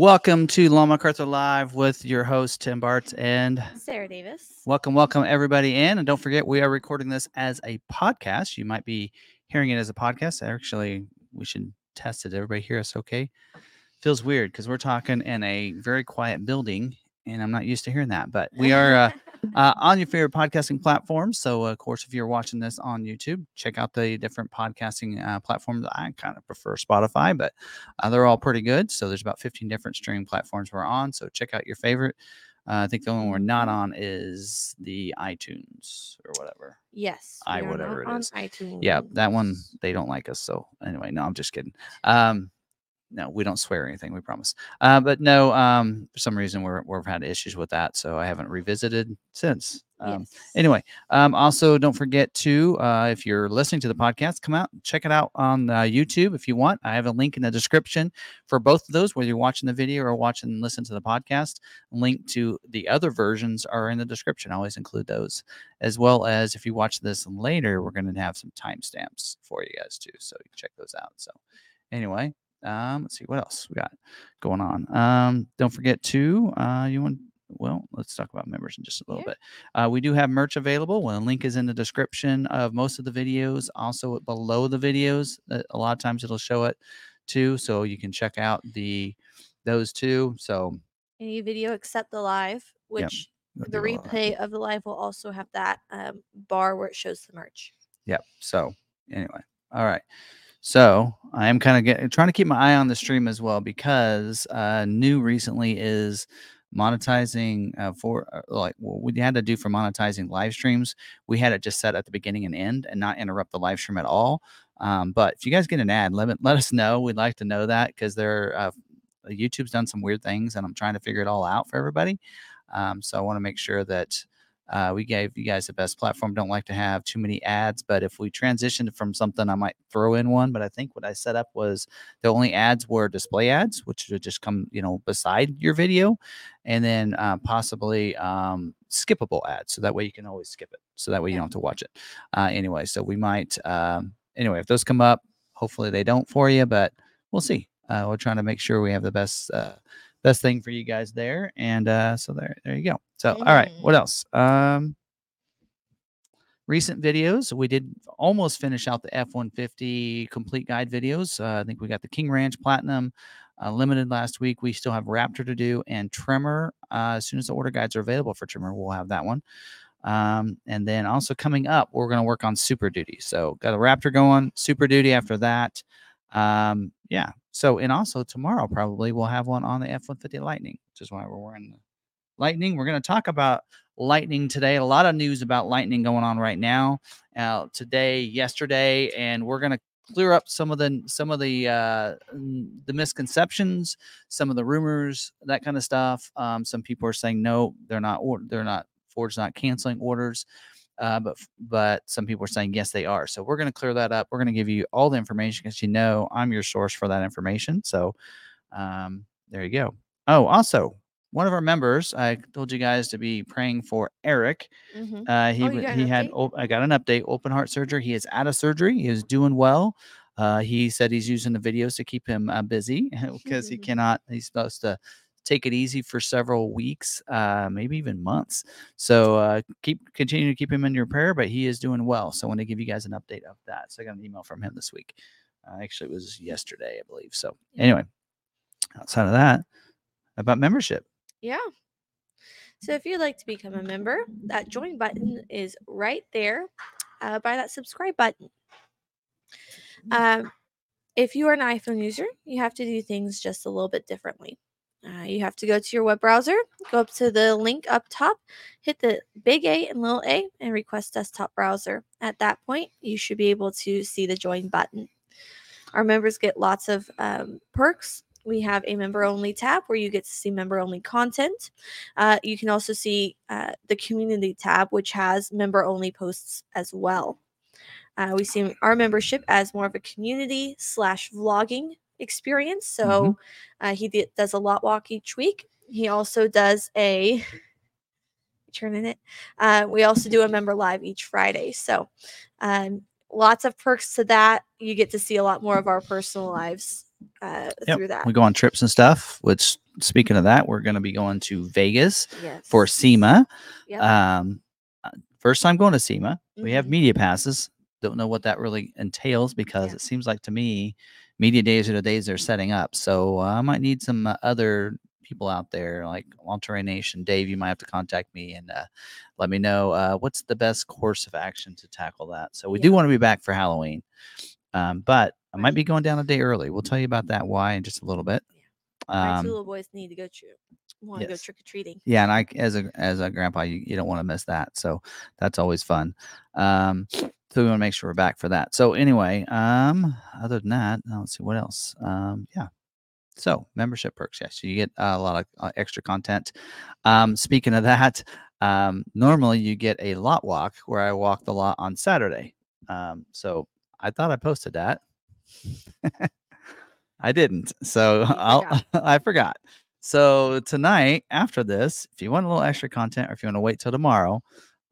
Welcome to Long McArthur Live with your host, Tim Bartz, and Sarah Davis. welcome, welcome everybody in. And don't forget, we are recording this as a podcast. You might be hearing it as a podcast. Actually, we should test it. Everybody hear us okay? Feels weird because we're talking in a very quiet building, and I'm not used to hearing that. But we are uh, uh, on your favorite podcasting platforms. So, of course, if you're watching this on YouTube, check out the different podcasting uh, platforms. I kind of prefer Spotify, but uh, they're all pretty good. So, there's about 15 different streaming platforms we're on. So, check out your favorite. Uh, I think the only one we're not on is the iTunes or whatever. yes. I- whatever it on is. iTunes. Yeah, that one they don't like us. So anyway, no, I'm just kidding. Um, no, we don't swear anything. We promise. Uh, but no, um, for some reason we're we've had issues with that, so I haven't revisited since. Um, Yes. Anyway, um, also don't forget to, uh, if you're listening to the podcast, come out check it out on uh, YouTube if you want. I have a link in the description for both of those, whether you're watching the video or watching and listen to the podcast. Link to the other versions are in the description. I always include those, as well as if you watch this later, we're going to have some timestamps for you guys too, so you can check those out. So, anyway, um, let's see what else we got going on. Um, don't forget to, uh, you want. Well, let's talk about members in just a little Yeah. bit. Uh, we do have merch available. Well, the link is in the description of most of the videos. Also below the videos, uh, a lot of times it'll show it too, so you can check out the those two. So Any video except the live, which we'll the do all that. replay of the live will also have that um, bar where it shows the merch. Yep. So anyway, all right. So I am kind of getting trying to keep my eye on the stream as well because uh, new recently is monetizing uh, for uh, like what we had to do for monetizing live streams. We had it just set at the beginning and end and not interrupt the live stream at all. Um, but if you guys get an ad, let, let us know. We'd like to know that because they're uh, YouTube's done some weird things and I'm trying to figure it all out for everybody. Um, so I want to make sure that uh, we gave you guys the best platform. Don't like to have too many ads, but if we transitioned from something, I might throw in one. But I think what I set up was the only ads were display ads, which would just come, you know, beside your video, and then uh, possibly um, skippable ads, so that way you can always skip it. So that way you don't have to watch it. Uh, anyway, so we might. Um, anyway, if those come up, hopefully they don't for you, but we'll see. Uh, we're trying to make sure we have the best. Best thing for you guys there and uh so there there you go. So all right what else? Um recent videos we did almost finish out the f-150 complete guide videos. Uh, i think we got the king ranch platinum uh, limited last week. We still have raptor to do and tremor uh, as soon as the order guides are available for tremor we'll have that one. Um, and then also coming up we're going to work on super duty. So got a raptor going super duty after that. Um, yeah so and also tomorrow probably we'll have one on the f-150 lightning which is why we're wearing the lightning. We're going to talk about lightning today a lot of news about lightning going on right now uh, today yesterday and we're going to clear up some of the some of the uh the misconceptions some of the rumors that kind of stuff. Um some people are saying no they're not or they're not ford's not canceling orders uh, but but some people are saying yes they are so we're going to clear that up we're going to give you all the information because you know i'm your source for that information so um there you go oh also one of our members i told you guys to be praying for eric Mhm. uh, he Oh, you w- got an he had update? I got an update. Open heart surgery. He is out of surgery. He is doing well. Uh, he said he's using the videos to keep him uh, busy because he cannot. He's supposed to take it easy for several weeks, uh, maybe even months. So uh, keep continue to keep him in your prayer. But he is doing well. So I want to give you guys an update of that. So I got an email from him this week. Uh, actually, it was yesterday, I believe. So anyway, outside of that, about membership. Yeah. So if you'd like to become a member, that join button is right there uh, by that subscribe button. Um, if you are an iPhone user, you have to do things just a little bit differently. Uh, you have to go to your web browser, go up to the link up top, hit the big A and little a, and request desktop browser. At that point, you should be able to see the join button. Our members get lots of um, perks. We have a member only tab where you get to see member only content. Uh, you can also see uh, the community tab, which has member only posts as well. Uh, we see our membership as more of a community slash vlogging experience. So uh, he does a lot walk each week. He also does a turning it. Uh, we also do a member live each Friday. So um, lots of perks to that. You get to see a lot more of our personal lives uh, Yep, through that. We go on trips and stuff. Which, speaking of that, we're going to be going to Vegas yes. for SEMA. Yep. Um, uh, first time going to SEMA. We have Mhm. media passes. Don't know what that really entails because Yeah. it seems like to me, media days are the days they're setting up. So uh, I might need some uh, other people out there like Monterey Nation. Dave, you might have to contact me and uh, let me know uh, what's the best course of action to tackle that. So we do want to be back for Halloween, um, but I might be going down a day early. We'll tell you about that why in just a little bit. My two Um, little boys need to go tr- want to go trick or treating. yeah, and I as a as a grandpa, you, you don't want to miss that. So that's always fun. Um, so we want to make sure we're back for that. So anyway, um, other than that, let's see what else. Um, yeah. So membership perks, yes, you get a lot of uh, extra content. Um, speaking of that, um, normally you get a lot walk where I walk the lot on Saturday. Um, so I thought I posted that. I didn't. So I'll. I forgot. So tonight after this, if you want a little extra content or if you want to wait till tomorrow,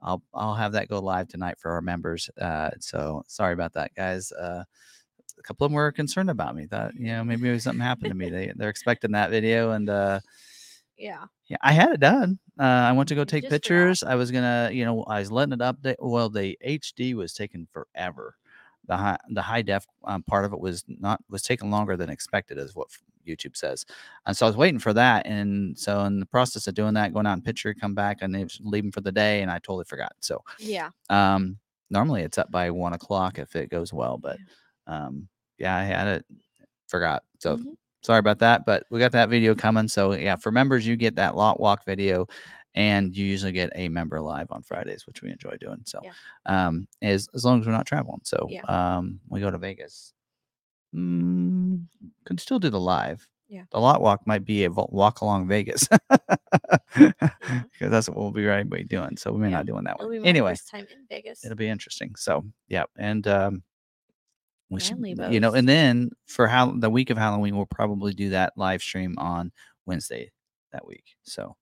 I'll I'll have that go live tonight for our members. Uh, so sorry about that, guys. Uh, a couple of them were concerned about me. Thought you know maybe something happened to me. They they're expecting that video, and uh, Yeah. yeah, I had it done. Uh, I went to go take just pictures. I was gonna, you know, I was letting it update. Well, the HD was taking forever. The high, the high def um, part of it was not was taking longer than expected, is what YouTube says. And so I was waiting for that. And so in the process of doing that, going out and picture, come back, and was leaving for the day, and I totally forgot. So Yeah. um, normally it's up by one o'clock if it goes well, but um, yeah, I had it, forgot. So Mhm. sorry about that, but we got that video coming. So yeah, for members, you get that lot walk video, and you usually get a member live on Fridays, which we enjoy doing. So Yeah. um, as as long as we're not traveling, so Yeah. um, we go to Vegas. Mm, could still do the live. Yeah. The lot walk might be a walk along Vegas because that's what we'll be right be doing. So we may Yeah. not doing that one anyway first time in Vegas. it'll be interesting. So yeah, and um, we should, you know, and then for how the week of Halloween, we'll probably do that live stream on Wednesday that week. So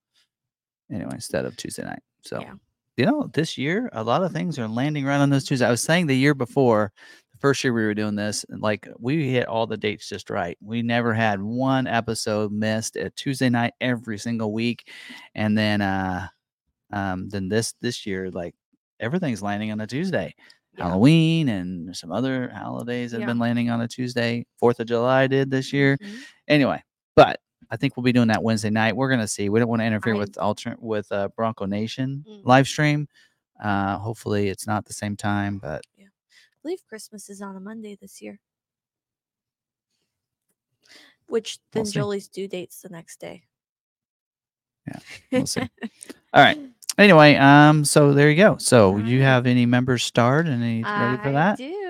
anyway, instead of Tuesday night. So Yeah. you know, this year a lot of things are landing right on those Tuesdays. I was saying the year before, the first year we were doing this, like we hit all the dates just right. We never had one episode missed at Tuesday night every single week, and then uh, um, then this this year like everything's landing on a Tuesday. Yeah. Halloween and some other holidays have Yeah. been landing on a Tuesday. Fourth of July did this year. Mhm. Anyway, but I think we'll be doing that Wednesday night. We're gonna see. We don't want to interfere I- with alternate with uh, Bronco Nation Mm. live stream. Uh, hopefully it's not the same time, but I believe Christmas is on a Monday this year. Which We'll then see. Jolie's due date's the next day. Yeah, we'll see. all right. Anyway, um, so there you go. So you have any members starred? Any ready for I that? do.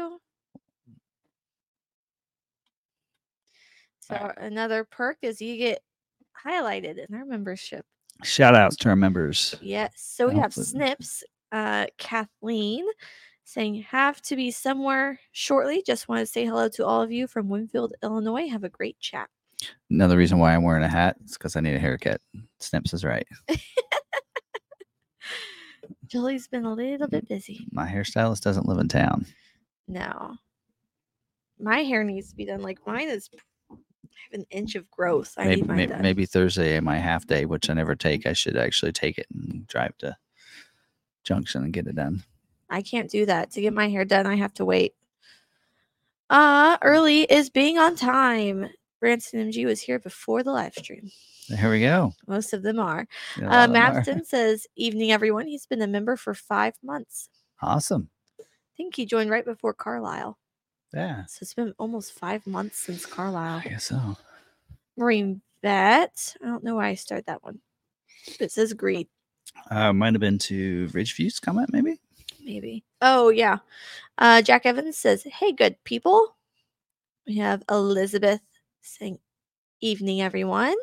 So Alright. another perk is you get highlighted in our membership. Shout outs to our members. Yes. So we have Snips, uh, Kathleen saying, have to be somewhere shortly. Just want to say hello to all of you from Winfield, Illinois. Have a great chat. Another reason why I'm wearing a hat is because I need a haircut. Snips is right. Jolie's been a little bit busy. My hairstylist doesn't live in town. No. My hair needs to be done. Like mine is an inch of growth. I maybe need mine maybe, maybe Thursday, my half day, which I never take, I should actually take it and drive to Junction and get it done. I can't do that. To get my hair done, I have to wait. Uh, early is being on time. Branson MG was here before the live stream. There we go. Most of them are. Uh, lot of them are. Madsen says, Evening, everyone. He's been a member for five months. Awesome. I think he joined right before Carlisle. Yeah, So it's been almost five months since Carlisle. I guess so. Marine Vet. I don't know why I started that one. But it says greed, Uh, might have been to Ridgeview's comment, maybe. maybe. Oh, yeah. Uh, Jack Evans says, Hey, good people. We have Elizabeth saying, Evening, everyone.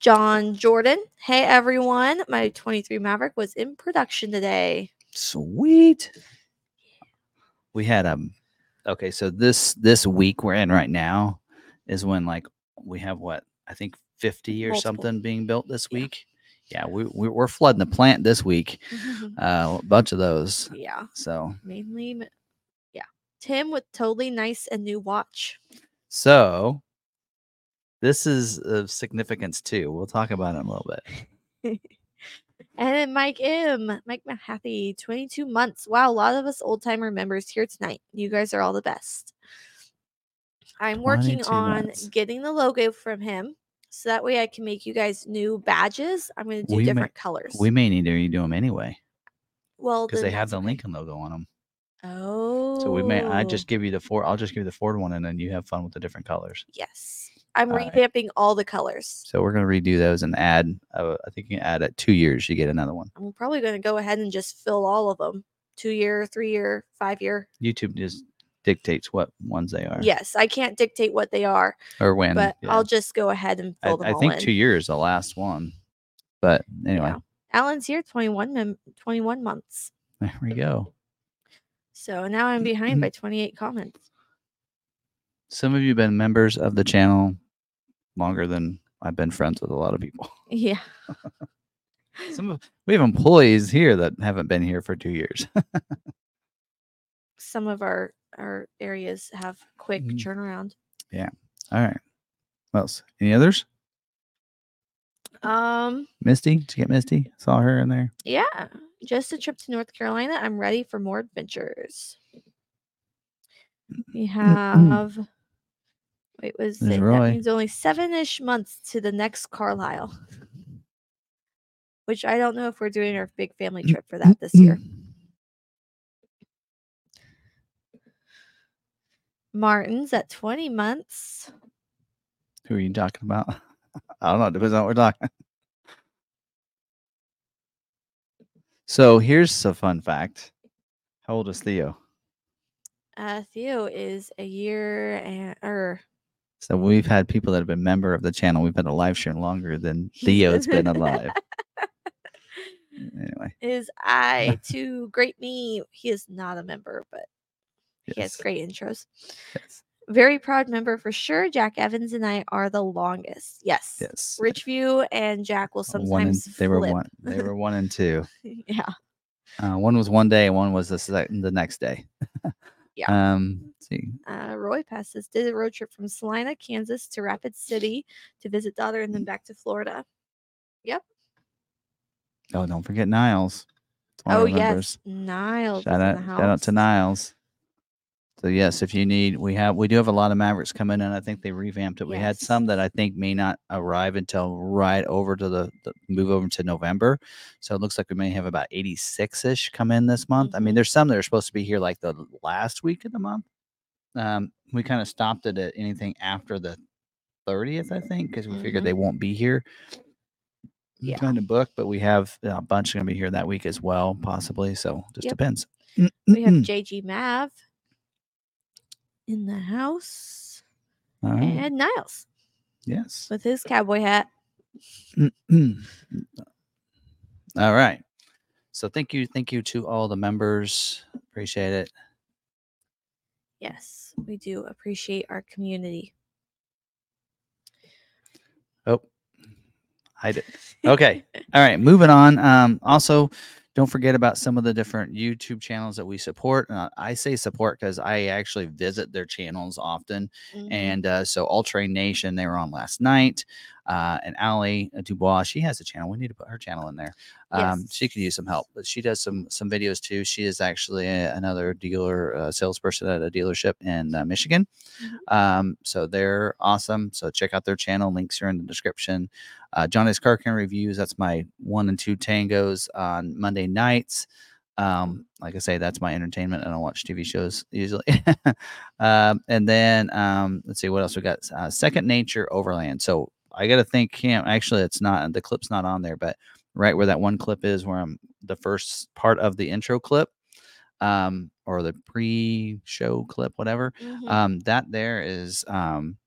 John Jordan. Hey, everyone. My 23 Maverick was in production today. Sweet. We had um okay, so this this week we're in right now is when like we have what I think 50 or Multiple. something being built this Yeah. week. Yeah, we, we we're flooding the plant this week. Uh, a bunch of those. yeah. So Mainly, yeah. Tim with totally nice and new watch. So this is of significance too. We'll talk about it in a little bit. And then Mike M, Mike Mahaffey, 22 months. Wow, a lot of us old timer members here tonight. You guys are all the best. I'm working on months. getting the logo from him so that way I can make you guys new badges. I'm going to do We may- different colors. We may need to redo them anyway well, because they have the. Lincoln logo on them. Oh. So we may. I just oh. give you the four. I'll just give you the Ford one, and then you have fun with the different colors. Yes. I'm All right. revamping all the colors. So we're gonna redo those and add. Uh, I think you can add at two years, you get another one. I'm probably going to go ahead and just fill all of them. Two year, three year, five year. YouTube just dictates what ones they are. Yes, I can't dictate what they are, Or when. but yeah. I'll just go ahead and I, fill them I think in. two years the last one. But anyway, Yeah. Alan's here 21 mem- 21 months. there we go. So now I'm behind by 28 comments. Some of you have been members of the channel longer than I've been friends with a lot of people. Yeah. Some of we have employees here that haven't been here for two years. Some of our our areas have quick Mhm. turnaround. Yeah. All right. What else? Any others? Um Misty? Did you get Misty? Saw her in there. yeah, just a trip to North Carolina. I'm ready for more adventures. We have wait, was it? That means only seven-ish months to the next Carlisle. Which I don't know if we're doing our big family trip for that this year. Martin's at 20 months. Who are you talking about? I don't know. Depends on what we're talking. So here's a fun fact. How old is Theo? Uh, Theo is a year and or So we've had people that have been member of the channel. We've been a live stream longer than Theo's been alive. Anyway, is I to great me. He is not a member, but he has great intros. yes, Very proud member for sure. Jack Evans and I are the longest. Yes. yes. Richview and Jack will One and, sometimes they were one. They were one and two. yeah. Uh, one was one day, one was the the next day. Yeah. Um. let's see. Uh, Roy passes did a road trip from Salina, Kansas to Rapid City to visit daughter and then back to Florida. Yep. Oh, don't forget Niles. It's one of Oh yes. Niles. Shout out, shout out to. Niles. So yes, if you need, we have, we do have a lot of Mavericks coming in. I think they revamped it. We had some that I think may not arrive until right over to the, the move over to November. So it looks like we may have about 86 ish come in this month. I mean, Mhm. there's some that are supposed to be here like the last week of the month. Um, we kind of stopped it at anything after the 30th, I think, because we figured Mhm. they won't be here. Yeah. Kind of booked, but we have a bunch going to be here that week as well, possibly. So just Yep. depends. We have JG Mav in the house All right. and Niles Yes. with his cowboy hat. all right. So thank you, thank you to all the members. Appreciate it. Yes, we do appreciate our community. Oh, hide it. Okay. All right. Moving on. Um, also, don't forget about some of the different YouTube channels that we support. Uh, I say support because I actually visit their channels often. Mhm. And uh, so All Terrain Nation, they were on last night. Uh, and Allie Dubois, she has a channel. We need to put her channel in there. Um, She could use some help, but she does some some videos too. She is actually a- another dealer, uh, salesperson at a dealership in uh, Michigan. Mhm. Um, so they're awesome. So check out their channel. Links are in the description. Uh, Johnny's Car Care Reviews. That's my one and two tangos on Monday nights. Um, like I say, that's my entertainment. I don't watch TV shows usually. um, and then um, let's see what else we got. Uh, Second Nature Overland. So I got to think him. Actually, it's not the clip's not on there, but right where that one clip is, where I'm the first part of the intro clip, um, or the pre-show clip, whatever. Mhm. Um, that there is um,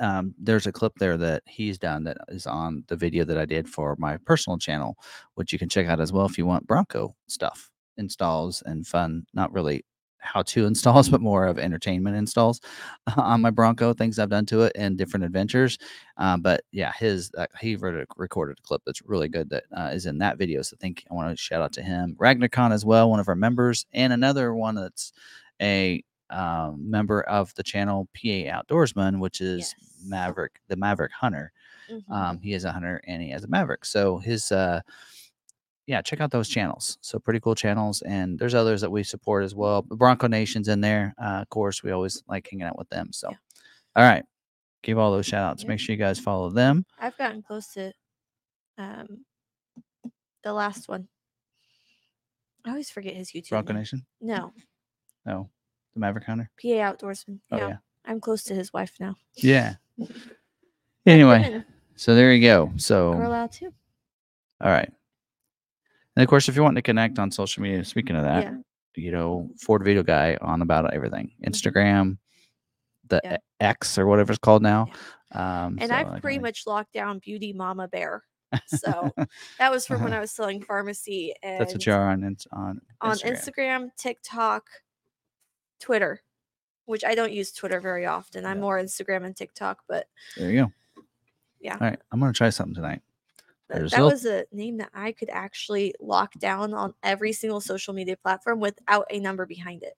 um, there's a clip there that he's done that is on the video that I did for my personal channel, which you can check out as well if you want Bronco stuff, installs and fun, not really how to installs, but more of entertainment installs on my Bronco, things I've done to it and different adventures. Um, but yeah, his uh, he re- recorded a clip that's really good that uh, is in that video. So I think I want to shout out to him, RagnarKon as well, one of our members, and another one that's a um, member of the channel PA Outdoorsman, which is Yes. Maverick, the Maverick Hunter. Mhm. Um, he is a hunter and he has a Maverick. So his, uh, yeah, check out those channels. So pretty cool channels, and there's others that we support as well. Bronco Nation's in there, uh, of course. We always like hanging out with them. So, Yeah. all right, give all those shout outs. Yeah. Make sure you guys follow them. I've gotten close to um the last one. I always forget his YouTube. Bronco name. Nation. No, No, the Maverick Hunter. PA Outdoorsman. Oh yeah, yeah, I'm close to his wife now. yeah. Anyway, so there you go. So we're allowed to. All right. And of course, if you want to connect on social media, speaking of that, Yeah. you know, Ford Video Guy on about everything Instagram, the Yeah. X or whatever it's called now. Um, And so I've pretty much locked down Beauty Mama Bear. So that was from when I was selling pharmacy and That's what you are on on on Instagram. Instagram, TikTok, Twitter, which I don't use Twitter very often. I'm Yeah. more Instagram and TikTok, but There you go. Yeah. All right. I'm gonna try something tonight. Th- There's that little- was a name that I could actually lock down on every single social media platform without a number behind it.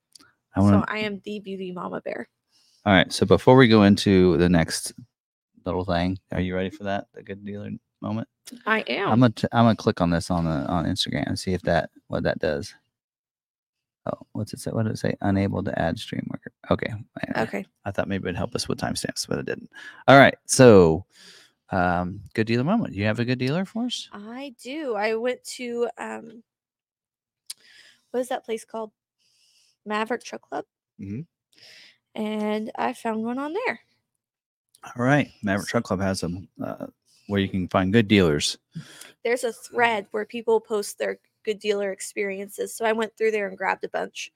I want So I am the Beauty Mama Bear. All right. So before we go into the next little thing, are you ready for that? The good dealer moment. I am. I'm gonna t- I'm gonna click on this on the on Instagram and see if that what that does. Oh, what's it say? What did it say? Unable to add stream worker. Okay. okay. I thought maybe it'd help us with timestamps, but it didn't. All right. So, um, good dealer moment. You have a good dealer for us? I do. I went to um what is that place called? Maverick Truck Club. Mhm. And I found one on there. All right. Maverick Truck Club has them uh, where you can find good dealers. There's a thread where people post their good dealer experiences. So I went through there and grabbed a bunch.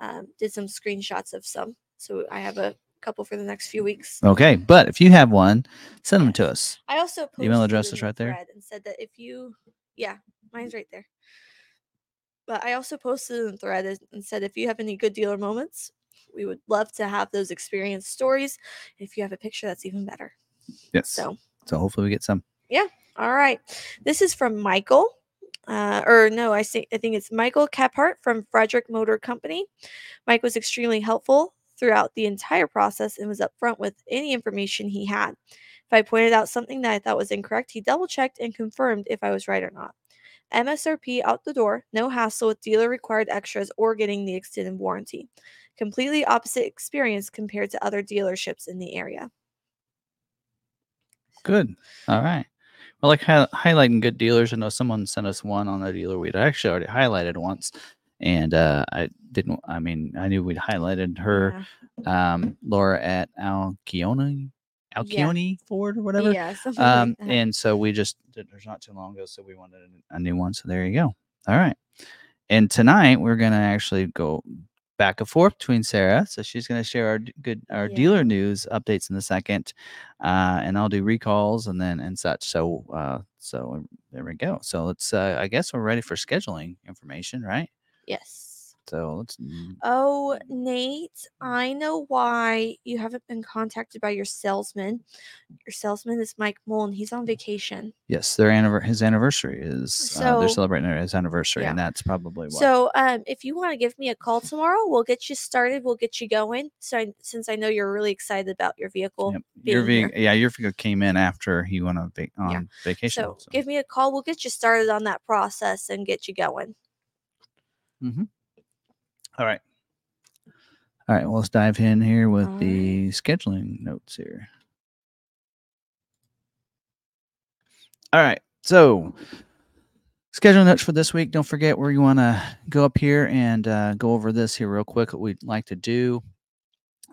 Um, did some screenshots of some. So I have a couple for the next few weeks. Okay. But if you have one, send them to us. I also posted Email address is right there? And said that if you, yeah, mine's right there. But I also posted in the thread and- said if you have any good dealer moments, we would love to have those experience stories. If you have a picture, that's even better. Yes. So, So, hopefully we get some. Yeah. All right, this is from Michael. Uh, or no, I think I think it's Michael Caphart from Frederick Motor Company. Mike was extremely helpful throughout the entire process and was upfront with any information he had. If I pointed out something that I thought was incorrect, he double checked and confirmed if I was right or not. MSRP out the door, no hassle with dealer required extras or getting the extended warranty. Completely opposite experience compared to other dealerships in the area. Good. All right. Well, like hi- highlighting good dealers. I know someone sent us one on a dealer we'd actually already highlighted once, and uh, I didn't. I mean, I knew we'd highlighted her, Yeah. um, Laura at Alcione, Alcione Ford or whatever. Yeah, something Um, like that. and so we just did there's not too long ago, so we wanted a, a new one. So there you go. All right. And tonight we're gonna actually go back and forth between Sarah. So she's gonna share our good our Yeah. dealer news updates in a second, uh, and I'll do recalls and then and such. So uh, so there we go. So let's. Uh, I guess we're ready for scheduling information, right? Yes. So let's. mm, Oh, Nate, I know why you haven't been contacted by your salesman. Your salesman is Mike Mullen. He's on vacation. Yes, their anniver- his anniversary is. uh, they're celebrating his anniversary, yeah. and that's probably why. So, um, if you want to give me a call tomorrow, we'll get you started. We'll get you going. So, I, since I know you're really excited about your vehicle, Yep. Your vehicle, yeah, your vehicle came in after he went on, vac- on Yeah. vacation. so so- give me a call. We'll get you started on that process and get you going. All right. All right. Well, let's dive in here with All the scheduling notes here. All right. So, scheduling notes for this week. Don't forget where you want to go up here and uh, go over this here real quick. What we'd like to do.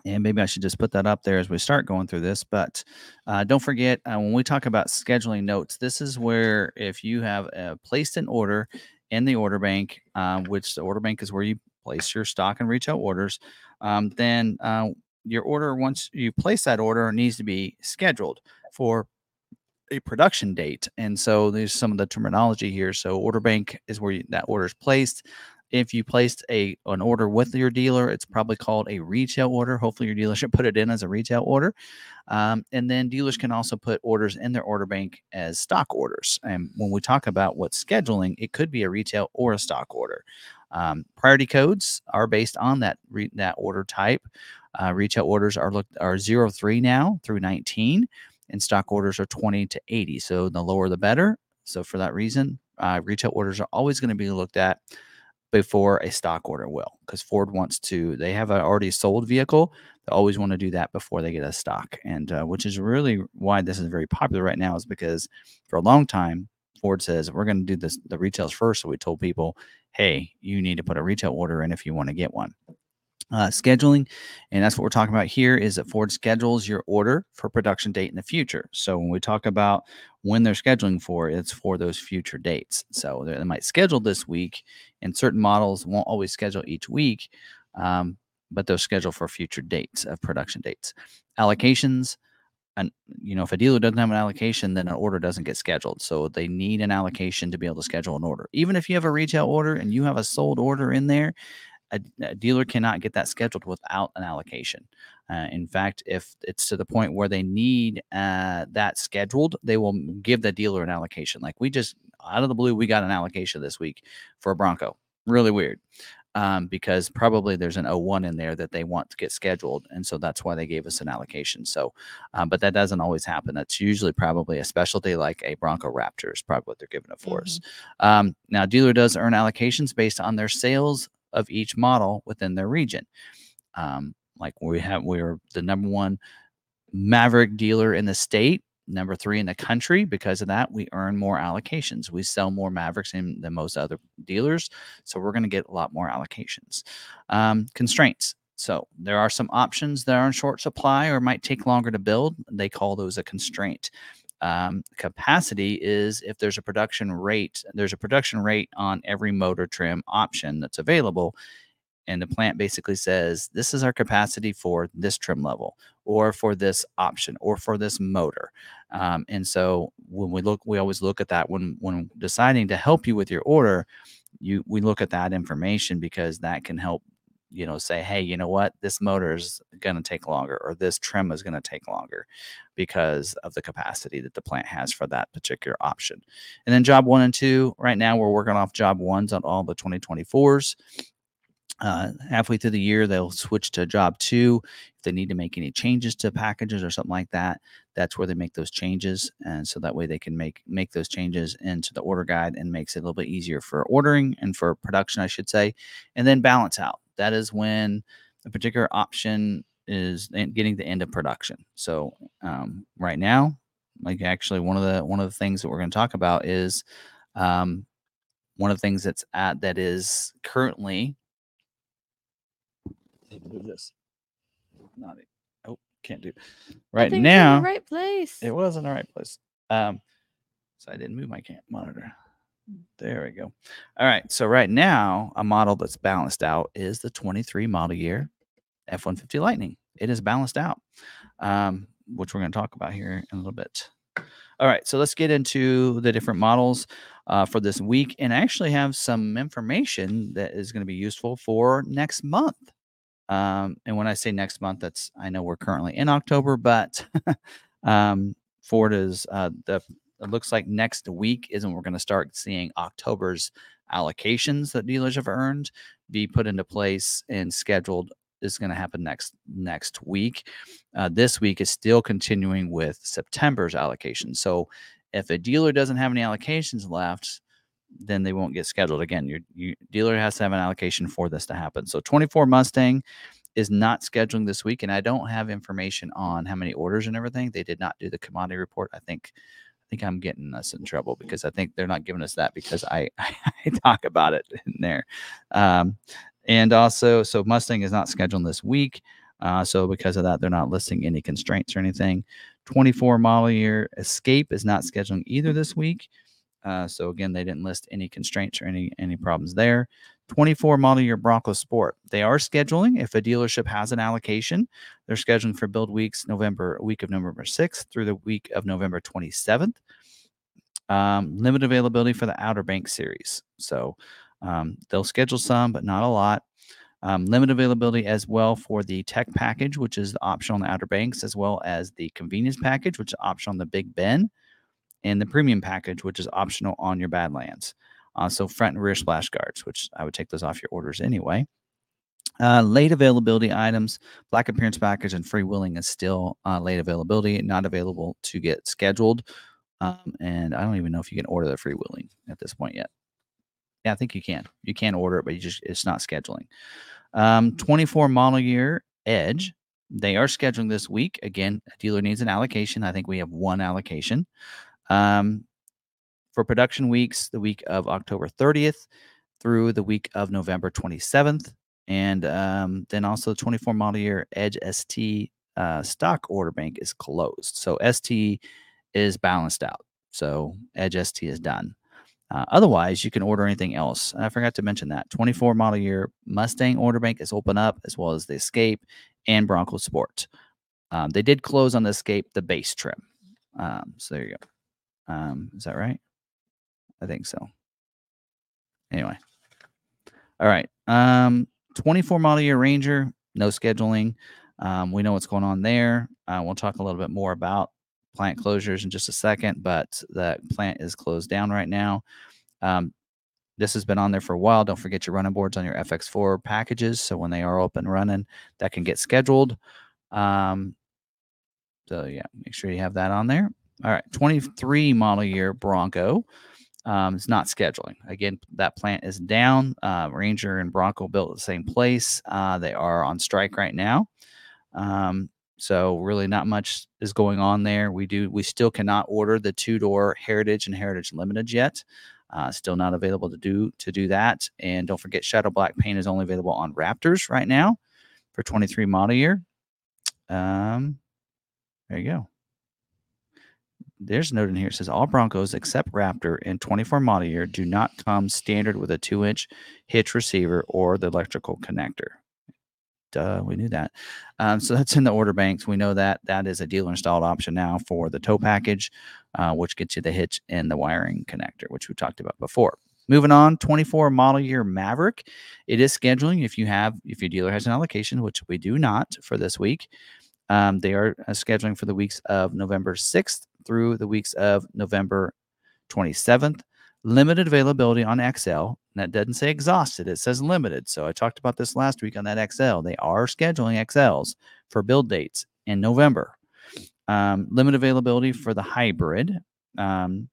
And maybe I should just put that up there as we start going through this. But uh, don't forget, uh, when we talk about scheduling notes, this is where if you have uh, placed an order in the order bank, uh, which the order bank is where you place your stock and retail orders, um, then uh, your order, once you place that order, needs to be scheduled for a production date. And so there's some of the terminology here. So order bank is where you, that order is placed. If you placed a an order with your dealer, it's probably called a retail order. Hopefully, your dealership put it in as a retail order. Um, and then dealers can also put orders in their order bank as stock orders. And when we talk about what's scheduling, it could be a retail or a stock order. Um, priority codes are based on that re- that order type. Uh, retail orders are looked are zero three now through 19, and stock orders are 20 to 80. So the lower the better. So for that reason, uh, retail orders are always going to be looked at before a stock order will, because Ford wants to. They have an already sold vehicle. They always want to do that before they get a stock, and uh, which is really why this is very popular right now. Is because for a long time Ford says we're going to do this the retails first. So we told people, hey, you need to put a retail order in if you want to get one uh, scheduling. And that's what we're talking about here is that Ford schedules your order for production date in the future. So when we talk about when they're scheduling for, it's for those future dates. So they might schedule this week, and certain models won't always schedule each week, um, but they'll schedule for future dates of production dates. Allocations, and you know, if a dealer doesn't have an allocation, then an order doesn't get scheduled. So they need an allocation to be able to schedule an order. Even if you have a retail order and you have a sold order in there, a, a dealer cannot get that scheduled without an allocation. Uh, in fact, if it's to the point where they need uh, that scheduled, they will give the dealer an allocation. Like we just out of the blue, we got an allocation this week for a Bronco. Really weird. Um, because probably there's an 01 in there that they want to get scheduled. And so that's why they gave us an allocation. So, um, but that doesn't always happen. That's usually probably a specialty like a Bronco Raptor is probably what they're giving it for mm-hmm. us. Um, now, dealer does earn allocations based on their sales of each model within their region. Um, like we have, we're the number one Maverick dealer in the state, number three in the country. Because of that, we earn more allocations. We sell more Mavericks than, than most other dealers. So we're going to get a lot more allocations. Um, constraints. So there are some options that are in short supply or might take longer to build. They call those a constraint. Um, capacity is if there's a production rate, there's a production rate on every motor trim option that's available. And the plant basically says, this is our capacity for this trim level, or for this option, or for this motor. Um, and so when we look, we always look at that when when deciding to help you with your order. You we look at that information because that can help you know say hey you know what? This motor is going to take longer or this trim is going to take longer because of the capacity that the plant has for that particular option. And then job one and two right now we're working off job ones on all the 2024s uh, halfway through the year they'll switch to job two. If they need to make any changes to packages or something like that that's where they make those changes and so that way they can make make those changes into the order guide and makes it a little bit easier for ordering and for production i should say and then balance out that is when a particular option is getting the end of production. So um, right now, like actually one of the one of the things that we're going to talk about is um, one of the things that's at that is currently move this. Not it. Oh, can't do. Right now, right place. It was in the right place. Um, so I didn't move my camp monitor. There we go. All right. So right now, a model that's balanced out is the 23 model year F-150 Lightning. It is balanced out, um, which we're going to talk about here in a little bit. All right. So let's get into the different models uh, for this week and actually have some information that is going to be useful for next month. Um, and when I say next month, that's I know we're currently in October, but um, Ford is uh, the it looks like next week is when we're going to start seeing October's allocations that dealers have earned be put into place and scheduled is going to happen next next week. Uh, this week is still continuing with September's allocation. So if a dealer doesn't have any allocations left, then they won't get scheduled again. Your, your dealer has to have an allocation for this to happen. So 24 Mustang is not scheduling this week, and I don't have information on how many orders and everything. They did not do the commodity report. I think think I'm getting us in trouble because I think they're not giving us that because I, I talk about it in there. Um, and also, so Mustang is not scheduled this week. Uh, so because of that, they're not listing any constraints or anything. 24 model year Escape is not scheduling either this week. Uh, so again, they didn't list any constraints or any any problems there. 24 model year Bronco Sport. They are scheduling if a dealership has an allocation. They're scheduling for build weeks November week of November 6th through the week of November 27th. Um, limited availability for the Outer Banks series. So um, they'll schedule some, but not a lot. Um, limited availability as well for the tech package, which is the option on the Outer Banks, as well as the convenience package, which is optional on the Big Bend, and the premium package, which is optional on your Badlands. Also, front and rear splash guards, which I would take those off your orders anyway. Uh, late availability items, black appearance package and free freewheeling is still uh, late availability, not available to get scheduled. Um, and I don't even know if you can order the free freewheeling at this point yet. Yeah, I think you can. You can order it, but you just it's not scheduling. Um, 24 model year Edge. They are scheduling this week. Again, a dealer needs an allocation. I think we have one allocation. Um, for production weeks, the week of October 30th through the week of November 27th. And um, then also 24 model year Edge ST uh, stock order bank is closed. So ST is balanced out. So Edge ST is done. Uh, otherwise, you can order anything else. I forgot to mention that 24 model year Mustang order bank is open up as well as the Escape and Bronco Sport. Um, they did close on the Escape the base trim. Um, so there you go. Um, is that right? I think so. Anyway. All right. Um, 24 model year Ranger, no scheduling. Um, we know what's going on there. Uh, we'll talk a little bit more about plant closures in just a second, but the plant is closed down right now. Um, this has been on there for a while. Don't forget your running boards on your FX4 packages. So when they are open running, that can get scheduled. Um, so yeah, make sure you have that on there. All right, 23 model year Bronco. Um, it's not scheduling. Again, that plant is down. Uh, Ranger and Bronco built the same place. Uh, they are on strike right now. Um, so really not much is going on there. We do we still cannot order the two door Heritage and Heritage Limited yet. Uh, still not available to do to do that. And don't forget, Shadow Black paint is only available on Raptors right now for 23 model year. Um, there you go. There's a note in here. It says all Broncos except Raptor in 24 model year do not come standard with a two inch hitch receiver or the electrical connector. Duh, we knew that. Um, so that's in the order banks. We know that that is a dealer installed option now for the tow package, uh, which gets you the hitch and the wiring connector, which we talked about before. Moving on, 24 model year Maverick. It is scheduling if you have if your dealer has an allocation, which we do not for this week. Um, they are uh, scheduling for the weeks of November 6th through the weeks of November 27th. Limited availability on XL. That doesn't say exhausted, it says limited. So I talked about this last week on that XL. They are scheduling XLs for build dates in November. Um, limited availability for the hybrid. Um,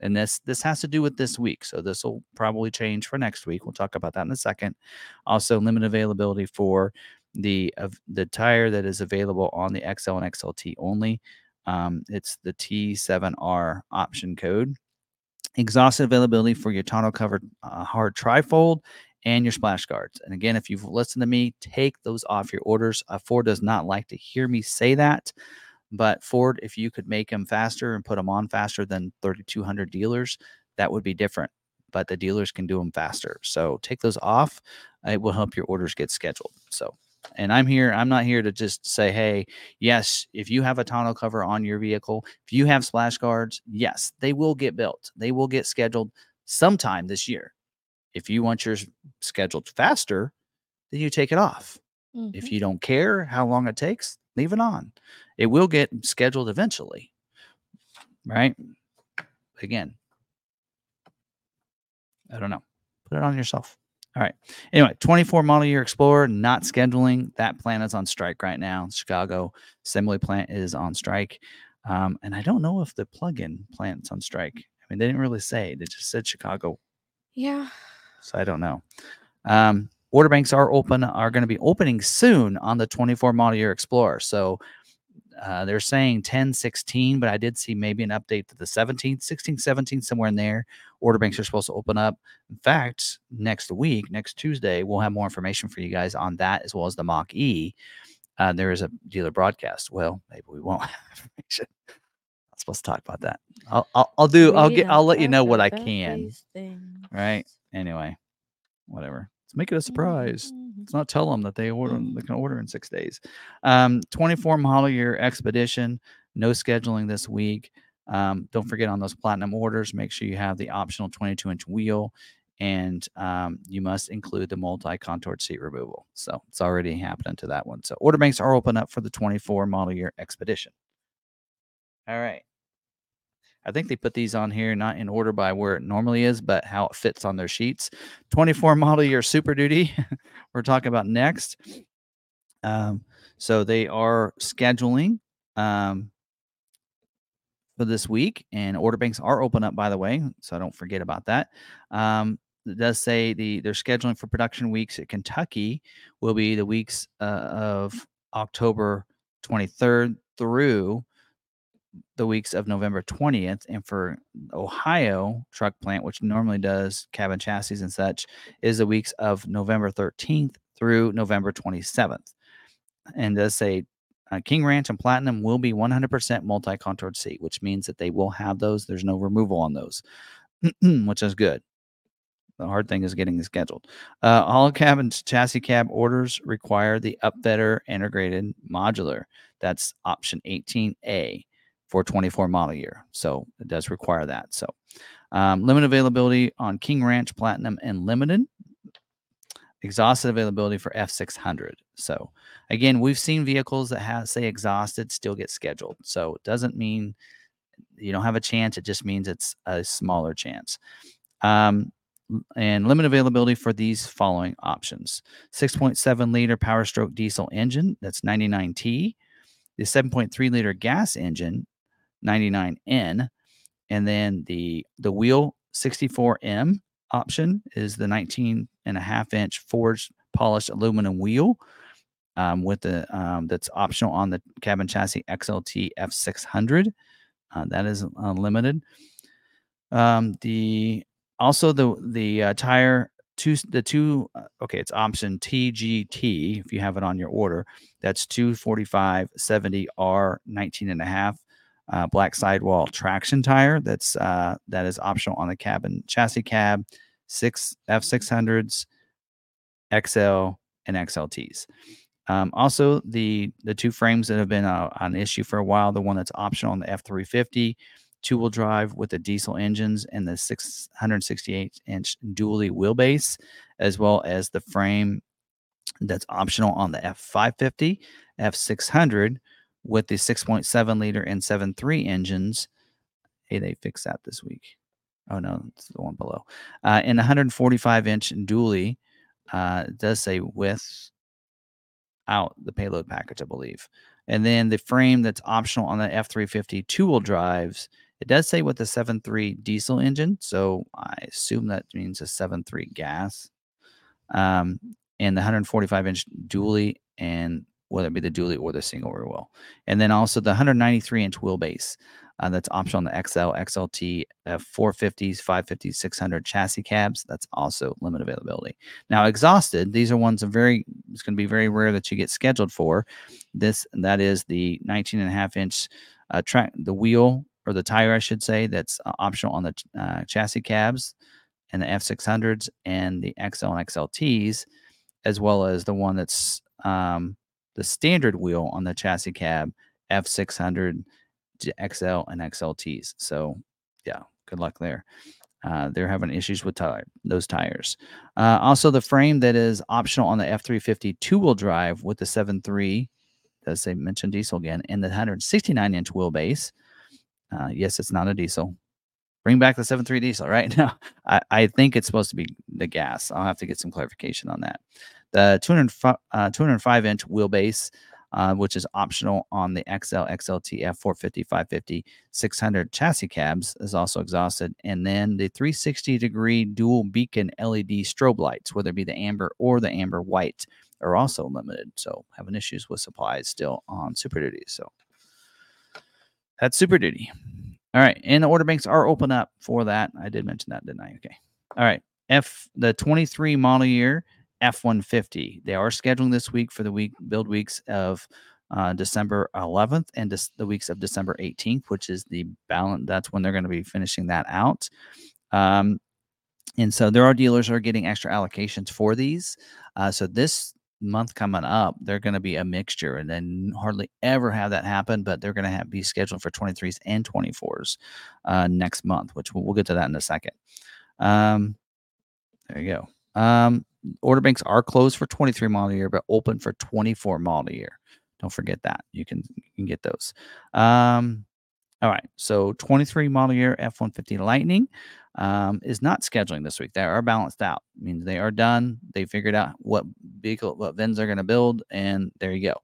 and this this has to do with this week so this will probably change for next week we'll talk about that in a second also limited availability for the of the tire that is available on the xl and xlt only um, it's the t7r option code exhausted availability for your tonneau covered uh, hard trifold and your splash guards and again if you've listened to me take those off your orders uh, ford does not like to hear me say that but Ford, if you could make them faster and put them on faster than 3,200 dealers, that would be different. But the dealers can do them faster. So take those off. It will help your orders get scheduled. So, and I'm here. I'm not here to just say, hey, yes, if you have a tonneau cover on your vehicle, if you have splash guards, yes, they will get built. They will get scheduled sometime this year. If you want yours scheduled faster, then you take it off. Mhm. If you don't care how long it takes, leave it on. It will get scheduled eventually. Right? Again, I don't know. Put it on yourself. All right. Anyway, 24 model year Explorer not scheduling. That plant is on strike right now. Chicago assembly plant is on strike. Um, and I don't know if the plug-in plant's on strike. I mean, they didn't really say. They just said Chicago Yeah. so I don't know. Um, order banks are open, are going to be opening soon on the 24 model year Explorer. So uh, they're saying 10, 16, but I did see maybe an update to the 17, 16, 17, somewhere in there. Order banks are supposed to open up. In fact, next week, next Tuesday, we'll have more information for you guys on that as well as the Mach E. Uh, there is a dealer broadcast. Well, maybe we won't have information. I'm supposed to talk about that. I'll, I'll, I'll do, I'll get, I'll let you know what I can. Right. Anyway, whatever. Let's make it a surprise. Let's not tell them that they order they can order in six days. Um, 24 model year expedition, no scheduling this week. Um, don't forget on those platinum orders, make sure you have the optional 22 inch wheel and um, you must include the multi contoured seat removal. So it's already happening to that one. So order banks are open up for the 24 model year expedition. All right. I think they put these on here not in order by where it normally is, but how it fits on their sheets. 24 model year Super Duty, we're talking about next. Um, so they are scheduling um, for this week, and order banks are open up, by the way. So I don't forget about that. Um, it does say the they're scheduling for production weeks at Kentucky will be the weeks uh, of October 23rd through the weeks of November 20th. And for Ohio truck plant, which normally does cabin chassis and such, is the weeks of November 13th through November 27th. And does say uh, King Ranch and Platinum will be 100% multi contoured seat, which means that they will have those. There's no removal on those, which is good. The hard thing is getting it scheduled. Uh, all cabin chassis cab orders require the upfitter integrated modular. That's option 18A for 24 model year. So it does require that. So um, limited availability on King Ranch Platinum and limited. Exhausted availability for F600. So again, we've seen vehicles that have say exhausted still get scheduled. So it doesn't mean you don't have a chance. It just means it's a smaller chance. Um, and limited availability for these following options 6.7 liter power stroke diesel engine that's 99t the 7.3 liter gas engine 99n and then the the wheel 64m option is the 19 and a half inch forged polished aluminum wheel um, with the um, that's optional on the cabin chassis xlt f600 uh, that is unlimited. Um, the also the the uh, tire two the two uh, okay it's option tgt if you have it on your order that's 245 70 r 19 and a half uh, black sidewall traction tire that's uh, that is optional on the cabin chassis cab six f600s xl and xlts um, also the the two frames that have been uh, an issue for a while the one that's optional on the f350 two wheel drive with the diesel engines and the 668 inch dually wheelbase, as well as the frame that's optional on the F550, F600 with the 6.7 liter and 7.3 engines. Hey, they fixed that this week. Oh no, it's the one below. Uh, and 145 inch dually uh, does say with out the payload package, I believe. And then the frame that's optional on the F350 two wheel drives it does say with the 7.3 diesel engine, so I assume that means a 7.3 gas. Um, and the 145 inch dually, and whether it be the dually or the single rear wheel, and then also the 193 inch wheelbase. Uh, that's optional on the XL, XLT, uh, 450s, 550s, 600 chassis cabs. That's also limited availability. Now, exhausted, these are ones of very, it's going to be very rare that you get scheduled for. This, that is the 19 and a half inch uh, track, the wheel or the tire, I should say, that's uh, optional on the uh, chassis cabs and the F600s and the XL and XLTs, as well as the one that's um, the standard wheel on the chassis cab, F600, XL, and XLTs. So, yeah, good luck there. Uh, they're having issues with tire, those tires. Uh, also, the frame that is optional on the F350 two wheel drive with the 7.3, as they mentioned diesel again, and the 169 inch wheelbase. Uh, yes, it's not a diesel. Bring back the 7.3 diesel, right? now. I, I think it's supposed to be the gas. I'll have to get some clarification on that. The 205, uh, 205 inch wheelbase, uh, which is optional on the XL, XLT, F450, 550, 600 chassis cabs, is also exhausted. And then the 360 degree dual beacon LED strobe lights, whether it be the amber or the amber white, are also limited. So having issues with supplies still on Super Duty. So that's Super Duty. All right. And the order banks are open up for that. I did mention that, didn't I? Okay. All right. F the 23 model year F 150. They are scheduling this week for the week build weeks of uh, December 11th and des- the weeks of December 18th, which is the balance. That's when they're going to be finishing that out. Um, and so there are dealers are getting extra allocations for these. Uh, so this month coming up, they're going to be a mixture, and then hardly ever have that happen. But they're going to be scheduled for 23s and 24s uh, next month, which we'll, we'll, get to that in a second. Um, there you go. Um, order banks are closed for 23 model year, but open for 24 model year. Don't forget that. You can you can get those. Um, All right. So 23 model year F 150 Lightning um, is not scheduling this week. They are balanced out. means they are done. They figured out what vehicle, what VINs they're going to build, and there you go.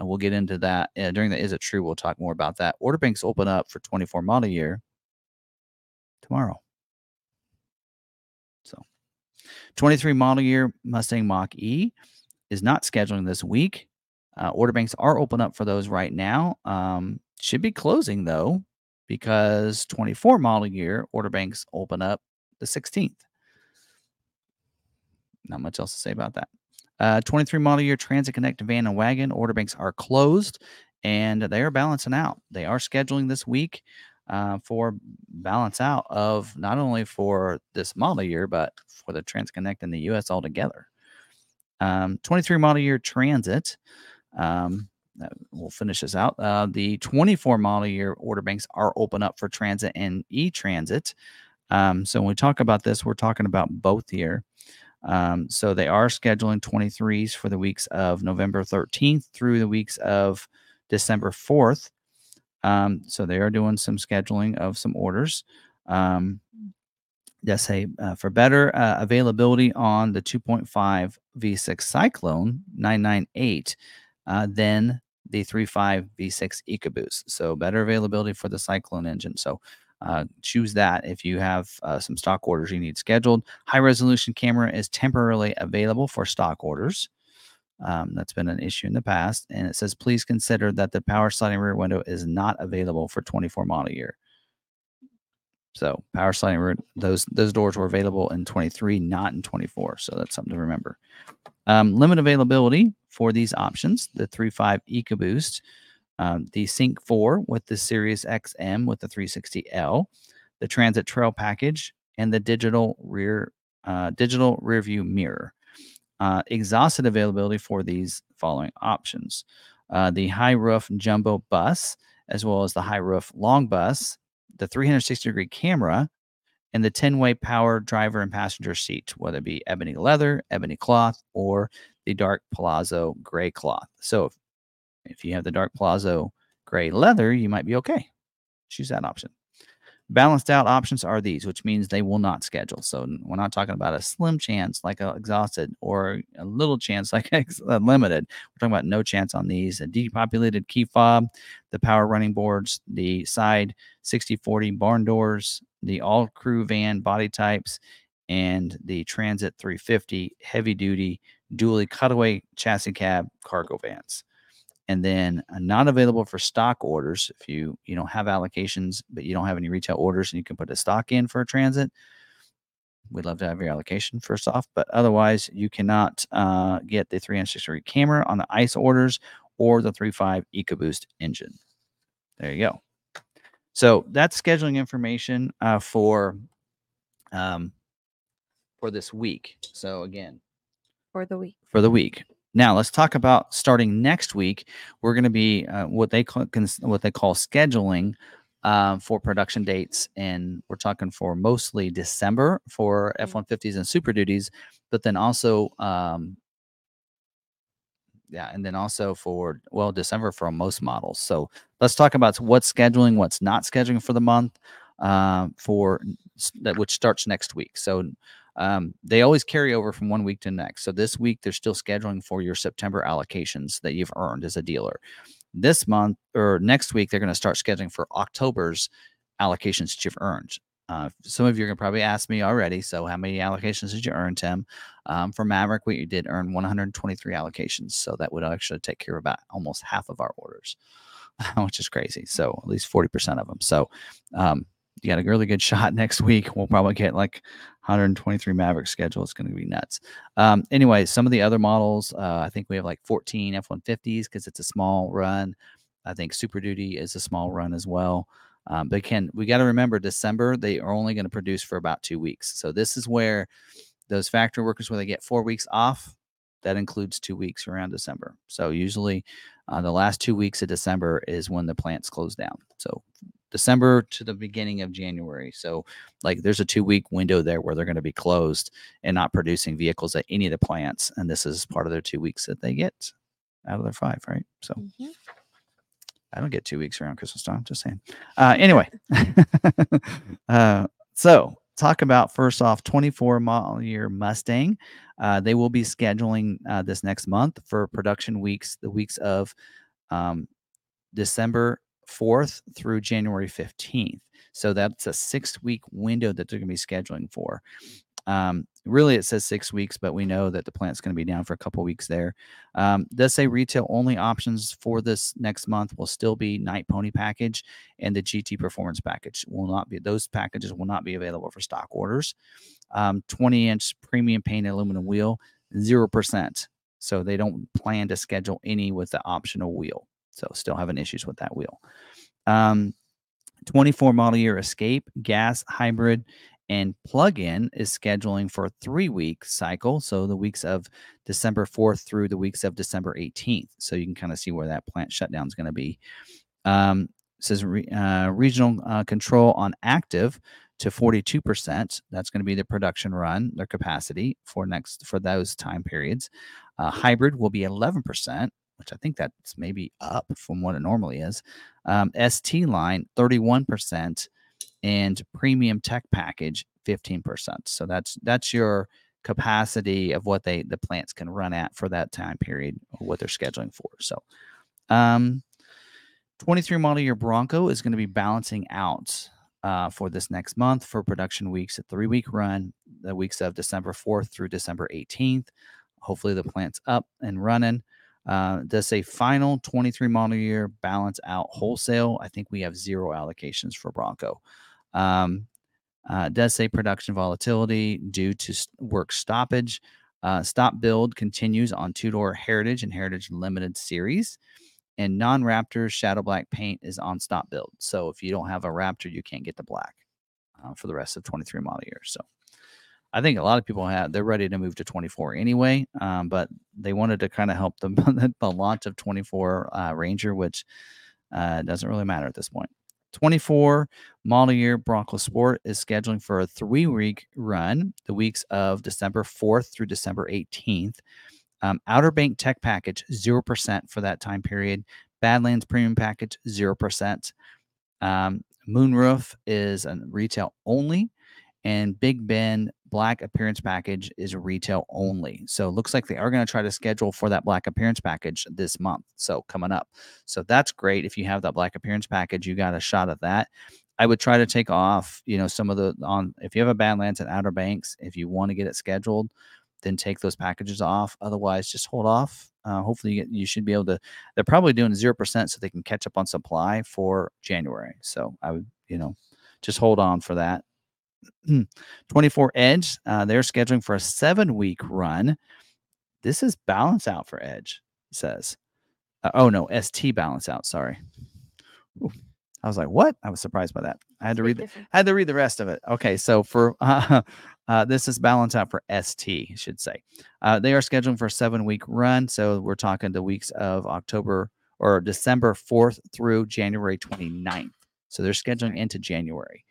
Uh, we'll get into that uh, during the Is It True? We'll talk more about that. Order banks open up for 24 model year tomorrow. 23 model year Mustang Mach E is not scheduling this week. Uh, order banks are open up for those right now. Um, should be closing though, because 24 model year order banks open up the 16th. Not much else to say about that. Uh, 23 model year Transit Connect van and wagon order banks are closed and they are balancing out. They are scheduling this week uh, for balance out of not only for this model year, but for the Transconnect in the US altogether. Um, 23 model year Transit. Um, we'll finish this out. Uh, the 24 model year order banks are open up for transit and e transit. Um, so when we talk about this, we're talking about both here. Um, so they are scheduling 23s for the weeks of November 13th through the weeks of December 4th. Um, so they are doing some scheduling of some orders. Um, say uh, for better uh, availability on the 2.5 V6 Cyclone 998 uh, than the 3.5 V6 EcoBoost. So better availability for the Cyclone engine. So uh, choose that if you have uh, some stock orders you need scheduled. High resolution camera is temporarily available for stock orders. Um, that's been an issue in the past. And it says, please consider that the power sliding rear window is not available for 24 model year. So power sliding rear, those those doors were available in 23, not in 24. So that's something to remember. Um, limit availability for these options: the 3.5 EcoBoost, um, the Sync 4 with the Sirius XM with the 360L, the Transit Trail package, and the digital rear uh, digital rear view mirror. Uh, exhausted availability for these following options: uh, the high roof jumbo bus, as well as the high roof long bus, the 360 degree camera, and the 10 way power driver and passenger seat, whether it be ebony leather, ebony cloth, or the dark palazzo gray cloth. So if, if you have the dark palazzo gray leather, you might be okay. Choose that option. Balanced out options are these, which means they will not schedule. So we're not talking about a slim chance like a exhausted or a little chance like a limited. We're talking about no chance on these. A depopulated key fob, the power running boards, the side 6040 barn doors, the all crew van body types, and the Transit 350 heavy duty dually cutaway chassis cab cargo vans and then uh, not available for stock orders if you you know have allocations but you don't have any retail orders and you can put a stock in for a transit. We'd love to have your allocation first off but otherwise you cannot uh, get the 360 degree camera on the ice orders or the 3.5 ecoboost engine. There you go. So that's scheduling information uh, for um, for this week. So again for the week. for the week now let's talk about starting next week. We're going to be uh, what they call what they call scheduling uh, for production dates, and we're talking for mostly December for Mm. F one fifties and Super Duties, but then also um, yeah, and then also for well December for most models. So let's talk about what's scheduling, what's not scheduling for the month uh, for that which starts next week. So um, they always carry over from one week to next. So this week they're still scheduling for your September allocations that you've earned as a dealer. This month or next week they're going to start scheduling for October's allocations that you've earned. Uh, some of you are going to probably ask me already. So, how many allocations did you earn, Tim? Um, for Maverick, we did earn 123 allocations. So, that would actually take care of about almost half of our orders, which is crazy. So, at least 40% of them. So, um, you got a really good shot next week. We'll probably get like 123 Maverick schedule. It's going to be nuts. Um, anyway, some of the other models, uh, I think we have like 14 F 150s because it's a small run. I think Super Duty is a small run as well. Um, but can we got to remember December they are only going to produce for about two weeks. So this is where those factory workers where they get four weeks off. That includes two weeks around December. So usually, uh, the last two weeks of December is when the plants close down. So December to the beginning of January. So like there's a two week window there where they're going to be closed and not producing vehicles at any of the plants. And this is part of their two weeks that they get out of their five, right? So Mhm. I don't get two weeks around Christmas time. Just saying. Uh, anyway, uh, so talk about first off 24 model year Mustang. Uh, they will be scheduling uh, this next month for production weeks, the weeks of um, December 4th through January 15th. So that's a six week window that they're going to be scheduling for. Um, really, it says six weeks, but we know that the plant's going to be down for a couple weeks there. Um, does say retail only options for this next month will still be Night Pony package and the GT Performance package will not be. Those packages will not be available for stock orders. Um, 20 inch premium paint aluminum wheel, zero percent. So they don't plan to schedule any with the optional wheel. So still having issues with that wheel. Um, 24 model year Escape gas hybrid and plug-in is scheduling for a three-week cycle, so the weeks of December 4th through the weeks of December 18th. So you can kind of see where that plant shutdown is going to be. Um, says re, uh, regional uh, control on active to 42%. That's going to be the production run, their capacity for next for those time periods. Uh, hybrid will be 11%, which I think that's maybe up from what it normally is. Um, ST line 31% and premium tech package 15%. So that's that's your capacity of what they the plants can run at for that time period or what they're scheduling for. So um 23 model year Bronco is going to be balancing out uh, for this next month for production weeks, a three week run, the weeks of December 4th through December 18th. Hopefully, the plant's up and running. Uh, does say final 23 model year balance out wholesale. I think we have zero allocations for Bronco. Um, uh, does say production volatility due to work stoppage. Uh, stop build continues on two door Heritage and Heritage Limited series. And non Raptor Shadow Black paint is on stop build. So if you don't have a Raptor, you can't get the black uh, for the rest of 23 model year. So I think a lot of people have they're ready to move to 24 anyway, um, but they wanted to kind of help them the launch of 24 uh, Ranger, which uh, doesn't really matter at this point. 24 model year Bronco Sport is scheduling for a three week run, the weeks of December 4th through December 18th. Um, Outer Bank Tech Package, 0% for that time period. Badlands Premium Package, 0%. Um, Moonroof is a retail only and Big Bend Black Appearance Package is retail only. So it looks like they are going to try to schedule for that Black Appearance Package this month. So coming up. So that's great. If you have that Black Appearance Package, you got a shot at that. I would try to take off, you know, some of the on if you have a Badlands and Outer Banks, if you want to get it scheduled, then take those packages off. Otherwise, just hold off. Uh, hopefully, you, you should be able to. They're probably doing zero percent so they can catch up on supply for January. So I would, you know, just hold on for that. 24 Edge, uh, they're scheduling for a seven week run. This is balance out for Edge, says. Uh, oh, no, ST balance out. Sorry. Ooh. I was like, what? I was surprised by that. I had to read. The, I had to read the rest of it. Okay, so for uh, uh, this is balance out for ST, I should say. Uh, they are scheduling for a seven week run, so we're talking the weeks of October or December 4th through January 29th. So they're scheduling into January.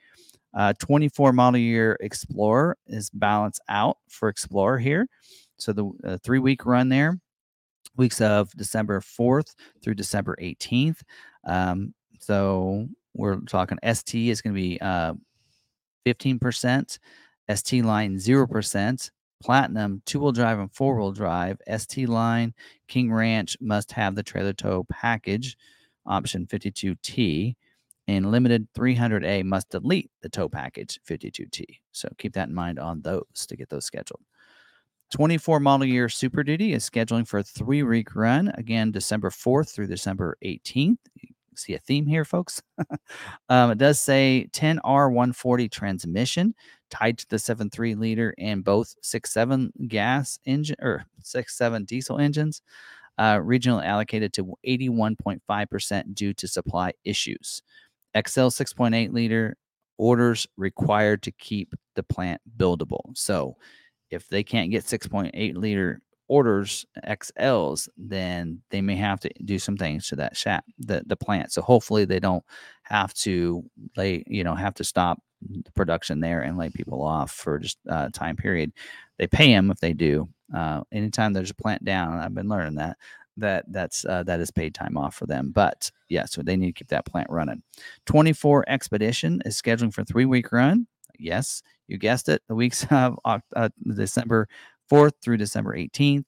Uh, 24 model year Explorer is balanced out for Explorer here. So the uh, three week run there, weeks of December 4th through December 18th. Um, so we're talking ST is going to be uh, 15%, ST line 0%, Platinum two wheel drive and four wheel drive, ST line, King Ranch must have the trailer tow package, option 52T and limited 300A must delete the tow package 52T. So keep that in mind on those to get those scheduled. 24 model year Super Duty is scheduling for a three week run again, December 4th through December 18th. You see a theme here, folks. um, it does say 10R140 transmission tied to the 7.3 liter and both 6.7 gas engine or 6.7 diesel engines. Uh, regionally allocated to 81.5% due to supply issues. XL 6.8 liter orders required to keep the plant buildable. So if they can't get 6.8 liter orders XLs, then they may have to do some things to that shaft, the, the plant. So hopefully they don't have to lay, you know, have to stop the production there and lay people off for just uh, time period. They pay them if they do. Uh, anytime there's a plant down, I've been learning that that that's uh, that is paid time off for them. But yeah, so they need to keep that plant running. 24 Expedition is scheduling for three week run. Yes, you guessed it. The weeks of uh, December 4th through December 18th.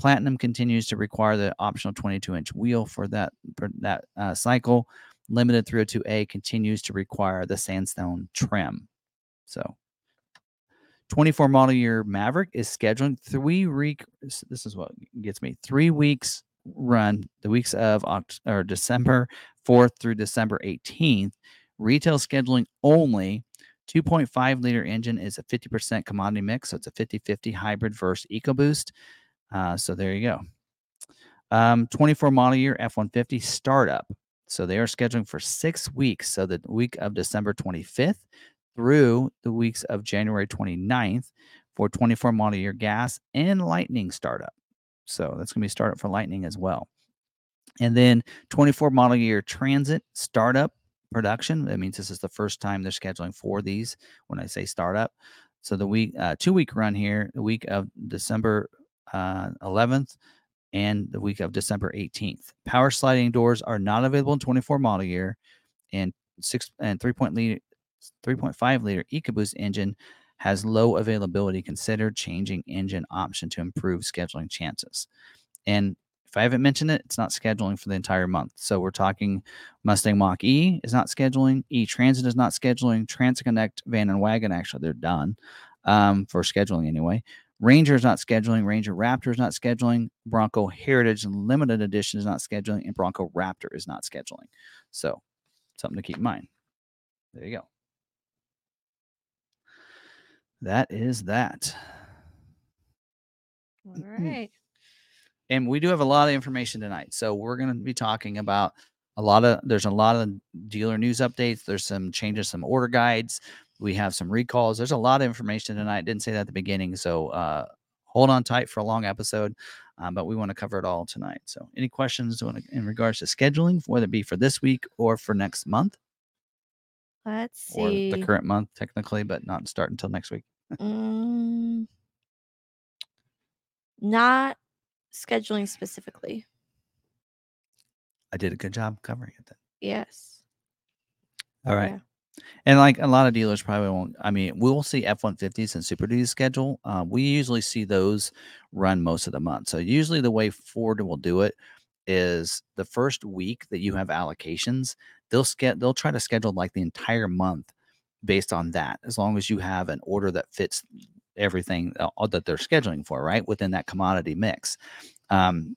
Platinum continues to require the optional 22 inch wheel for that for that uh, cycle. Limited 302A continues to require the sandstone trim. So 24 model year Maverick is scheduling three week. This this is what gets me three weeks run the weeks of October, or December 4th through December 18th. Retail scheduling only. 2.5 liter engine is a 50% commodity mix. So it's a 50 50 hybrid versus EcoBoost. Uh, so there you go. Um, 24 model year F 150 startup. So they are scheduling for six weeks. So the week of December 25th through the weeks of January 29th for 24 model year gas and lightning startup. So that's going to be startup for lightning as well. And then 24 model year transit startup production. That means this is the first time they're scheduling for these when I say startup. So the week, uh, two week run here, the week of December uh, 11th and the week of December 18th. Power sliding doors are not available in 24 model year, and six and 3. liter, 3.5 liter EcoBoost engine has low availability. Consider changing engine option to improve scheduling chances. And if I haven't mentioned it, it's not scheduling for the entire month. So we're talking Mustang Mach E is not scheduling, E Transit is not scheduling, Transit Connect Van and Wagon actually they're done um, for scheduling anyway. Ranger is not scheduling. Ranger Raptor is not scheduling. Bronco Heritage Limited Edition is not scheduling, and Bronco Raptor is not scheduling. So, something to keep in mind. There you go. That is that. All right. And we do have a lot of information tonight. So, we're going to be talking about a lot of there's a lot of dealer news updates. There's some changes, some order guides. We have some recalls. There's a lot of information tonight. Didn't say that at the beginning. So, uh, hold on tight for a long episode. Um, but we want to cover it all tonight. So, any questions in regards to scheduling, whether it be for this week or for next month Let's or see. the current month, technically, but not start until next week? Mm, not scheduling specifically. I did a good job covering it then. Yes. All right. Yeah. And like a lot of dealers probably won't. I mean, we'll see F one fifties and Super Duty schedule. Uh, we usually see those run most of the month. So usually the way Ford will do it is the first week that you have allocations, they'll get they'll try to schedule like the entire month based on that. As long as you have an order that fits everything uh, that they're scheduling for, right within that commodity mix. Um,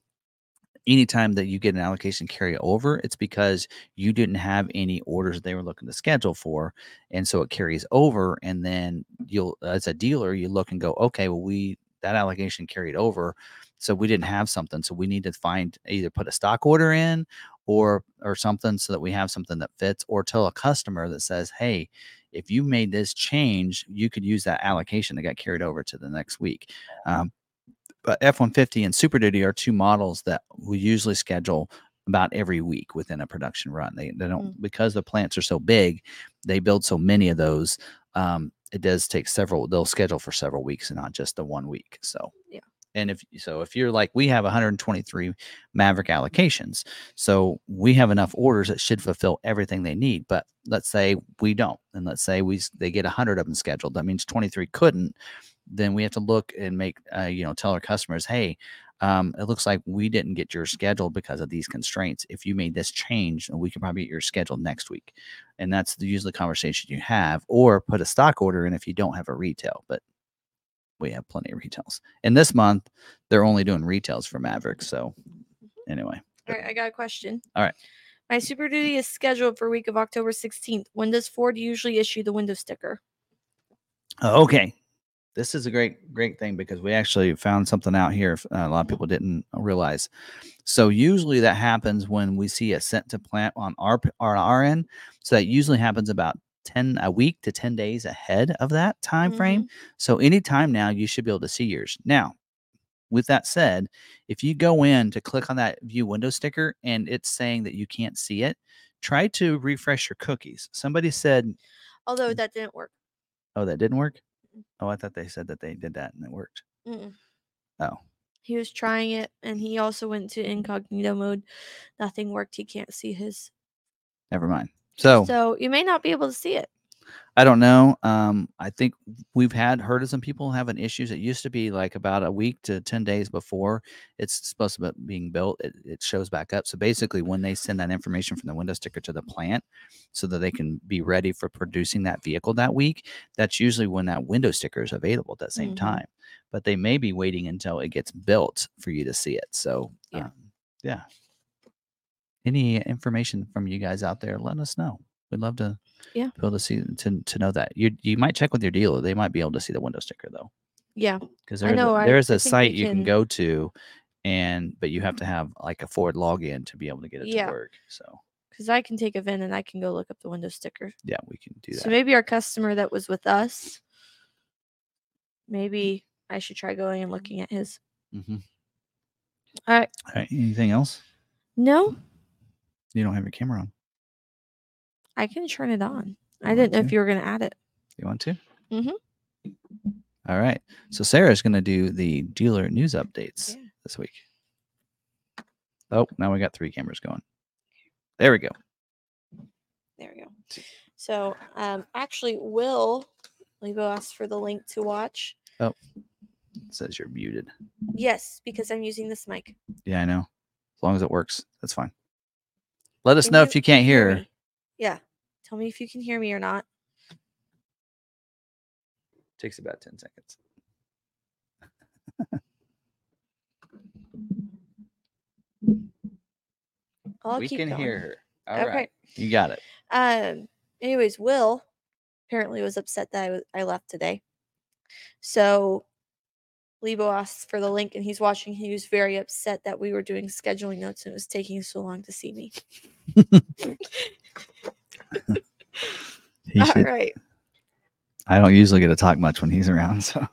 anytime that you get an allocation carry over, it's because you didn't have any orders they were looking to schedule for. And so it carries over. And then you'll, as a dealer, you look and go, okay, well, we, that allocation carried over. So we didn't have something. So we need to find either put a stock order in or, or something so that we have something that fits or tell a customer that says, hey, if you made this change, you could use that allocation that got carried over to the next week. Um, but F 150 and Super Duty are two models that we usually schedule about every week within a production run. They, they don't, because the plants are so big, they build so many of those. Um, it does take several, they'll schedule for several weeks and not just the one week. So, Yeah. And if so, if you're like, we have 123 Maverick allocations. So we have enough orders that should fulfill everything they need. But let's say we don't. And let's say we, they get 100 of them scheduled. That means 23 couldn't then we have to look and make uh, you know tell our customers hey um, it looks like we didn't get your schedule because of these constraints if you made this change we can probably get your schedule next week and that's the, usually conversation you have or put a stock order in if you don't have a retail but we have plenty of retails and this month they're only doing retails for maverick so anyway All right. I got a question. All right. My Super Duty is scheduled for week of October 16th. When does Ford usually issue the window sticker? Okay this is a great great thing because we actually found something out here uh, a lot of people didn't realize so usually that happens when we see a sent to plant on our on our end so that usually happens about 10 a week to 10 days ahead of that mm-hmm. time frame so anytime now you should be able to see yours now with that said if you go in to click on that view window sticker and it's saying that you can't see it try to refresh your cookies somebody said Although mm. that didn't work. oh that didn't work oh i thought they said that they did that and it worked Mm-mm. Oh, He was trying it and he also went to incognito mode. Nothing worked. He can't see his. Never mind. So, So you may not be able to see it. I don't know. Um, I think we've had heard of some people having issues. It used to be like about a week to 10 days before it's supposed to be being built, it, it shows back up. So basically, when they send that information from the window sticker to the plant so that they can be ready for producing that vehicle that week, that's usually when that window sticker is available at that same Mhm. time. But they may be waiting until it gets built for you to see it. So, Yeah. um, yeah. Any information from you guys out there, let us know. We'd love to Yeah. be able to see to, to know that. You you might check with your dealer. They might be able to see the window sticker though, Yeah. because I there's a, I- there's I a site you can can- go to, and but you have to have like a Ford login to be able to get it Yeah. to work. So Because I can take a VIN and I can go look up the window sticker. yeah, we can do that. So maybe our customer that was with us, maybe I should try going and looking at his. Mm-hmm. All right. All right. Anything else? No, You don't have your camera on. I can turn it on. I didn't know want if you were going to add it. You want to? Mhm. All right. So Sarah's going to do the dealer news updates Yeah. this week. Oh, now we got three cameras going. There we go. There we go. So um, actually, Will Lebo asked for the link to watch. Oh, it says you're muted. Yes, because I'm using this mic. Yeah, I know. As long as it works, that's fine. Let us know if you can't hear. me? Yeah. Tell me if you can hear me or not. Takes about 10 seconds. I'll we can going. hear her. All right, okay. You got it. Um. Anyways, Will apparently was upset that I, was, I left today. So Lebo asked for the link, and he's watching. He was very upset that we were doing scheduling notes and it was taking so long to see me. All should, right. I don't usually get to talk much when he's around. So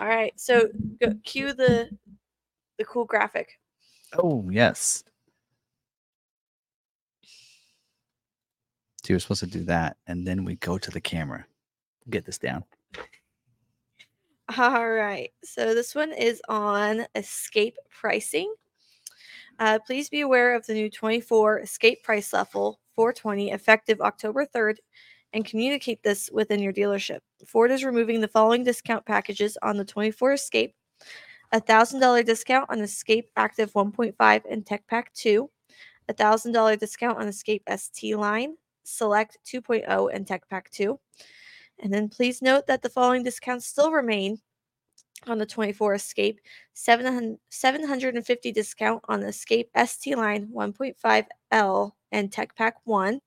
All right. So go, cue the the cool graphic. Oh, yes. So you're supposed to do that, and then we go to the camera. Get this down. All right. So this one is on escape pricing. Uh, please be aware of the new 24 escape price level 420 effective October 3rd and communicate this within your dealership. Ford is removing the following discount packages on the 24 Escape a $1,000 discount on Escape Active 1.5 and Tech Pack 2, a $1,000 discount on Escape ST line, Select 2.0 and Tech Pack 2. And then please note that the following discounts still remain on the 24 Escape 700 750 discount on the Escape ST line 1.5L and Tech Pack 1,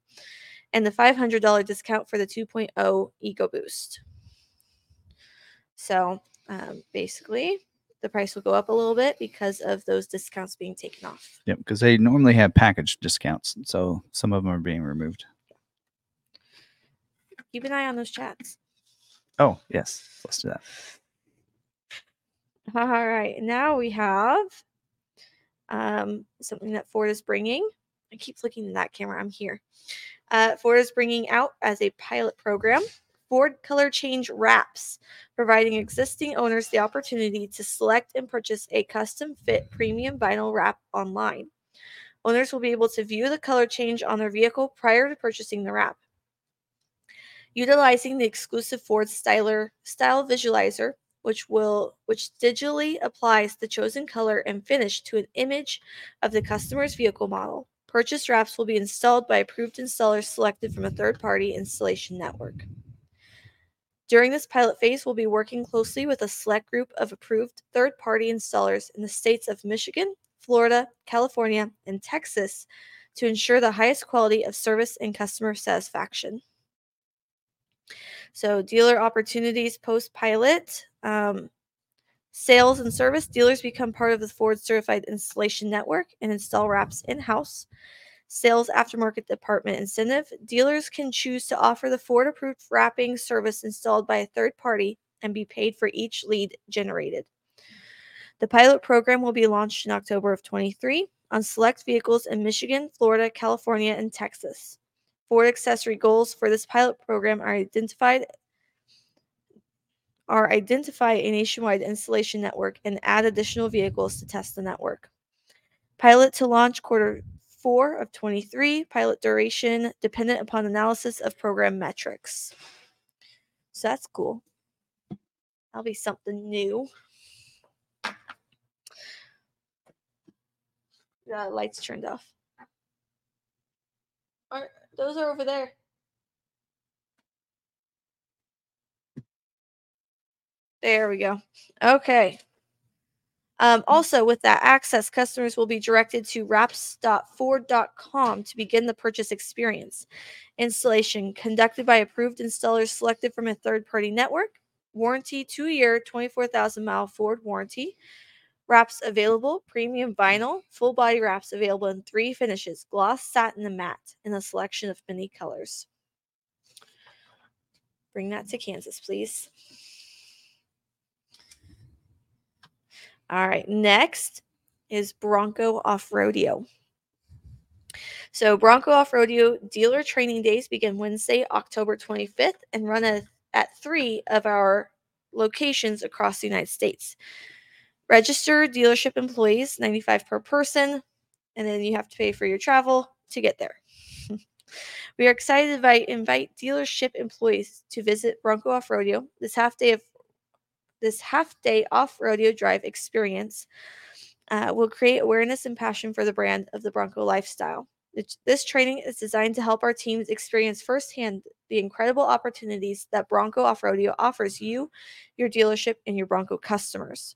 and the $500 discount for the 2.0 Eco Boost. So um, basically, the price will go up a little bit because of those discounts being taken off. Yep, because they normally have package discounts, so some of them are being removed. Keep an eye on those chats. Oh, yes. Let's do that. All right, now we have um, something that Ford is bringing. I keep looking at that camera. I'm here. Uh, Ford is bringing out as a pilot program Ford Color Change Wraps, providing existing owners the opportunity to select and purchase a custom fit premium vinyl wrap online. Owners will be able to view the color change on their vehicle prior to purchasing the wrap. Utilizing the exclusive Ford Styler Style Visualizer, which will which digitally applies the chosen color and finish to an image of the customer's vehicle model. Purchase wraps will be installed by approved installers selected from a third-party installation network. During this pilot phase, we'll be working closely with a select group of approved third-party installers in the states of Michigan, Florida, California, and Texas to ensure the highest quality of service and customer satisfaction. So, dealer opportunities post pilot, um, sales and service. Dealers become part of the Ford Certified Installation Network and install wraps in house. Sales aftermarket department incentive. Dealers can choose to offer the Ford approved wrapping service installed by a third party and be paid for each lead generated. The pilot program will be launched in October of 23 on select vehicles in Michigan, Florida, California, and Texas. Ford accessory goals for this pilot program are identified are identify a nationwide installation network and add additional vehicles to test the network. Pilot to launch quarter four of 23. Pilot duration dependent upon analysis of program metrics. So that's cool. That'll be something new. The lights turned off. Those are over there? There we go. Okay. Um, also, with that access, customers will be directed to wraps.ford.com to begin the purchase experience. Installation conducted by approved installers selected from a third party network. Warranty two year, 24,000 mile Ford warranty. Wraps available premium vinyl, full body wraps available in three finishes gloss, satin, and matte in a selection of many colors. Bring that to Kansas, please. All right, next is Bronco Off-Roadeo. So, Bronco Off-Roadeo dealer training days begin Wednesday, October 25th, and run at, three of our locations across the United States. Registered dealership employees, 95 per person, and then you have to pay for your travel to get there. we are excited to invite, dealership employees to visit Bronco Off-Roadeo this half day of this half day off rodeo drive experience uh, will create awareness and passion for the brand of the Bronco lifestyle. This training is designed to help our teams experience firsthand the incredible opportunities that Bronco Off-Roadeo offers you, your dealership, and your Bronco customers.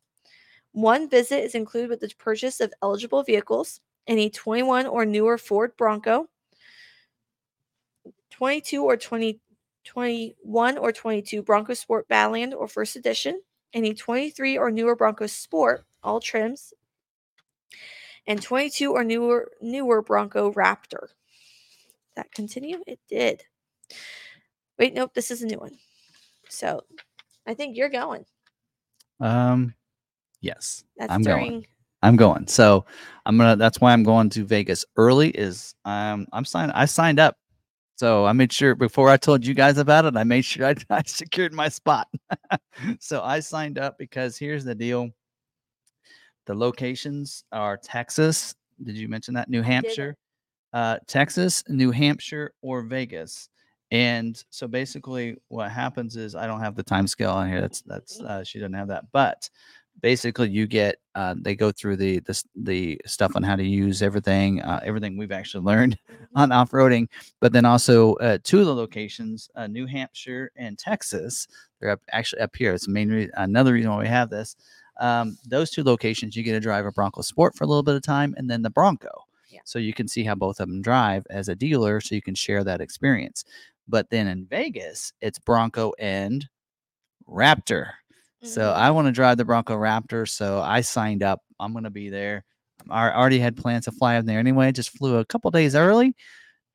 One visit is included with the purchase of eligible vehicles, any 21 or newer Ford Bronco, 22 or 20, 21 or 22 Bronco Sport Badland or First Edition, any 23 or newer Bronco Sport, all trims, and 22 or newer newer Bronco Raptor. That continue? It did. Wait, nope, this is a new one. So I think you're going. Um yes. That's I'm during going. I'm going. So I'm gonna that's why I'm going to Vegas early is um I'm signed I signed up. So I made sure before I told you guys about it, I made sure I, I secured my spot. so I signed up because here's the deal. The locations are Texas. Did you mention that? New Hampshire, uh, Texas, New Hampshire, or Vegas. And so basically, what happens is I don't have the time scale on here. That's that's uh, she doesn't have that. But basically, you get uh, they go through the the the stuff on how to use everything, uh, everything we've actually learned on off roading. But then also uh, two of the locations, uh, New Hampshire and Texas, they're up, actually up here. It's the main re- another reason why we have this. Um, those two locations, you get to drive a Bronco Sport for a little bit of time, and then the Bronco. Yeah. So you can see how both of them drive as a dealer, so you can share that experience. But then in Vegas, it's Bronco and Raptor. So Mhm. I want to drive the Bronco Raptor. So I signed up. I'm going to be there. I already had plans to fly in there anyway. Just flew a couple days early,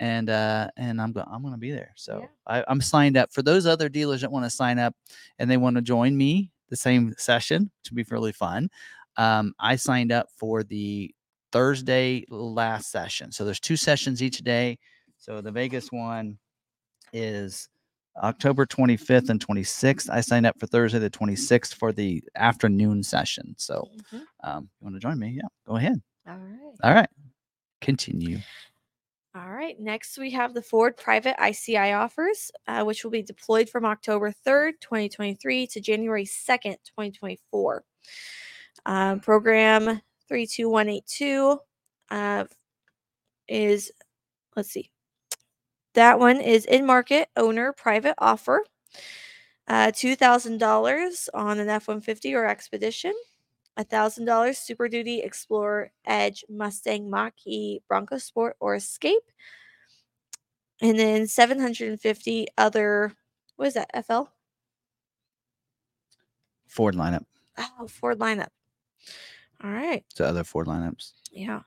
and uh, and I'm going. I'm going to be there. So Yeah. I, I'm signed up. For those other dealers that want to sign up and they want to join me the same session, which would be really fun. Um, I signed up for the Thursday last session. So there's two sessions each day. So the Vegas one is October 25th and 26th. I signed up for Thursday the 26th for the afternoon session. So Mhm. um, you want to join me? Yeah, go ahead. All right. All right. Continue. All right. Next, we have the Ford private ICI offers, uh, which will be deployed from October 3rd, 2023 to January 2nd, 2024. Um, program 32182 uh, is, let's see, that one is in market owner private offer. Uh, $2,000 on an F 150 or Expedition. $1,000 Super Duty Explorer Edge Mustang Mach E Bronco Sport or Escape. And then 750 other, what is that, FL? Ford lineup. Oh, Ford lineup. All right. So other Ford lineups. Yeah.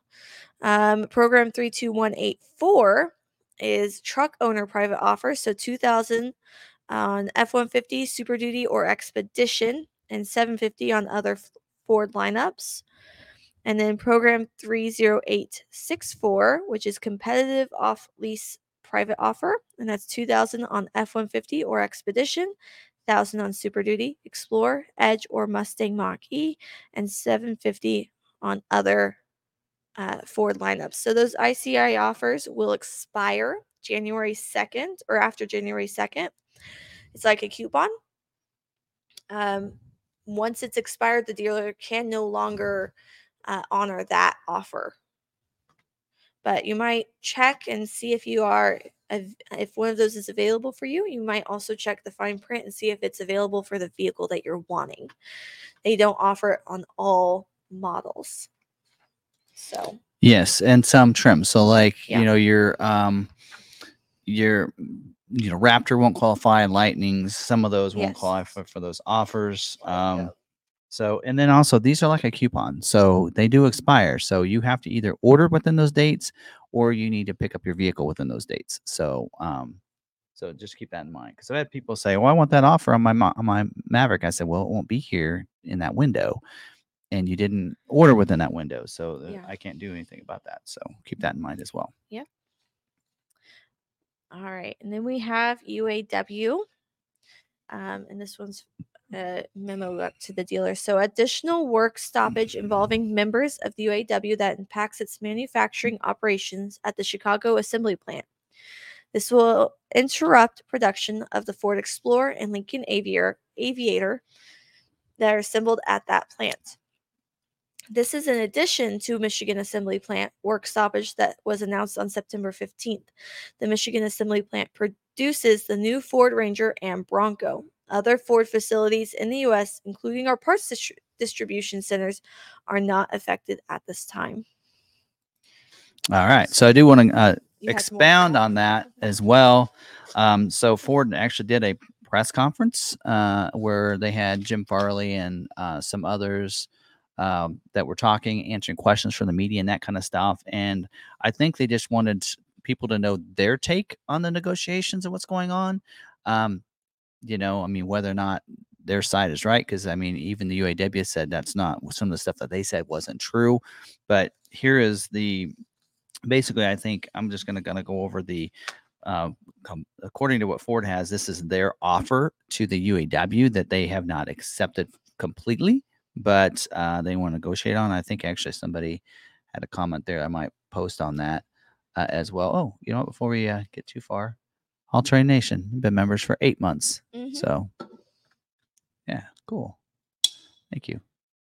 Um, program 32184 is truck owner private offer. So 2000 on F-150 Super Duty or Expedition and 750 on other Ford lineups. And then program 30864, which is competitive off lease private offer, and that's 2000 on F-150 or Expedition, 1000 on Super Duty, Explorer, Edge, or Mustang Mach E, and 750 on other uh, Ford lineups. So those ICI offers will expire January 2nd or after January 2nd. It's like a coupon. Um, once it's expired, the dealer can no longer uh, honor that offer. But you might check and see if you are if one of those is available for you. You might also check the fine print and see if it's available for the vehicle that you're wanting. They don't offer it on all models. So Yes, and some trim. So like, Yeah. you know, your um your you know, Raptor won't qualify and Lightnings, some of those won't Yes. qualify for those offers. Um so and then also these are like a coupon. So they do expire. So you have to either order within those dates or you need to pick up your vehicle within those dates. So um so just keep that in mind because I've had people say, "Well, I want that offer on my on my Maverick." I said, "Well, it won't be here in that window, and you didn't order within that window, so uh, Yeah. I can't do anything about that." So keep that in mind as well. Yeah. All right. And then we have UAW. Um, and this one's a memo up to the dealer. So, additional work stoppage involving members of the UAW that impacts its manufacturing operations at the Chicago assembly plant. This will interrupt production of the Ford Explorer and Lincoln Aviator, Aviator that are assembled at that plant. This is in addition to Michigan Assembly Plant work stoppage that was announced on September 15th. The Michigan Assembly Plant produces the new Ford Ranger and Bronco. Other Ford facilities in the U.S., including our parts distri- distribution centers, are not affected at this time. All right, so I do want to uh, You had more expound on that as well. Um, so Ford actually did a press conference uh, where they had Jim Farley and uh, some others um, that were talking, answering questions from the media and that kind of stuff. And I think they just wanted people to know their take on the negotiations and what's going on. Um, you know, I mean, whether or not their side is right, because I mean, even the UAW said that's not some of the stuff that they said wasn't true. But here is the basically, I think I'm just gonna gonna go over the uh, according to what Ford has, this is their offer to the UAW that they have not accepted completely, but uh, they want to negotiate on. I think actually somebody had a comment there. I might post on that uh, as well. Oh, you know, what, before we uh, get too far, All Terrain Nation been members for eight months. Mhm. So, yeah, cool. Thank you.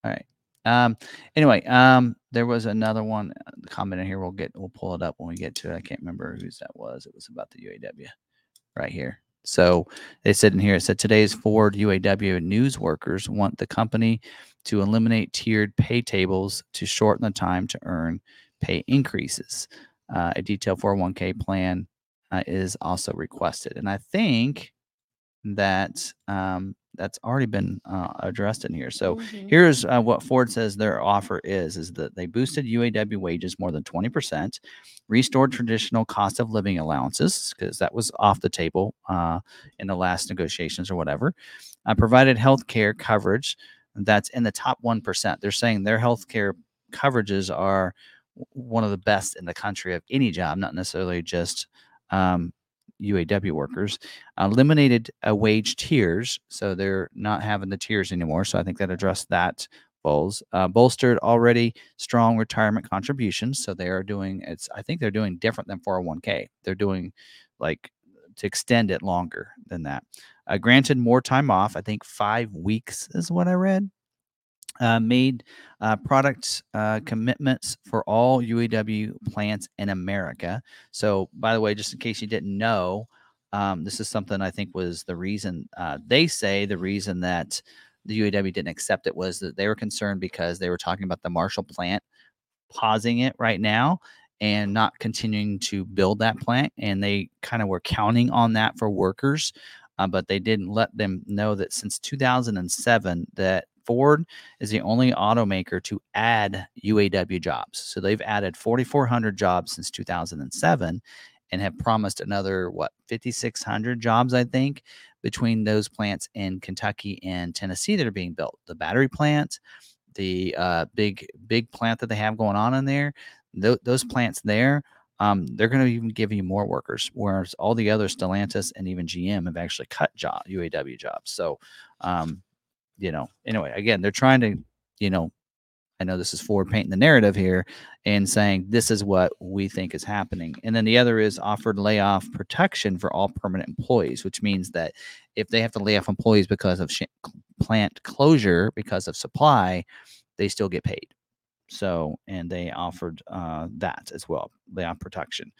All right. Um. Anyway, um, there was another one uh, comment in here. We'll get. We'll pull it up when we get to it. I can't remember whose that was. It was about the UAW, right here. So they said in here. It said today's Ford UAW news workers want the company to eliminate tiered pay tables to shorten the time to earn pay increases. Uh, a detailed 401k plan uh, is also requested, and I think that um, that's already been uh, addressed in here. So Mhm. here's uh, what Ford says their offer is: is that they boosted UAW wages more than 20 percent, restored traditional cost of living allowances because that was off the table uh, in the last negotiations or whatever, uh, provided health care coverage that's in the top one percent. They're saying their health care coverages are one of the best in the country of any job, not necessarily just um, UAW workers eliminated uh, wage tiers, so they're not having the tiers anymore. So I think that addressed that. Bowls uh, bolstered already strong retirement contributions, so they are doing it's. I think they're doing different than 401k. They're doing like to extend it longer than that. Uh, granted more time off. I think five weeks is what I read. Uh, made uh, product uh, commitments for all UAW plants in America. So, by the way, just in case you didn't know, um, this is something I think was the reason uh, they say the reason that the UAW didn't accept it was that they were concerned because they were talking about the Marshall plant pausing it right now and not continuing to build that plant. And they kind of were counting on that for workers, uh, but they didn't let them know that since 2007 that Ford is the only automaker to add UAW jobs. So they've added 4,400 jobs since 2007 and have promised another, what, 5,600 jobs, I think, between those plants in Kentucky and Tennessee that are being built. The battery plant, the uh, big, big plant that they have going on in there, tho- those plants there um, they're going to even give you more workers, whereas all the others, Stellantis and even GM, have actually cut job UAW jobs. So, um, you know, anyway, again, they're trying to, you know, I know this is Ford painting the narrative here and saying this is what we think is happening. And then the other is offered layoff protection for all permanent employees, which means that if they have to lay off employees because of sh- plant closure, because of supply, they still get paid. So, and they offered uh, that as well, layoff protection.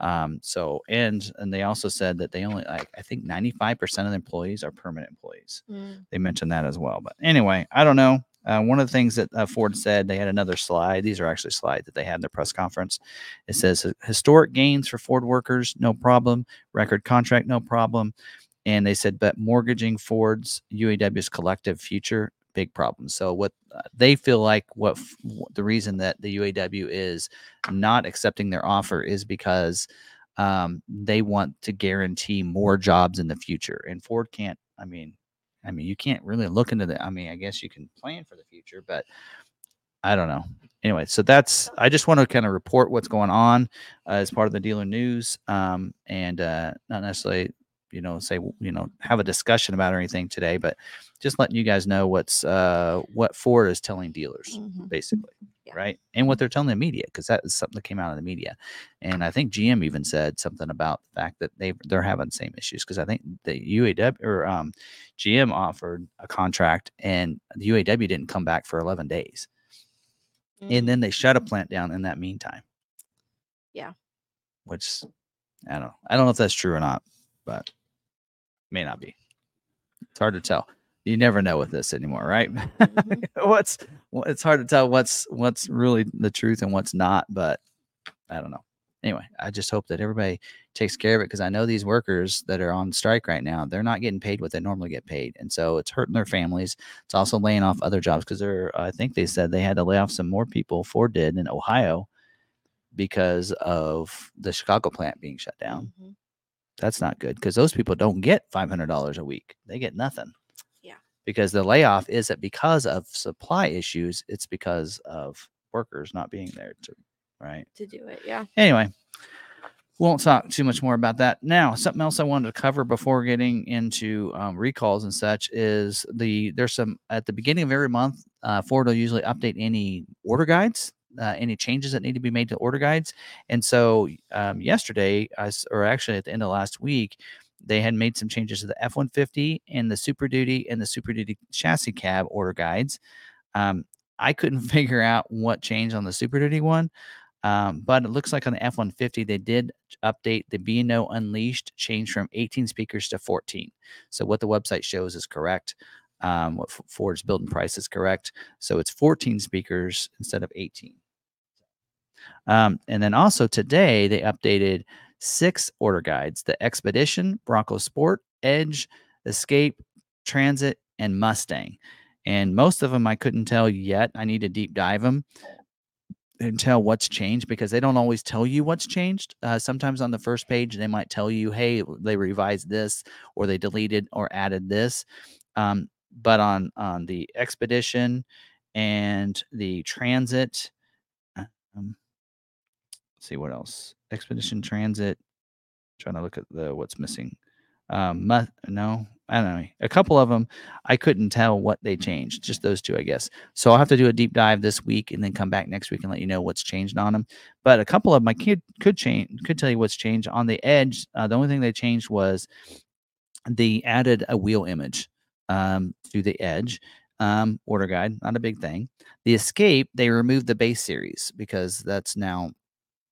Um, so, and and they also said that they only like I think ninety five percent of the employees are permanent employees. Mm. They mentioned that as well. But anyway, I don't know. Uh, one of the things that uh, Ford said, they had another slide. These are actually slides that they had in their press conference. It says historic gains for Ford workers, no problem. Record contract, no problem. And they said, but mortgaging Ford's UAW's collective future, big problem. So what uh, they feel like what f- the reason that the UAW is not accepting their offer is because um, they want to guarantee more jobs in the future, and Ford can't. I mean, I mean, you can't really look into the. I mean, I guess you can plan for the future, but I don't know. Anyway, so that's. I just want to kind of report what's going on uh, as part of the dealer news, um, and uh, not necessarily, you know, say you know have a discussion about or anything today, but just letting you guys know what's uh, what Ford is telling dealers Mhm. basically, Yeah. right? And what they're telling the media because that is something that came out of the media, and I think GM even said something about the fact that they they're having the same issues because I think the UAW or um, GM offered a contract and the UAW didn't come back for 11 days, Mm. and then they shut a plant down in that meantime. Yeah. which I don't know. I don't know if that's true or not, but may not be. It's hard to tell. You never know with this anymore, right? Mhm. what's well, it's hard to tell what's what's really the truth and what's not, but I don't know. Anyway, I just hope that everybody takes care of it because I know these workers that are on strike right now, they're not getting paid what they normally get paid. And so it's hurting their families. It's also laying off other jobs because they're, I think they said they had to lay off some more people, Ford did in Ohio because of the Chicago plant being shut down. Mhm. That's not good because those people don't get $500 a week. They get nothing. Yeah. Because the layoff isn't because of supply issues, it's because of workers not being there to, right? To do it, yeah. Anyway, won't talk too much more about that. Now, something else I wanted to cover before getting into um, recalls and such is the there's some at the beginning of every month. Uh, Ford will usually update any order guides, uh, any changes that need to be made to order guides. And so um, yesterday, or actually at the end of last week, they had made some changes to the F one fifty and the Super Duty and the Super Duty chassis cab order guides. Um, I couldn't figure out what changed on the Super Duty one. Um, but it looks like on the F 150, they did update the B&O Unleashed, change from 18 speakers to 14. So, what the website shows is correct. Um, what Ford's building price is correct. So, it's 14 speakers instead of 18. Um, and then also today, they updated six order guides the Expedition, Bronco Sport, Edge, Escape, Transit, and Mustang. And most of them I couldn't tell yet. I need to deep dive them and tell what's changed because they don't always tell you what's changed. Uh, sometimes on the first page, they might tell you, hey, they revised this or they deleted or added this. Um, but on on the expedition and the transit, uh, um, let's see what else. Expedition transit. Trying to look at the what's missing. Um, no, I don't know. A couple of them, I couldn't tell what they changed. Just those two, I guess. So I'll have to do a deep dive this week and then come back next week and let you know what's changed on them. But a couple of my could could change could tell you what's changed on the edge. Uh, the only thing they changed was they added a wheel image um, to the edge um, order guide. Not a big thing. The escape they removed the base series because that's now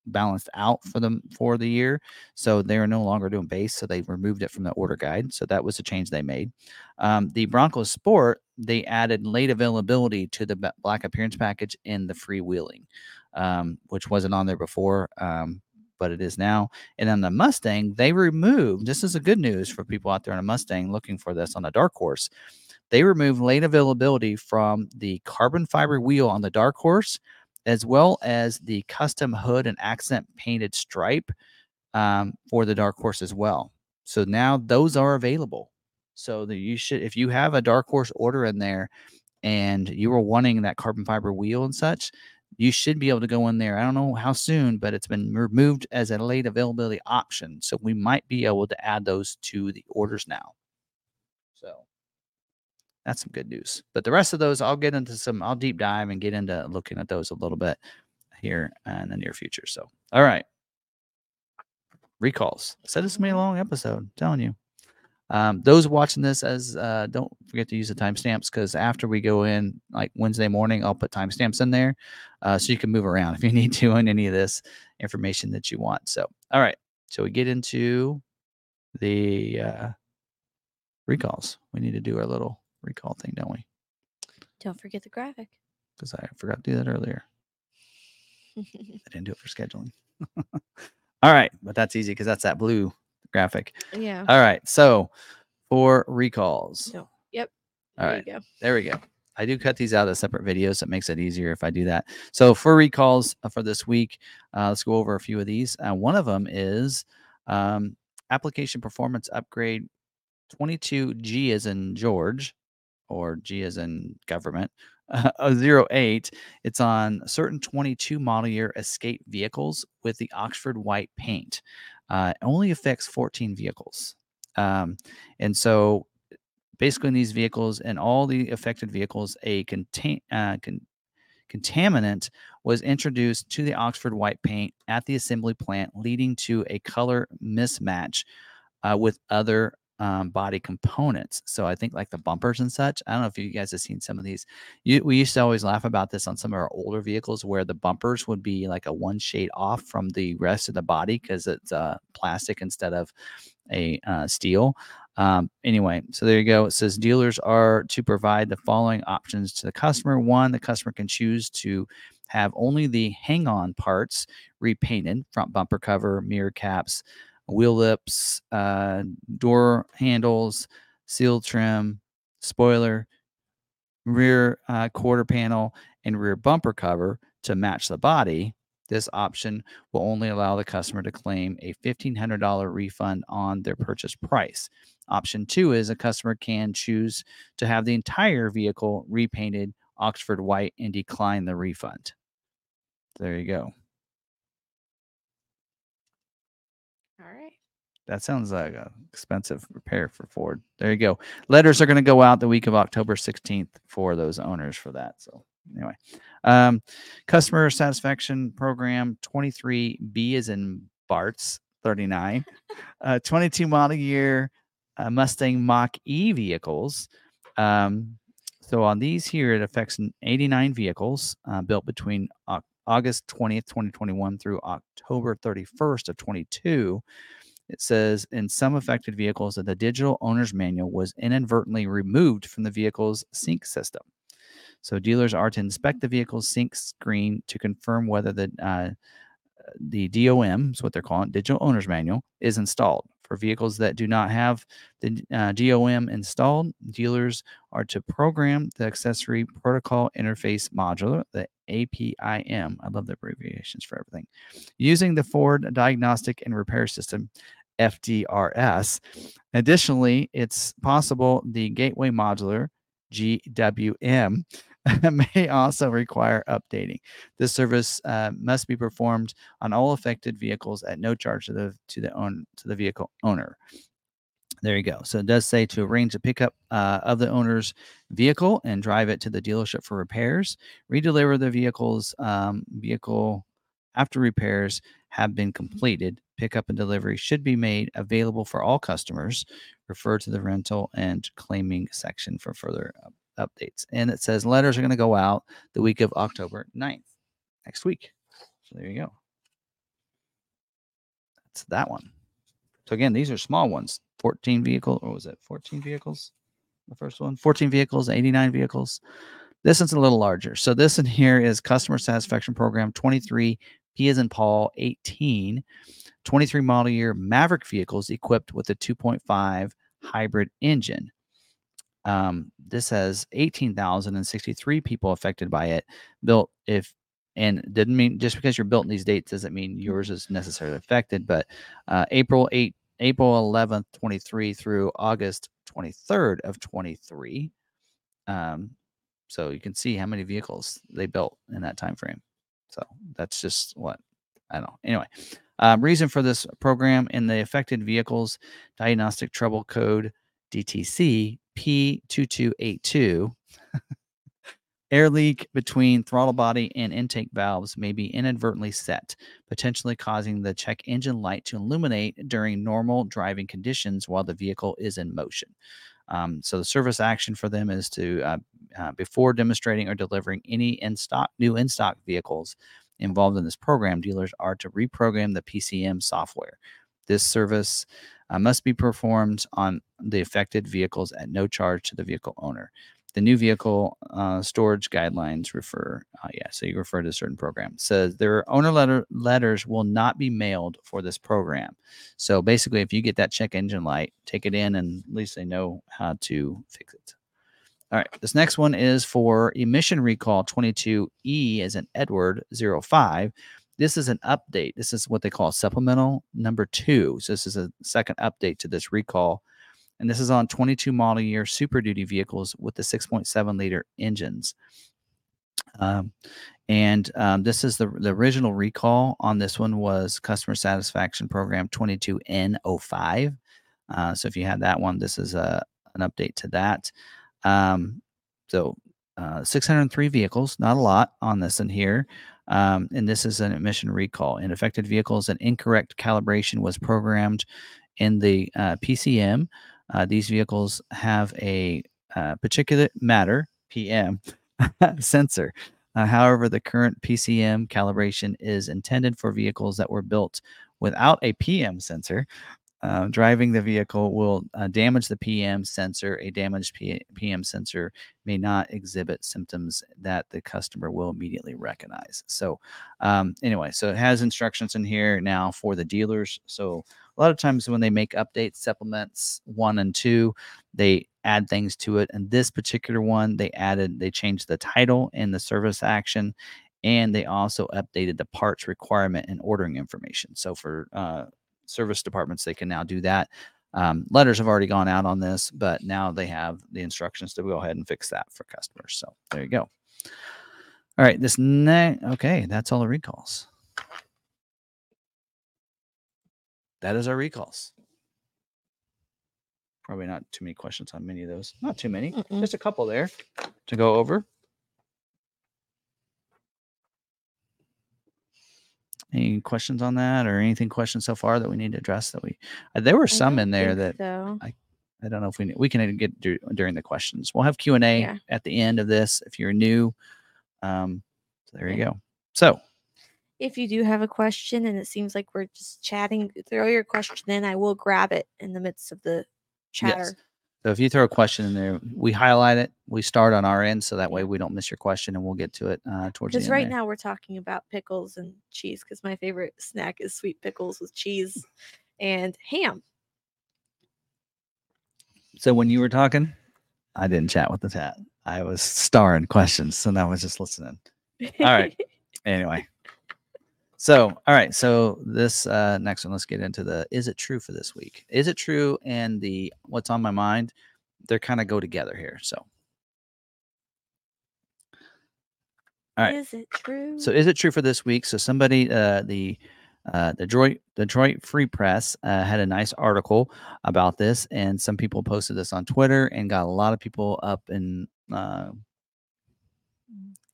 balanced out for them for the year. So they are no longer doing base. So they removed it from the order guide. So that was a change they made. Um, the Broncos Sport, they added late availability to the black appearance package in the freewheeling, um, which wasn't on there before. Um, but it is now. And then the Mustang, they removed this is a good news for people out there on a Mustang looking for this on a dark horse. They removed late availability from the carbon fiber wheel on the dark horse as well as the custom hood and accent painted stripe um, for the dark horse as well. So now those are available. So that you should, if you have a dark horse order in there, and you were wanting that carbon fiber wheel and such, you should be able to go in there. I don't know how soon, but it's been removed as a late availability option. So we might be able to add those to the orders now. So that's some good news. But the rest of those, I'll get into some, I'll deep dive and get into looking at those a little bit here in the near future. So, all right. Recalls. I said this is going to be a long episode, I'm telling you. Um, those watching this as uh, don't forget to use the timestamps because after we go in like Wednesday morning, I'll put timestamps in there uh, so you can move around if you need to on any of this information that you want. So, all right. So we get into the uh, recalls. We need to do our little recall thing, don't we? Don't forget the graphic. Because I forgot to do that earlier. I didn't do it for scheduling. All right, but that's easy because that's that blue graphic. yeah. All right, so for recalls. So, yep. All there right. you go. There we go. I do cut these out as separate videos. It makes it easier if I do that. So for recalls uh, for this week, uh, let's go over a few of these. Uh, one of them is um, application performance upgrade 22G is in George, or G as in government. Uh, 08. It's on certain 22 model year Escape vehicles with the Oxford white paint. Uh, only affects 14 vehicles. Um, and so basically in these vehicles and all the affected vehicles, a contain, uh, con- contaminant was introduced to the Oxford white paint at the assembly plant, leading to a color mismatch uh, with other um, body components. So I think like the bumpers and such. I don't know if you guys have seen some of these. You, we used to always laugh about this on some of our older vehicles where the bumpers would be like a one shade off from the rest of the body because it's uh, plastic instead of a uh, steel. Um, anyway, so there you go. It says dealers are to provide the following options to the customer. One, the customer can choose to have only the hang on parts repainted front bumper cover, mirror caps, wheel lips, uh, door handles, seal trim, spoiler, rear uh, quarter panel, and rear bumper cover to match the body. This option will only allow the customer to claim a $1,500 refund on their purchase price. Option two is a customer can choose to have the entire vehicle repainted Oxford white and decline the refund. There you go. All right. That sounds like a expensive repair for Ford. There you go. Letters are going to go out the week of October 16th for those owners for that. So anyway, um, customer satisfaction program 23B is in Bart's 39, uh, 22 model year uh, Mustang Mach E vehicles. Um, so on these here, it affects 89 vehicles uh, built between Au- August 20th, 2021 through October 31st of 22. It says in some affected vehicles that the digital owner's manual was inadvertently removed from the vehicle's sync system. So dealers are to inspect the vehicle's sync screen to confirm whether the uh, the DOM, is what they're calling it, digital owner's manual, is installed. For vehicles that do not have the uh, DOM installed, dealers are to program the accessory protocol interface module, the APIM. I love the abbreviations for everything. Using the Ford Diagnostic and Repair System, FDRS. Additionally, it's possible the Gateway Module, GWM, may also require updating. This service uh, must be performed on all affected vehicles at no charge to the to the own to the vehicle owner. There you go. So it does say to arrange a pickup uh, of the owner's vehicle and drive it to the dealership for repairs. Redeliver the vehicle's um, vehicle after repairs have been completed. Pickup and delivery should be made available for all customers. Refer to the rental and claiming section for further up- updates. And it says letters are going to go out the week of October 9th, next week. So there you go. That's that one. So again, these are small ones. 14 vehicle, or was it 14 vehicles? The first one, 14 vehicles, 89 vehicles. This one's a little larger. So this in here is customer satisfaction program 23 P is in Paul 18, 23 model year Maverick vehicles equipped with a 2.5 hybrid engine. Um, this has 18,063 people affected by it. Built if and didn't mean just because you're built in these dates doesn't mean yours is necessarily affected. But uh, April 8, April 11th, 23 through August 23rd of 23. Um, so you can see how many vehicles they built in that time frame. So that's just what I don't know. Anyway, um, reason for this program in the affected vehicles diagnostic trouble code DTC P2282. Air leak between throttle body and intake valves may be inadvertently set, potentially causing the check engine light to illuminate during normal driving conditions while the vehicle is in motion. Um, so the service action for them is to, uh, uh, before demonstrating or delivering any in stock new in stock vehicles involved in this program, dealers are to reprogram the PCM software. This service uh, must be performed on the affected vehicles at no charge to the vehicle owner. The new vehicle uh, storage guidelines refer, uh, yeah, so you refer to a certain program. Says their owner letter letters will not be mailed for this program. So basically, if you get that check engine light, take it in, and at least they know how to fix it. All right, this next one is for emission recall 22E as an Edward 05. This is an update. This is what they call supplemental number two. So this is a second update to this recall and this is on 22 model year Super Duty vehicles with the 6.7 liter engines. Um, and um, this is the, the original recall on this one was customer satisfaction program 22N05. Uh, so if you had that one, this is a, an update to that. Um, so uh, 603 vehicles, not a lot on this in here. Um, and this is an emission recall. In affected vehicles, an incorrect calibration was programmed in the uh, PCM uh, these vehicles have a uh, particulate matter PM sensor. Uh, however, the current PCM calibration is intended for vehicles that were built without a PM sensor. Uh, driving the vehicle will uh, damage the PM sensor. A damaged P- PM sensor may not exhibit symptoms that the customer will immediately recognize. So, um, anyway, so it has instructions in here now for the dealers. So, a lot of times when they make updates, supplements one and two, they add things to it. And this particular one, they added, they changed the title and the service action, and they also updated the parts requirement and ordering information. So for uh, service departments, they can now do that. Um, letters have already gone out on this, but now they have the instructions to go ahead and fix that for customers. So there you go. All right, this next, okay, that's all the recalls. that is our recalls. Probably not too many questions on many of those. Not too many, Mm-mm. just a couple there to go over. Any questions on that, or anything questions so far that we need to address? That we uh, there were some in there that so. I don't know if we we can get dur- during the questions. We'll have Q and A Yeah. at the end of this if you're new. Um, so there you go. So If you do have a question and it seems like we're just chatting, throw your question in. I will grab it in the midst of the chatter. So if you throw a question in there, we highlight it. We start on our end, so that way we don't miss your question, and we'll get to it uh, towards the end. Because right there. now we're talking about pickles and cheese. Because my favorite snack is sweet pickles with cheese and ham. So when you were talking, I didn't chat with the chat. I was starring questions, so now I was just listening. All right. Anyway, so all right. So this uh, next one, let's get into the is it true for this week? Is it true? And the what's on my mind, they're kind of go together here. So All right. Is it true? So is it true for this week? So somebody, uh, the uh, the Detroit Detroit Free Press uh, had a nice article about this, and some people posted this on Twitter and got a lot of people up in uh,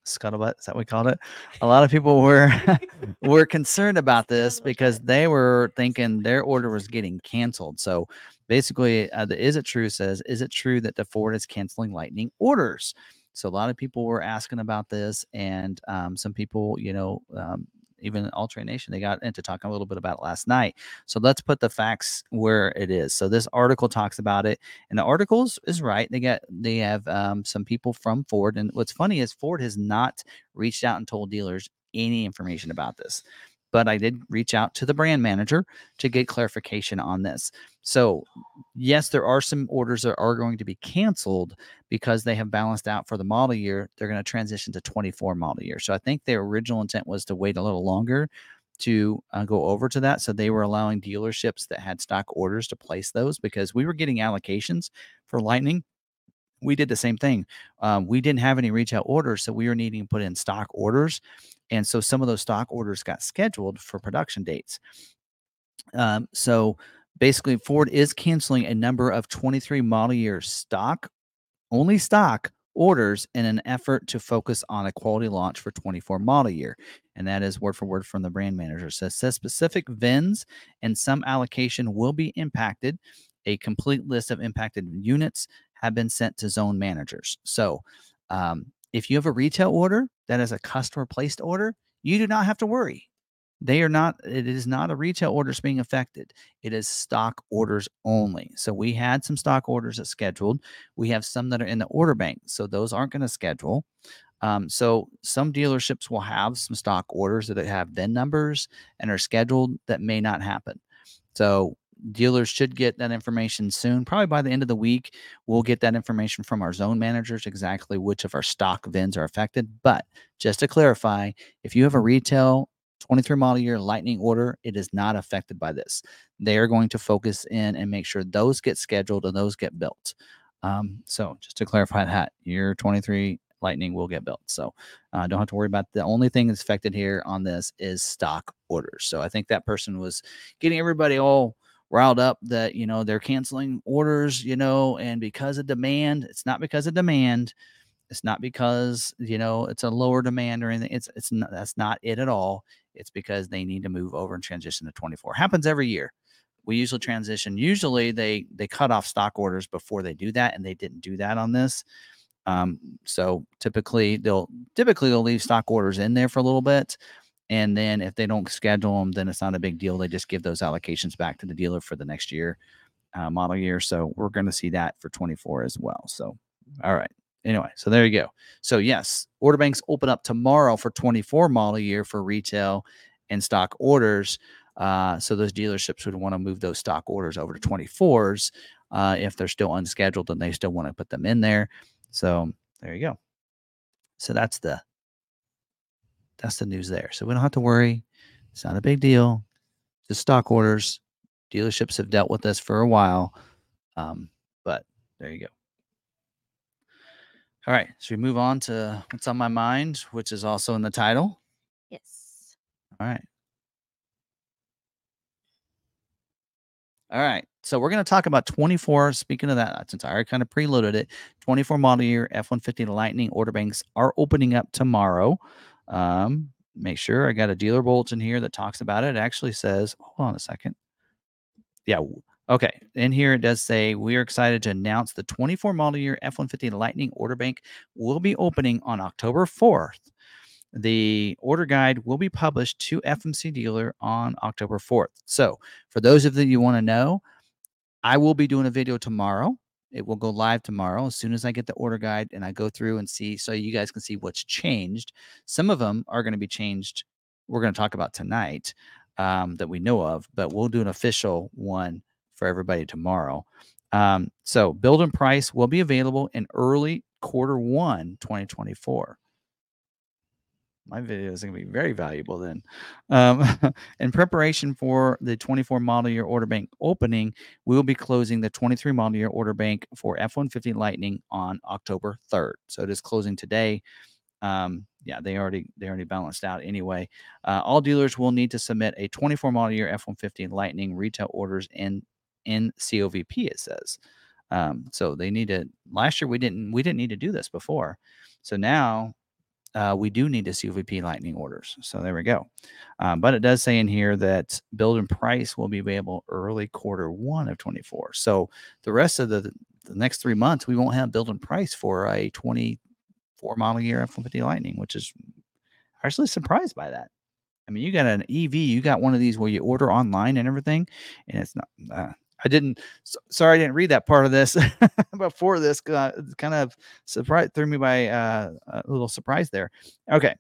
scuttlebutt. Is that what we called it? A lot of people were were concerned about this because they were thinking their order was getting canceled. So basically, uh, the is it true says, is it true that the Ford is canceling Lightning orders? So a lot of people were asking about this, and um, some people, you know, um, even All Terrain Nation, they got into talking a little bit about last night. So let's put the facts where it is. So this article talks about it, and the articles is, is right. They got they have um, some people from Ford, and what's funny is Ford has not reached out and told dealers any information about this. But I did reach out to the brand manager to get clarification on this. So, yes, there are some orders that are going to be canceled because they have balanced out for the model year. They're going to transition to 24 model year. So, I think their original intent was to wait a little longer to uh, go over to that. So, they were allowing dealerships that had stock orders to place those because we were getting allocations for Lightning. We did the same thing. Um, we didn't have any retail orders, so we were needing to put in stock orders and so some of those stock orders got scheduled for production dates. Um, so basically, Ford is canceling a number of 23 model year stock, only stock orders in an effort to focus on a quality launch for 24 model year. And that is word for word from the brand manager. So says specific VINs and some allocation will be impacted. A complete list of impacted units have been sent to zone managers. So um, if you have a retail order that is a customer placed order, you do not have to worry. They are not, it is not a retail orders being affected. It is stock orders only. So we had some stock orders that scheduled. We have some that are in the order bank. So those aren't going to schedule. Um, so some dealerships will have some stock orders that have VIN numbers and are scheduled that may not happen. So dealers should get that information soon. Probably by the end of the week, we'll get that information from our zone managers exactly which of our stock VINs are affected. But just to clarify, if you have a retail 23 model year lightning order it is not affected by this they are going to focus in and make sure those get scheduled and those get built um, so just to clarify that your 23 lightning will get built so uh, don't have to worry about the only thing that's affected here on this is stock orders so i think that person was getting everybody all riled up that you know they're canceling orders you know and because of demand it's not because of demand it's not because you know it's a lower demand or anything it's it's not, that's not it at all it's because they need to move over and transition to 24. Happens every year. We usually transition. Usually they they cut off stock orders before they do that, and they didn't do that on this. Um, so typically they'll typically they'll leave stock orders in there for a little bit, and then if they don't schedule them, then it's not a big deal. They just give those allocations back to the dealer for the next year, uh, model year. So we're going to see that for 24 as well. So all right anyway, so there you go. So yes, order banks open up tomorrow for 24 model year for retail and stock orders. Uh, so those dealerships would want to move those stock orders over to 24s uh, if they're still unscheduled and they still want to put them in there. So there you go. So that's the that's the news there. So we don't have to worry. It's not a big deal. The stock orders. Dealerships have dealt with this for a while. Um, but there you go. All right. So we move on to what's on my mind, which is also in the title? Yes. All right. All right. So we're going to talk about 24. Speaking of that, since I already kind of preloaded it, 24 model year F 150 Lightning order banks are opening up tomorrow. Um, make sure I got a dealer bulletin here that talks about it. It actually says, hold on a second. Yeah, Okay, in here it does say we are excited to announce the 24 model year F 150 Lightning order bank will be opening on October 4th. The order guide will be published to FMC dealer on October 4th. So, for those of you you want to know, I will be doing a video tomorrow. It will go live tomorrow as soon as I get the order guide and I go through and see so you guys can see what's changed. Some of them are going to be changed. We're going to talk about tonight um, that we know of, but we'll do an official one for everybody tomorrow. Um, so build and price will be available in early quarter one 2024 my video is going to be very valuable then. Um, in preparation for the 24 model year order bank opening, we will be closing the 23 model year order bank for F 150 Lightning on October 3rd. So it is closing today. Um, yeah, they already they already balanced out anyway. Uh, all dealers will need to submit a 24 model year F 150 Lightning retail orders in in COVP. It says. Um, so they need to. Last year we didn't we didn't need to do this before. So now uh, we do need to COVP Lightning orders. So there we go. Um, but it does say in here that build and price will be available early quarter one of 24. So the rest of the, the next three months, we won't have build and price for a 24 model year F-150 Lightning, which is actually surprised by that. I mean, you got an EV, you got one of these where you order online and everything, and it's not. Uh, I didn't. So, sorry, I didn't read that part of this before this. Uh, kind of surprise threw me by uh, a little surprise there. Okay,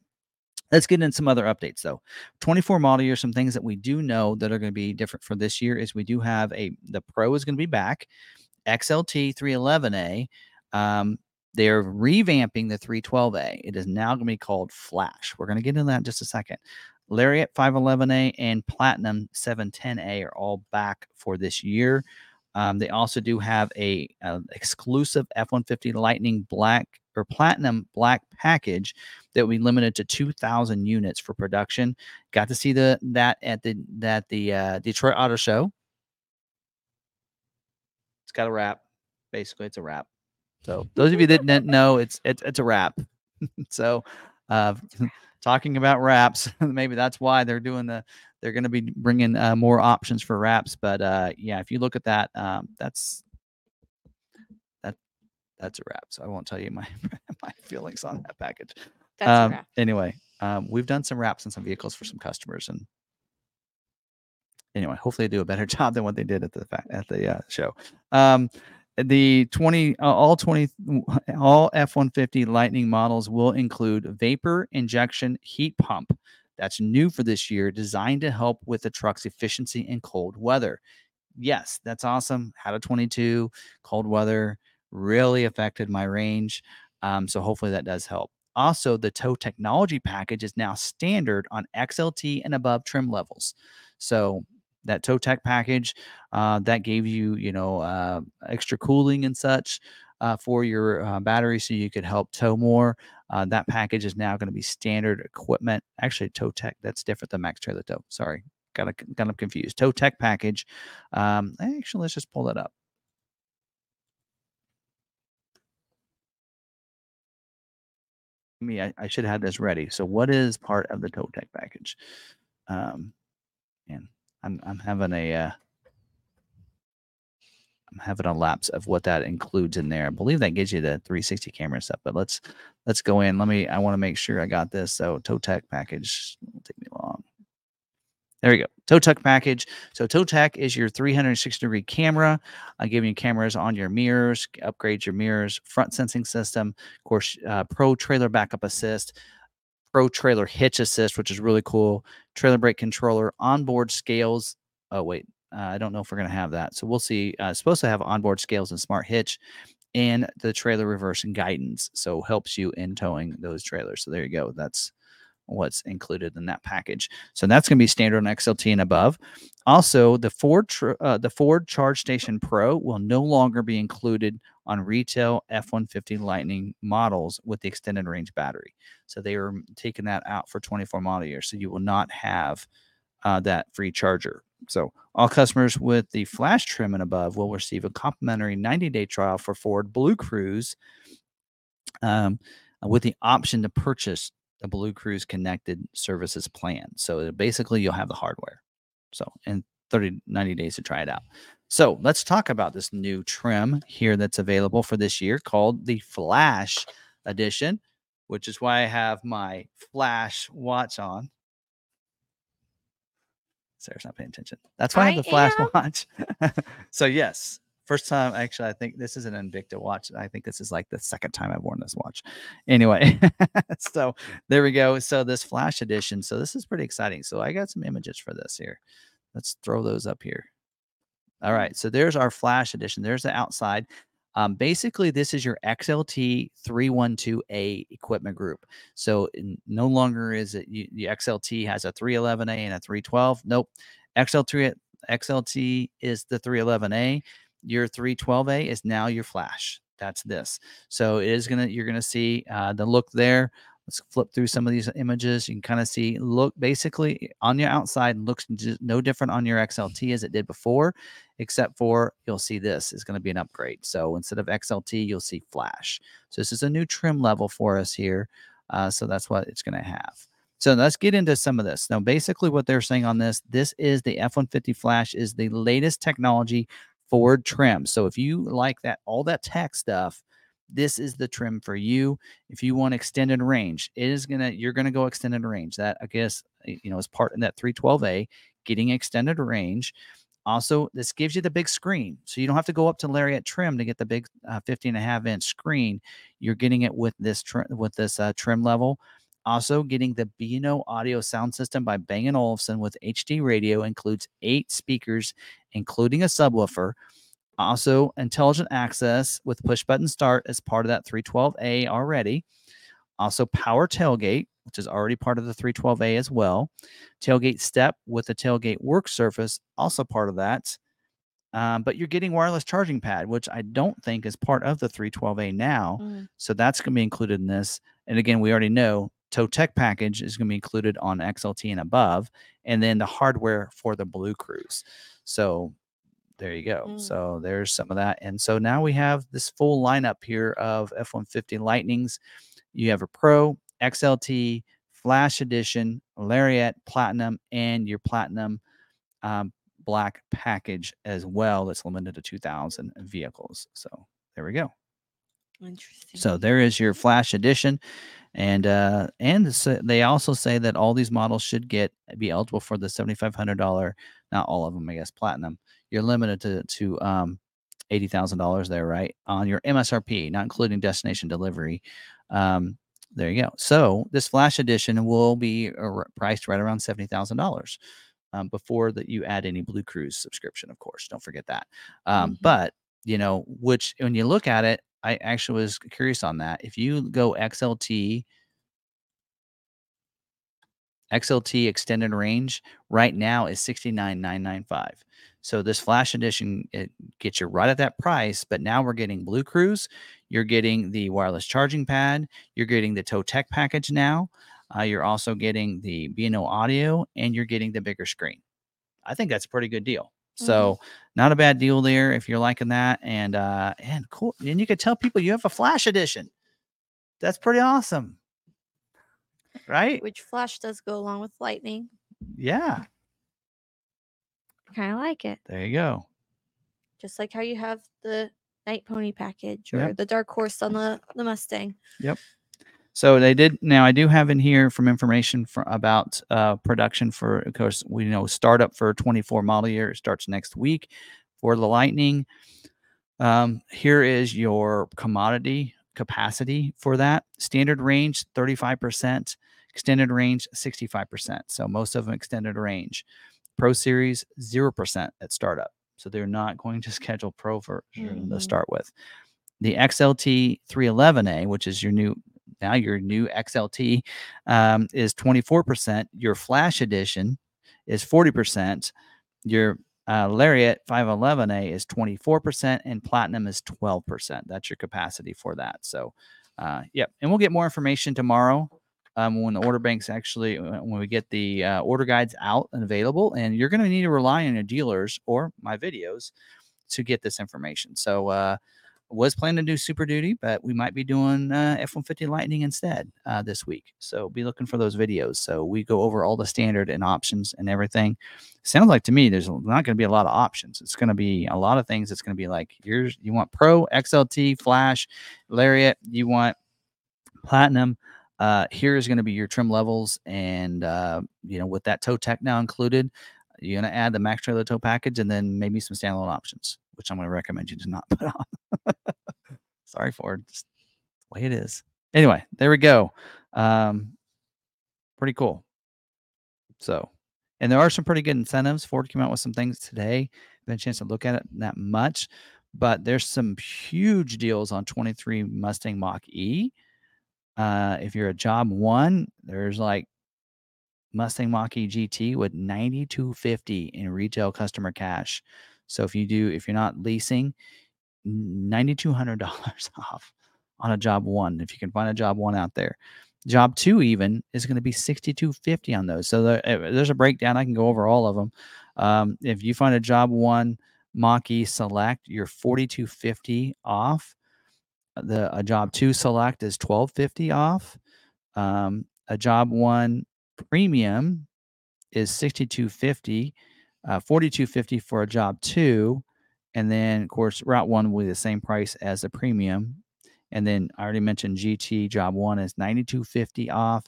let's get in some other updates though. 24 model year, some things that we do know that are going to be different for this year is we do have a the Pro is going to be back, XLT 311A. Um, they're revamping the 312A. It is now going to be called Flash. We're going to get into that in just a second. Lariat 511A and Platinum 710A are all back for this year. Um, they also do have a, a exclusive F-150 Lightning Black or Platinum Black package that we limited to 2,000 units for production. Got to see the that at the that the uh, Detroit Auto Show. It's got a wrap. Basically, it's a wrap. So those of you that didn't know, it's it's it's a wrap. so uh, talking about wraps, maybe that's why they're doing the they're going to be bringing uh, more options for wraps. But uh, yeah, if you look at that, um, that's that that's a wrap. So I won't tell you my my feelings on that package. That's Um, a wrap. anyway, um, we've done some wraps on some vehicles for some customers, and anyway, hopefully they do a better job than what they did at the at the uh, show. Um, the 20 uh, all 20 all F150 Lightning models will include vapor injection heat pump. That's new for this year, designed to help with the truck's efficiency in cold weather. Yes, that's awesome. Had a 22 cold weather really affected my range. Um, so hopefully that does help. Also, the tow technology package is now standard on XLT and above trim levels. So that tow tech package uh, that gave you, you know, uh, extra cooling and such uh, for your uh, battery, so you could help tow more. Uh, that package is now going to be standard equipment. Actually, tow tech that's different than Max Trailer Tow. Sorry, got a, got them confused. Tow tech package. Um, actually, let's just pull that up. me I, I should have this ready so what is part of the tow tech package um and i'm i'm having a uh i'm having a lapse of what that includes in there. I believe that gives you the 360 camera stuff but let's let's go in. Let me i want to make sure i got this. So tow tech package won't take me long. There we go. Tow Tech package. So Tow Tech is your 360 degree camera, uh, giving you cameras on your mirrors, upgrade your mirrors, front sensing system, of course, uh, Pro Trailer Backup Assist, Pro Trailer Hitch Assist, which is really cool, trailer brake controller, onboard scales. Oh wait, uh, I don't know if we're gonna have that, so we'll see. Uh, supposed to have onboard scales and smart hitch, and the trailer reverse and guidance, so helps you in towing those trailers. So there you go. That's what's included in that package. So that's going to be standard on XLT and above. Also, the Ford uh, the Ford Charge Station Pro will no longer be included on retail F150 Lightning models with the extended range battery. So they are taking that out for 24 model years. So you will not have uh, that free charger. So all customers with the flash trim and above will receive a complimentary 90 day trial for Ford Blue Cruise um, with the option to purchase the Blue Cruise connected services plan. So basically, you'll have the hardware. So in 30, 90 days to try it out. So let's talk about this new trim here that's available for this year called the Flash Edition, which is why I have my Flash watch on. Sarah's not paying attention. That's why I have the Flash am. watch. so yes, first time actually. I think this is an Invicta watch. I think this is like the second time I've worn this watch. Anyway, so there we go. So this Flash edition. So this is pretty exciting. So I got some images for this here. Let's throw those up here. All right. So there's our Flash edition. There's the outside. Um, basically, this is your XLT 312A equipment group. So no longer is it you, the XLT has a 311A and a 312. Nope. XL3 XLT is the 311A. Your 312A is now your Flash. That's this. So it is gonna you're gonna see uh, the look there. Let's flip through some of these images. You can kind of see look basically on your outside looks no different on your XLT as it did before, except for you'll see this is going to be an upgrade. So instead of XLT, you'll see Flash. So this is a new trim level for us here. Uh, so that's what it's going to have. So let's get into some of this. Now, basically, what they're saying on this, this is the F-150 Flash is the latest technology Ford trim. So if you like that, all that tech stuff, this is the trim for you. If you want extended range, it is gonna you're gonna go extended range. That I guess you know is part in that 312A, getting extended range. Also, this gives you the big screen, so you don't have to go up to Lariat trim to get the big uh, 50 and a half inch screen. You're getting it with this trim with this uh, trim level. Also, getting the B&O audio sound system by Bang & Olufsen with HD radio includes eight speakers, including a subwoofer. Also, intelligent access with push button start as part of that 312A already. Also, power tailgate, which is already part of the 312A as well. Tailgate step with the tailgate work surface, also part of that. Um, but you're getting wireless charging pad, which I don't think is part of the 312A now. Mm. So that's going to be included in this. And again, we already know Tow Tech package is going to be included on XLT and above, and then the hardware for the Blue Cruise. So there you go. Mm. So there's some of that. And so now we have this full lineup here of F 150 Lightnings. You have a Pro, XLT, Flash Edition, Lariat, Platinum, and your Platinum um, Black package as well. That's limited to 2,000 vehicles. So there we go. Interesting. So there is your Flash Edition, and uh, and so they also say that all these models should get be eligible for the seventy five hundred dollar. Not all of them, I guess. Platinum. You're limited to to um, eighty thousand dollars there, right? On your MSRP, not including destination delivery. Um, there you go. So this Flash Edition will be ar- priced right around seventy thousand dollars. Um, before that, you add any Blue Cruise subscription, of course. Don't forget that. Um, Mhm. But you know, which when you look at it, I actually was curious on that. If you go XLT, XLT extended range right now is 69,995. So this flash edition it gets you right at that price, but now we're getting Blue Cruise, you're getting the wireless charging pad, you're getting the Tow Tech package now, uh, you're also getting the B&O audio, and you're getting the bigger screen. I think that's a pretty good deal. So not a bad deal there if you're liking that, and uh, and cool. And you could tell people you have a flash edition. That's pretty awesome, right? Which Flash does go along with Lightning. Yeah, Kind of like it. there you go. Just like how you have the Nite Pony package or Yep. the Dark Horse on the, the Mustang. Yep. So they did. Now I do have in here from information for about uh, production for, of course, we know startup for 24 model year it starts next week for the Lightning. Um, here is your commodity capacity for that. Standard range 35%, extended range 65%. So most of them extended range. Pro Series 0% at startup. So they're not going to schedule Pro version to Mhm. start with. The XLT 311A, which is your new now your new XLT, um, is 24%. Your Flash Edition is 40%. Your uh, Lariat 511A is 24%, and Platinum is 12%. That's your capacity for that. So, uh, yep. And we'll get more information tomorrow um, when the order banks actually, uh, when we get the uh, order guides out and available. And you're going to need to rely on your dealers or my videos to get this information. So, uh, was planning to do Super Duty, but we might be doing uh, F 150 Lightning instead uh, this week. So be looking for those videos. So we go over all the standard and options and everything. Sounds like to me there's not going to be a lot of options. It's going to be a lot of things. It's going to be like here's you want Pro, XLT, Flash, Lariat. You want Platinum. Uh, here is going to be your trim levels, and uh, you know with that tow tech now included, you're going to add the Max Trailer Tow package, and then maybe some standalone options, which I'm going to recommend you to not put on. Sorry, Ford. Just the way it is. Anyway, there we go. Um, pretty cool. So, and there are some pretty good incentives. Ford came out with some things today. Been a chance to look at it that much, but there's some huge deals on 23 Mustang Mach E. Uh, if you're a job one, there's like Mustang Mach E GT with 9250 in retail customer cash. So if you do, if you're not leasing, $9,200 off on a job one. If you can find a job one out there, job two even is going to be 6250 on those. So there, uh, there's a breakdown. I can go over all of them. Um, if you find a job one Mach E select, you're 4250 off. The a job two select is 1250 off. Um, a job one premium is 6250, uh, 4250 for a job two, and then of course route one will be the same price as a premium. And then I already mentioned GT job one is 9250 off,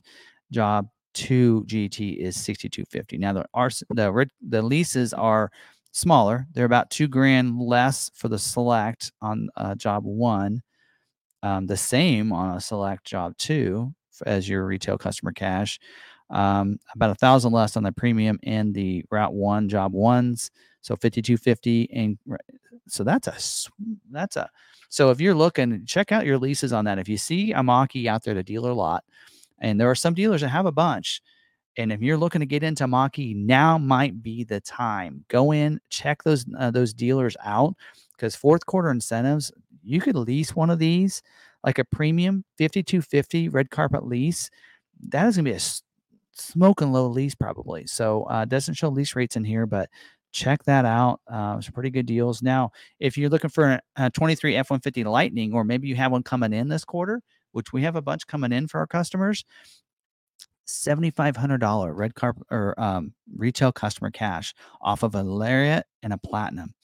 job two GT is 6250. Now the our the the leases are smaller; they're about two grand less for the select on uh, job one, um, the same on a select job two f- as your retail customer cash. Um, about a thousand less on the premium and the route one job ones. So 5250 and so that's a that's a so if you're looking, check out your leases on that. If you see a Mach-E out there, the dealer lot, and there are some dealers that have a bunch, And if you're looking to get into Mach-E, now might be the time. Go in, check those uh, those dealers out because fourth quarter incentives, you could lease one of these like a premium 5250 red carpet lease. That is going to be a smoking low lease probably. So uh, doesn't show lease rates in here, but check that out. Uh, some pretty good deals. Now, if you're looking for a, a 23 F 150 Lightning, or maybe you have one coming in this quarter, which we have a bunch coming in for our customers, $7,500 red carpet or um, retail customer cash off of a Lariat and a Platinum.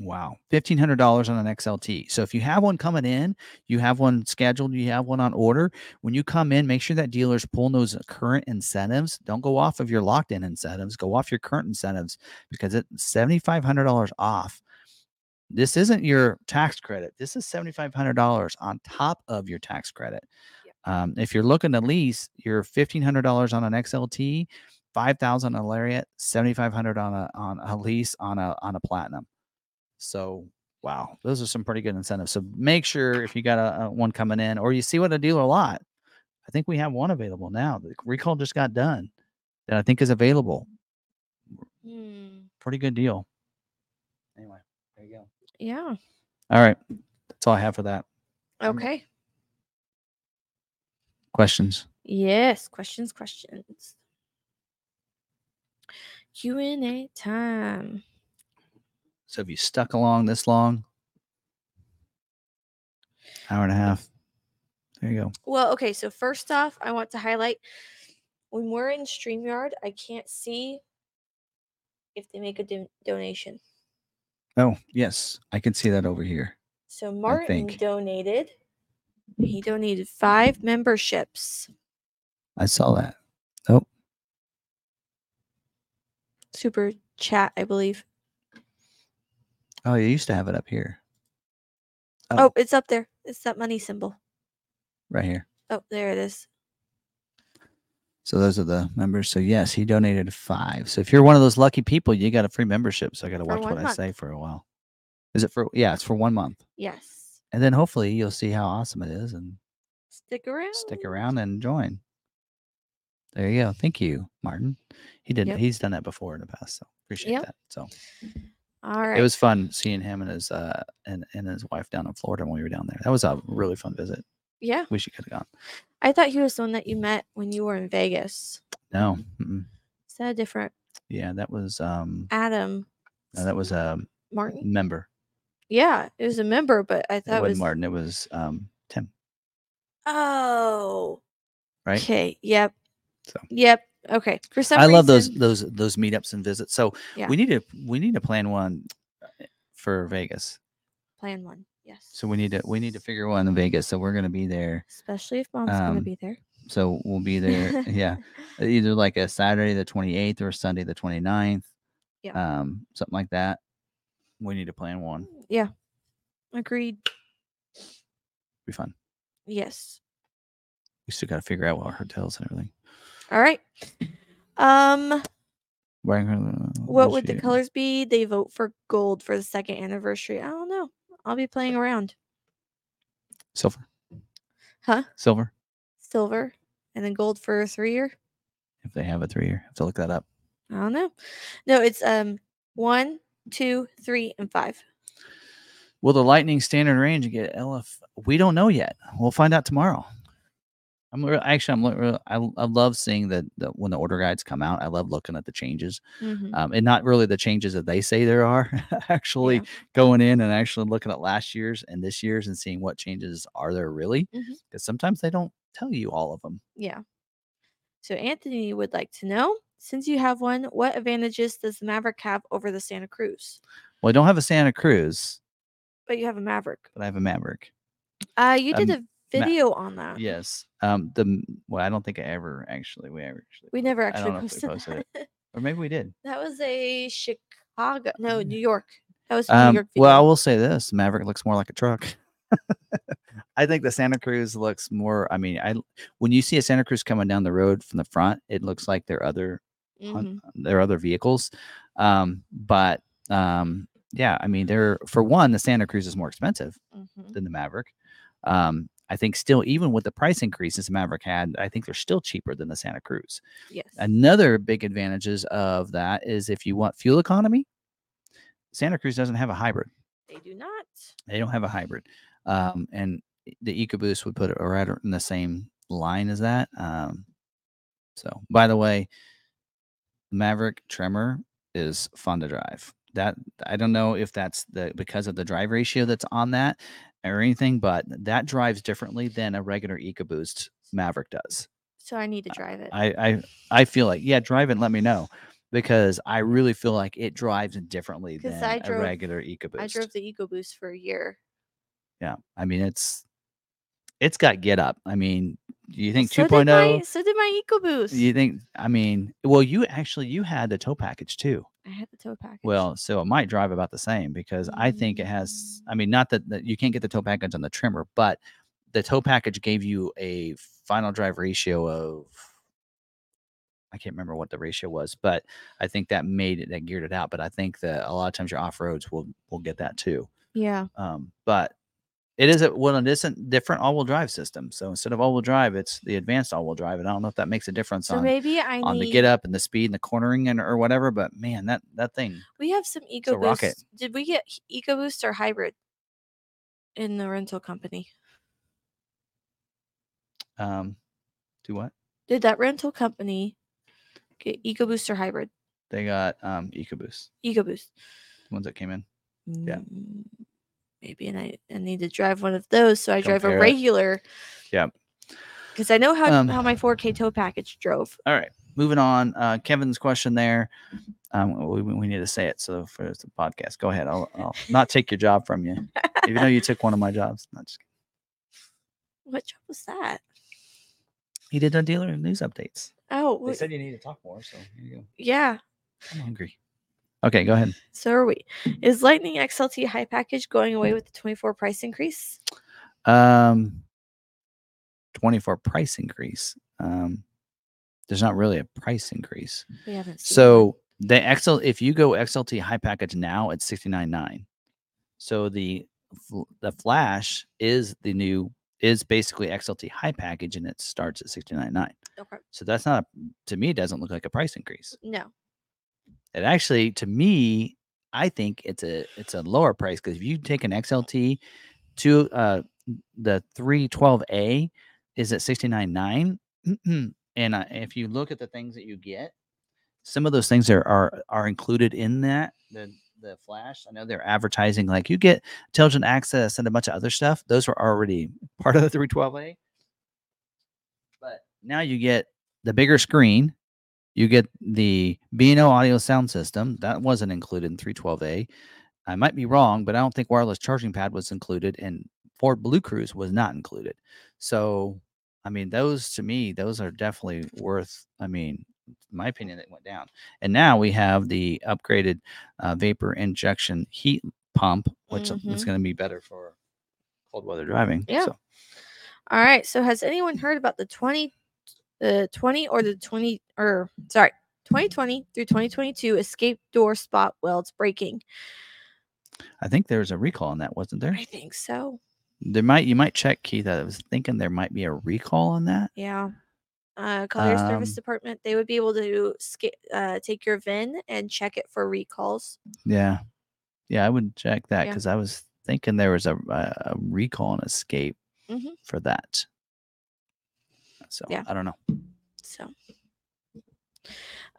Wow. $1,500 on an XLT. So if you have one coming in, you have one scheduled, you have one on order. When you come in, make sure that dealer's pulling those current incentives. Don't go off of your locked in incentives, go off your current incentives because it's $7,500 off. This isn't your tax credit. This is $7,500 on top of your tax credit. Um, if you're looking to lease, you're $1,500 on an XLT, 5000 on a Lariat, 7500 on a on a lease on a on a Platinum. So wow, those are some pretty good incentives. So make sure if you got a, a one coming in or you see what a dealer lot, I think we have one available now. The recall just got done that I think is available. Hmm. Pretty good deal. Anyway, there you go. Yeah. All right. That's all I have for that. Okay. Questions? Yes. Questions. Questions. Q and A time. So if you stuck along this long, hour and a half, there you go. Well, okay. So first off, I want to highlight when we're in Streamyard, I can't see if they make a don- donation. Oh, yes. I can see that over here. So Martin donated. He donated five memberships. I saw that. Oh, Super chat, I believe. Oh, you used to have it up here, Oh. Oh, it's up there. It's that money symbol. right here. Oh, there it is. So those are the members. So yes, he donated five. So if you're one of those lucky people, you got a free membership. So I got to watch what one I say for a while. Is it for? Yeah, it's for one month, Yes. and then hopefully you'll see how awesome it is and Stick around. stick around and join. There you go. Thank you, Martin. He did. Yep. He's done that before in the past. So appreciate Yep. that. So All right. it was fun seeing him and his uh and, and his wife down in Florida when we were down there. That was a really fun visit. yeah. Wish We should have gone. I thought he was the one that you met when you were in Vegas. No, mm-mm. Is that a different yeah, that was um Adam no, that was a Martin? member. Yeah, it was a member, but I thought it wasn't was Martin. It was um Tim. Oh. Right? Okay. Yep. So. Yep. Okay. For some I love those those those meetups and visits. So Yeah. we need to we need to plan one uh, for Vegas. plan one. Yes. So we need to we need to figure one in Vegas. So we're gonna be there. especially if mom's gonna um, be there. So we'll be there. yeah. Either like a Saturday the 28th or Sunday the 29th. Yeah. Um, something like that. We need to plan one. Yeah. Agreed. Be fun. Yes. We still gotta figure out what our hotels and everything. All right. Um, uh, what would the colors be? They vote for gold for the second anniversary. I don't know. I'll be playing around. Silver. Huh? Silver. Silver and then gold for a three year. If they have a three year. Have to look that up. I don't know. No, it's um one, two, three, and five. Will the Lightning standard range get LF? We don't know yet. We'll find out tomorrow. I'm actually I'm I, I love seeing that the, when the order guides come out. I love looking at the changes, Mhm. um, and not really the changes that they say there are. actually Yeah. going in and actually looking at last year's and this year's and seeing what changes are there really, because sometimes they don't tell you all of them. Yeah. So Anthony would like to know, since you have one, what advantages does the Maverick have over the Santa Cruz? Well, I don't have a Santa Cruz, But you have a Maverick. but I have a Maverick. Uh, you did Um, a Ma- video on that. Yes. Um. The well, I don't think I ever actually we ever actually We never actually don't know if posted, posted it, or maybe we did. that was a Chicago, no, New York. That was New Um, York video. well, I will say this: Maverick looks more like a truck. I think the Santa Cruz looks more. I mean, I when you see a Santa Cruz coming down the road from the front, it looks like their other Mhm. their other vehicles. Um, but um, yeah, I mean, they're for one, the Santa Cruz is more expensive Mhm. than the Maverick. Um, I think still, even with the price increases Maverick had, I think they're still cheaper than the Santa Cruz. Yes. Another big advantages of that is if you want fuel economy, Santa Cruz doesn't have a hybrid. they do not. They don't have a hybrid. Um, and the EcoBoost would put it right in the same line as that. Um, so, by the way, Maverick Tremor is fun to drive. That I don't know if that's the because of the drive ratio that's on that or anything, but that drives differently than a regular EcoBoost Maverick does. So I need to drive it. I I I feel like yeah, drive it and let me know because I really feel like it drives differently than I a drove- regular EcoBoost. I drove the EcoBoost for a year. Yeah, I mean it's it's got get up. I mean, do you think so 2.0? Did my, so did my EcoBoost. You think? I mean, well, you actually you had the tow package too. I had the tow package. Well, so it might drive about the same because I think it has. I mean, not that, that you can't get the tow package on the Tremor, but the tow package gave you a final drive ratio of. I can't remember what the ratio was, but I think that made it that geared it out. But I think that a lot of times your off roads will will get that too. yeah. Um, but it is a well, it isn't different all-wheel drive system. So instead of all-wheel drive, it's the advanced all-wheel drive, and I don't know if that makes a difference So on maybe I on need. the get up and the speed and the cornering and or whatever. But man, that that thing, We have some. EcoBoost. Did we get EcoBoost or hybrid in the rental company? um, do what? Did that rental company get EcoBoost or hybrid? They got um EcoBoost, EcoBoost. the ones that came in. Yeah. Maybe and I, I need to drive one of those, so I drive Compare a it. regular. Yep. Because I know how, Um, how my 4K tow package drove. All right, moving on. Uh, Kevin's question there. Um, we, we need to say it so for the podcast. Go ahead. I'll, I'll not take your job from you, even though you took one of my jobs. Not just What job was that? he did the dealer news updates. Oh, They wh- said you need to talk more, so here you go. yeah. I'm hungry. Okay, go ahead. So are we. Is Lightning XLT high package going away with the 24 price increase? Um, 24 price increase. Um, there's not really a price increase. We haven't. So the XL, if you go XLT high package now, it's 69.9. So the the Flash is the new is basically XLT high package, and it starts at 69.9. Okay. So that's not to me. It doesn't look like a price increase. No. It actually, to me, I think it's a it's a lower price because if you take an XLT to uh the 312A is at 69.9 and uh, if you look at the things that you get some of those things are are, are included in that the the flash. I know they're advertising like you get intelligent access and a bunch of other stuff. Those were already part of the 312a but now you get the bigger screen you get the B&O audio sound system that wasn't included in 312A. I might be wrong, but I don't think wireless charging pad was included, and Ford Blue Cruise was not included. So, I mean, those to me, those are definitely worth. I mean, my opinion, it went down, and now we have the upgraded uh, vapor injection heat pump, which is Mhm. going to be better for cold weather driving. Yeah. So, All right. So has anyone heard about the 20 the 20 or the 20 or sorry, 2020 through 2022 escape door spot welds breaking? I think there was a recall on that, wasn't there? I think so. There might you might check Keith. I was thinking there might be a recall on that. Yeah. Uh, call your service Um, department. They would be able to sca- uh, take your VIN and check it for recalls. Yeah, yeah, I would check that Yeah. because I was thinking there was a, a, recall and escape Mhm. for that. So Yeah. I don't know. So,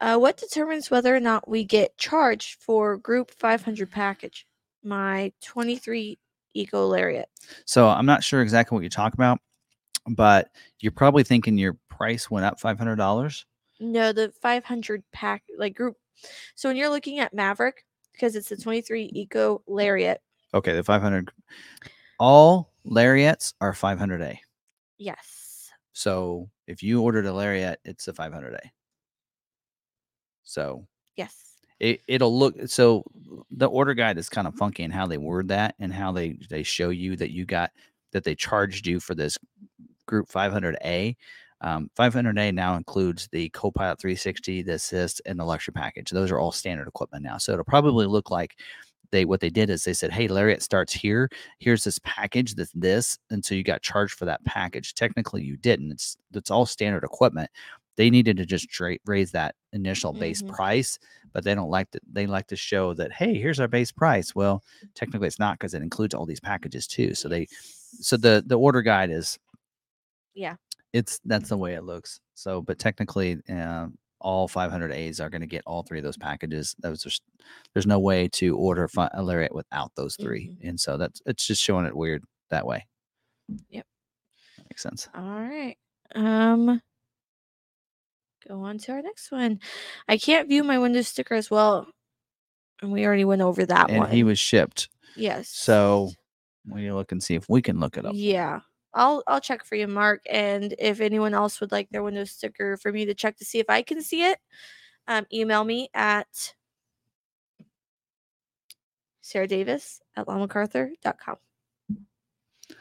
uh, what determines whether or not we get charged for Group 500 package? My 23 Eco Lariat. So I'm not sure exactly what you're talking about, but you're probably thinking your price went up five hundred dollars. No, the 500 pack, like group. So when you're looking at Maverick, because it's the 23 Eco Lariat, Okay, the five hundred. All lariats are five hundred a. yes. So if you ordered a lariat, it's a five hundred a. So Yes. it, it'll look so the order guide is kind of funky in how they word that and how they they show you that you got that they charged you for this group 500a um, 500a now includes the copilot 360 the assist and the luxury package those are all standard equipment now so it'll probably look like they what they did is they said, "Hey, Lariat starts here. Here's this package that's this," and so you got charged for that package. Technically, you didn't. It's it's all standard equipment. They needed to just dra- raise that initial base Mhm. price, but they don't like to. They like to show that, hey, here's our base price. Well, technically, it's not because it includes all these packages too. So they, so the the order guide is Yeah. it's that's the way it looks. So, but technically, uh, all 500 A's are going to get all three of those packages. Those are, there's no way to order fi- a Lariat without those 3 and so that's it's just showing it weird that way. Yep. That makes sense. All right. Um go on to our next one. I can't view my window sticker as well. And we already went over that and one. he was shipped. yes. So we look and see if we can look it up. Yeah. I'll I'll check for you, Mark. And if anyone else would like their window sticker for me to check to see if I can see it, um, email me at Sarah Davis at longmcarthur.com. I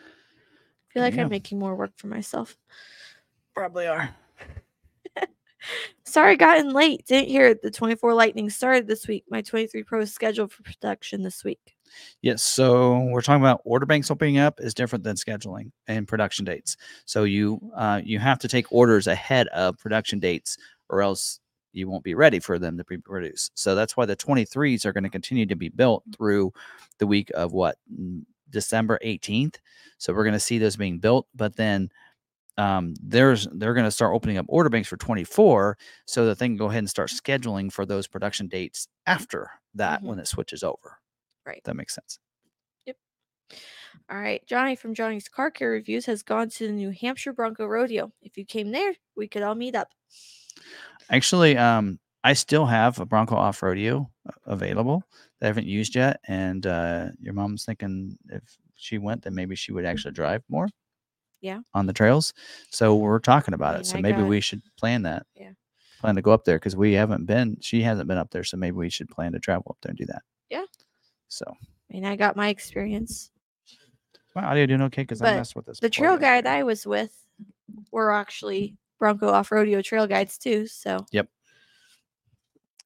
feel like Yeah. I'm making more work for myself. Probably are. Sorry, I got in late. Didn't hear the 24 Lightning started this week. My 23 Pro is scheduled for production this week. Yes. So we're talking about order banks opening up is different than scheduling and production dates. So you uh, you have to take orders ahead of production dates, or else you won't be ready for them to be produced. So that's why the 23s are going to continue to be built through the week of what mm, December 18th. So we're going to see those being built, but then um, there's they're going to start opening up order banks for 24 so that they can go ahead and start scheduling for those production dates after that Mhm. when it switches over. Right. That makes sense. Yep. All right, Johnny from Johnny's Car Care Reviews has gone to the New Hampshire Bronco Rodeo. If you came there, we could all meet up. Actually, um, I still have a Bronco Off-Roadeo available that I haven't used yet, and uh, your mom's thinking if she went, then maybe she would actually drive more. Yeah. On the trails, so we're talking about mean, it. So I maybe got- we should plan that. Yeah. Plan to go up there because we haven't been. She hasn't been up there, so maybe we should plan to travel up there and do that. Yeah. So I mean, I got my experience. my audio doing okay because I But messed with this. The before trail guide. I was with were actually Bronco Off-Roadeo trail guides too. So. Yep.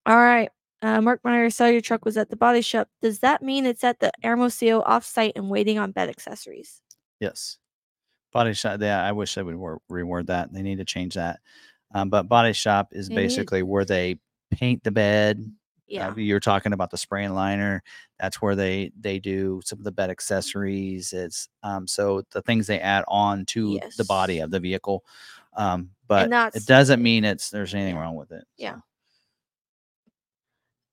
All right. Uh, Mark Meyer saw your truck was at the body shop. Does that mean it's at the Hermosillo offsite and waiting on bed accessories? Yes. Body shop. Yeah, I wish they would wor- reword that. They need to change that. Um, but body shop is They need- basically where they paint the bed. Yeah. Uh, you're talking about the spray and liner. That's where they they do some of the bed accessories. It's um so the things they add on to the body of the vehicle. Um, but it doesn't mean it's there's anything wrong with it. Yeah. so.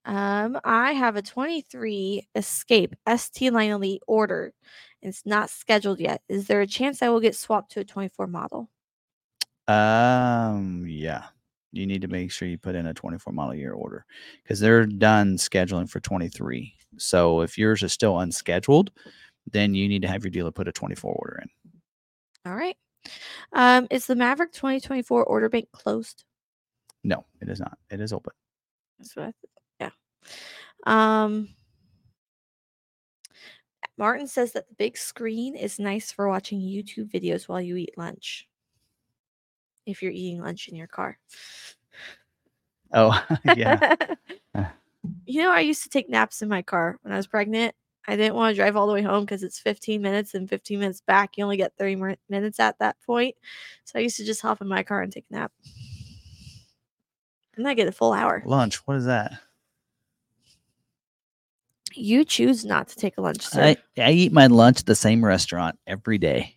Um, I have a 23 Escape ST Line Elite order. It's not scheduled yet. Is there a chance I will get swapped to a 24 model? Um, yeah. You need to make sure you put in a 24 model year order because they're done scheduling for 23. So if yours is still unscheduled, then you need to have your dealer put a 24 order in. All right. Um, is the Maverick 2024 order bank closed? No, it is not. It is open. That's what I th- yeah. Um, Martin says that the big screen is nice for watching YouTube videos while you eat lunch. If you're eating lunch in your car. Oh, yeah. You know, I used to take naps in my car when I was pregnant. I didn't want to drive all the way home because it's 15 minutes and 15 minutes back. You only get 30 mer- minutes at that point. So I used to just hop in my car and take a nap. And I get a full hour. Lunch. What is that? You choose not to take a lunch, sir. I, I eat my lunch at the same restaurant every day.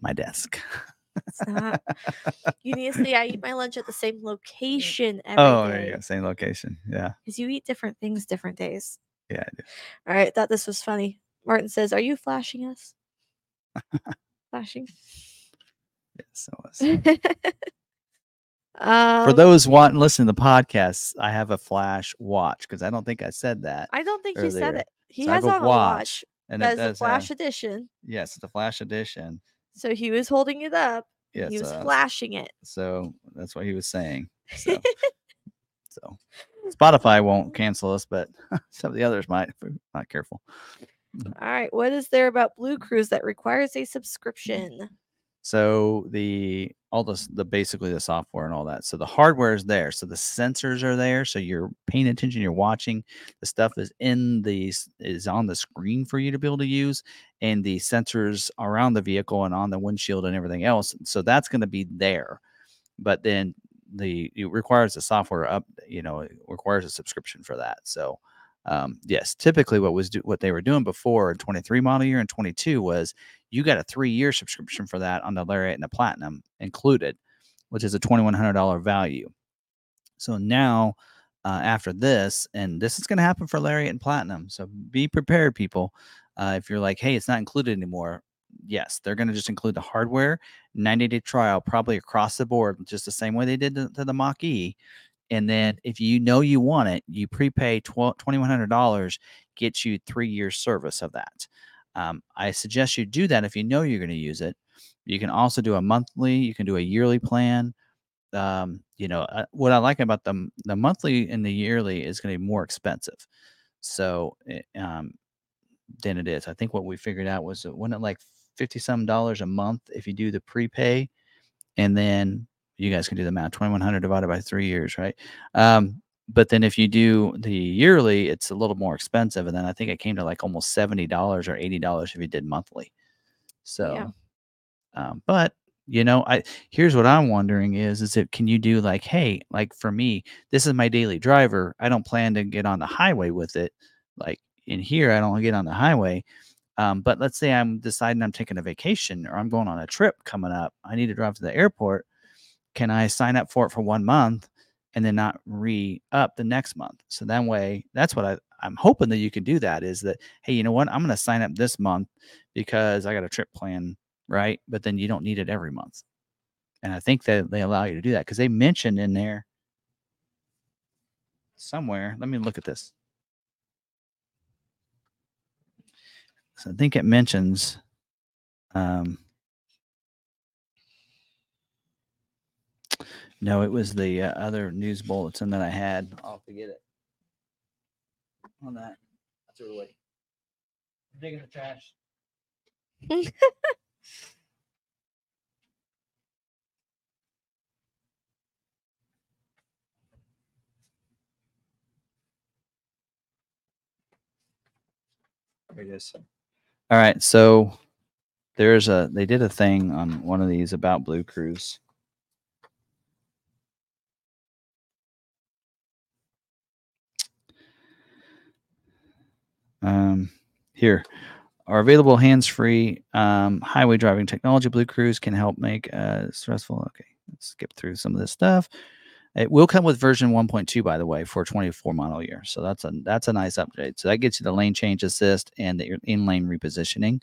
My desk. It's not. you need to say I eat my lunch at the same location every oh, there day. you go. Same location. Yeah. Because you eat different things different days. Yeah. I do. All right, thought this was funny. Martin says, "Are you flashing us?" flashing. Yes, it was. um, For those wanting to listen to the podcast, I have a flash watch because I don't think I said that. I don't think he said it. He So has a on a watch and that it is the does flash have, edition. yes, it's a flash edition. So he was holding it up. Yes, he was uh, flashing it. So that's what he was saying. So, so Spotify won't mm. cancel us, but some of the others might if we're not careful. Mm. All right. What is there about Blue Cruise that requires a mm. subscription? So the all this the basically the software and all that. So the hardware is there. So the sensors are there. So you're paying attention. You're watching. The stuff is in the is on the screen for you to be able to use, and the sensors around the vehicle and on the windshield and everything else. So that's going to be there. But then the it requires the software up. You know, it requires a subscription for that. So um, yes, typically what was do, what they were doing before in 23 model year and 22 was you got a three year subscription for that on the Lariat and the Platinum included, which is a $2,100 value. So now, uh, after this, and this is going to happen for Lariat and Platinum. So be prepared, people. Uh, if you're like, hey, it's not included anymore, yes, they're going to just include the hardware, 90 day trial, probably across the board, just the same way they did to, to the Mach E. And then if you know you want it, you prepay $2,100, gets you three years service of that. Um, I suggest you do that if you know you're going to use it. You can also do a monthly, you can do a yearly plan. Um, you know, uh, what I like about the, the monthly and the yearly is going to be more expensive. So, it, um, than it is. I think what we figured out was, uh, wasn't it like 50 some dollars a month if you do the prepay? and then you guys can do the math 2100 divided by three years right um, but then if you do the yearly it's a little more expensive and then i think it came to like almost $70 or $80 if you did monthly so um, but you know i here's what i'm wondering is is it can you do like hey like for me this is my daily driver i don't plan to get on the highway with it like in here i don't get on the highway um, but let's say I'm deciding I'm taking a vacation or I'm going on a trip coming up. I need to drive to the airport. Can I sign up for it for one month and then not re up the next month? So that way, that's what I, I'm hoping that you can do that is that, hey, you know what? I'm going to sign up this month because I got a trip plan, right? But then you don't need it every month. And I think that they allow you to do that because they mentioned in there somewhere. Let me look at this. So I think it mentions um, No, it was the uh, other news bulletin that I had. I'll have to get it on that. I threw it away. Dig in the trash. Here it is. All right, so there's a they did a thing on one of these about Blue Cruise. Um, here are available hands-free um, highway driving technology. Blue Cruise can help make uh, stressful. Okay, let's skip through some of this stuff. It will come with version 1.2, by the way, for 24 model year. So that's a that's a nice update. So that gets you the lane change assist and the in lane repositioning.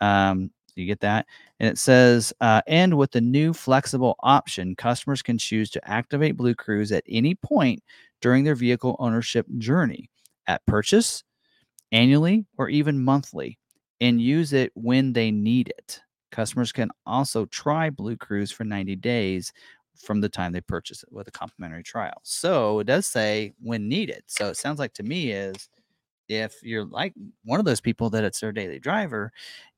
Um, you get that, and it says, uh, and with the new flexible option, customers can choose to activate Blue Cruise at any point during their vehicle ownership journey at purchase, annually, or even monthly, and use it when they need it. Customers can also try Blue Cruise for 90 days from the time they purchase it with a complimentary trial. So it does say when needed. So it sounds like to me is if you're like one of those people that it's their daily driver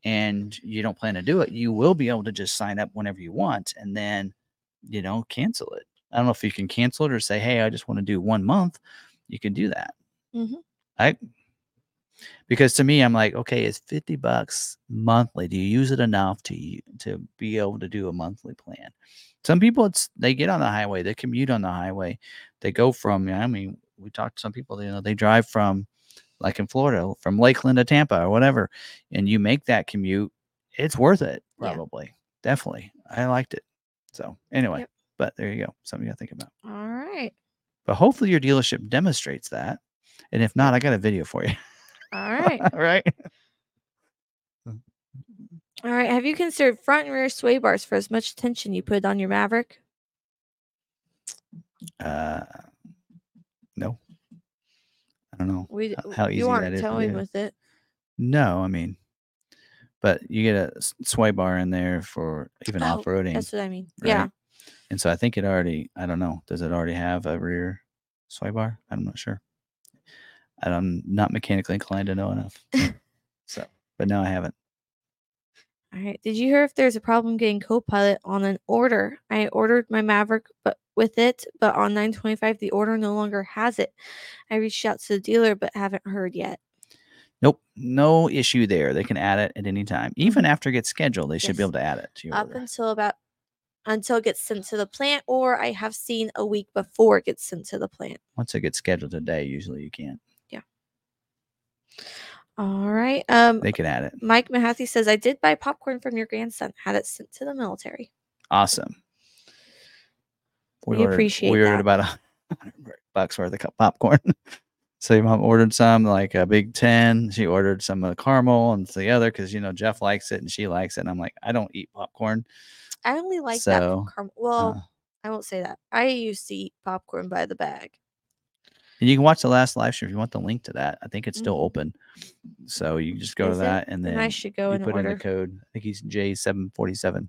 and you don't plan to do it, you will be able to just sign up whenever you want and then, you know, cancel it. I don't know if you can cancel it or say, hey, I just want to do one month. You can do that. Mhm. I because to me, I'm like, okay, it's 50 bucks monthly. Do you use it enough to to be able to do a monthly plan? Some people, it's they get on the highway, they commute on the highway, they go from. I mean, we talked to some people, you know, they drive from, like in Florida, from Lakeland to Tampa or whatever, and you make that commute, it's worth it, Yeah. probably, definitely. I liked it. So anyway, Yep. but there you go, something to think about. All right. But hopefully, your dealership demonstrates that, and if not, I got a video for you. All right. All right. All right. Have you considered front and rear sway bars for as much attention you put on your Maverick? Uh, no. I don't know We how easy you aren't is. to towing do. with it. No, I mean, but you get a sway bar in there for even Oh, off roading, That's what I mean. Yeah. And so I think it already. I don't know. Does it already have a rear sway bar? I'm not sure. I'm not mechanically inclined to know enough. so, but no, I haven't. All right. Did you hear if there's a problem getting Copilot on an order? I ordered my Maverick, but with it, but on 925 the order no longer has it. I reached out to the dealer, but haven't heard yet. Nope, no issue there. They can add it at any time, even mm-hmm. after it gets scheduled. They should be able to add it to your Up order. until about until it gets sent to the plant, or I have seen a week before it gets sent to the plant. Once it gets scheduled today, usually you can. All right. Um, They can add it. Mike Mahathey says I did buy popcorn from your grandson. Had it sent to the military. Awesome. We ordered, appreciate We ordered that. about a hundred bucks worth of popcorn. so your mom ordered some, like a big ten. She ordered some of the caramel and the other because you know Jeff likes it and she likes it. And I'm like, I don't eat popcorn. I only like that So, from caramel. Well, Uh, I won't say that. I used to eat popcorn by the bag. And you can watch the last live stream if you want the link to that. I think it's still Mhm. open. So you just go Is to it? that and Then I should go you and put in order. the code. I think he's J747.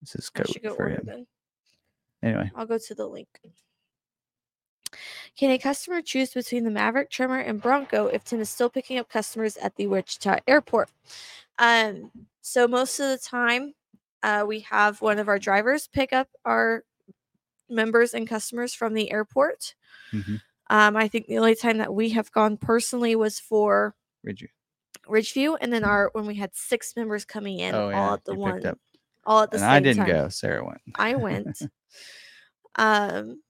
This is code for him. then. Anyway, I'll go to the link. Can a customer choose between the Maverick Tremor and Bronco if Tim is still picking up customers at the Wichita airport? Um, so most of the time, uh, we have one of our drivers pick up our members and customers from the airport. Mhm. Um, I think the only time that we have gone personally was for you. Ridgeview, and then our when we had six members coming in oh all at the you one, all at the And same I didn't time. go. Sarah went. I went. um,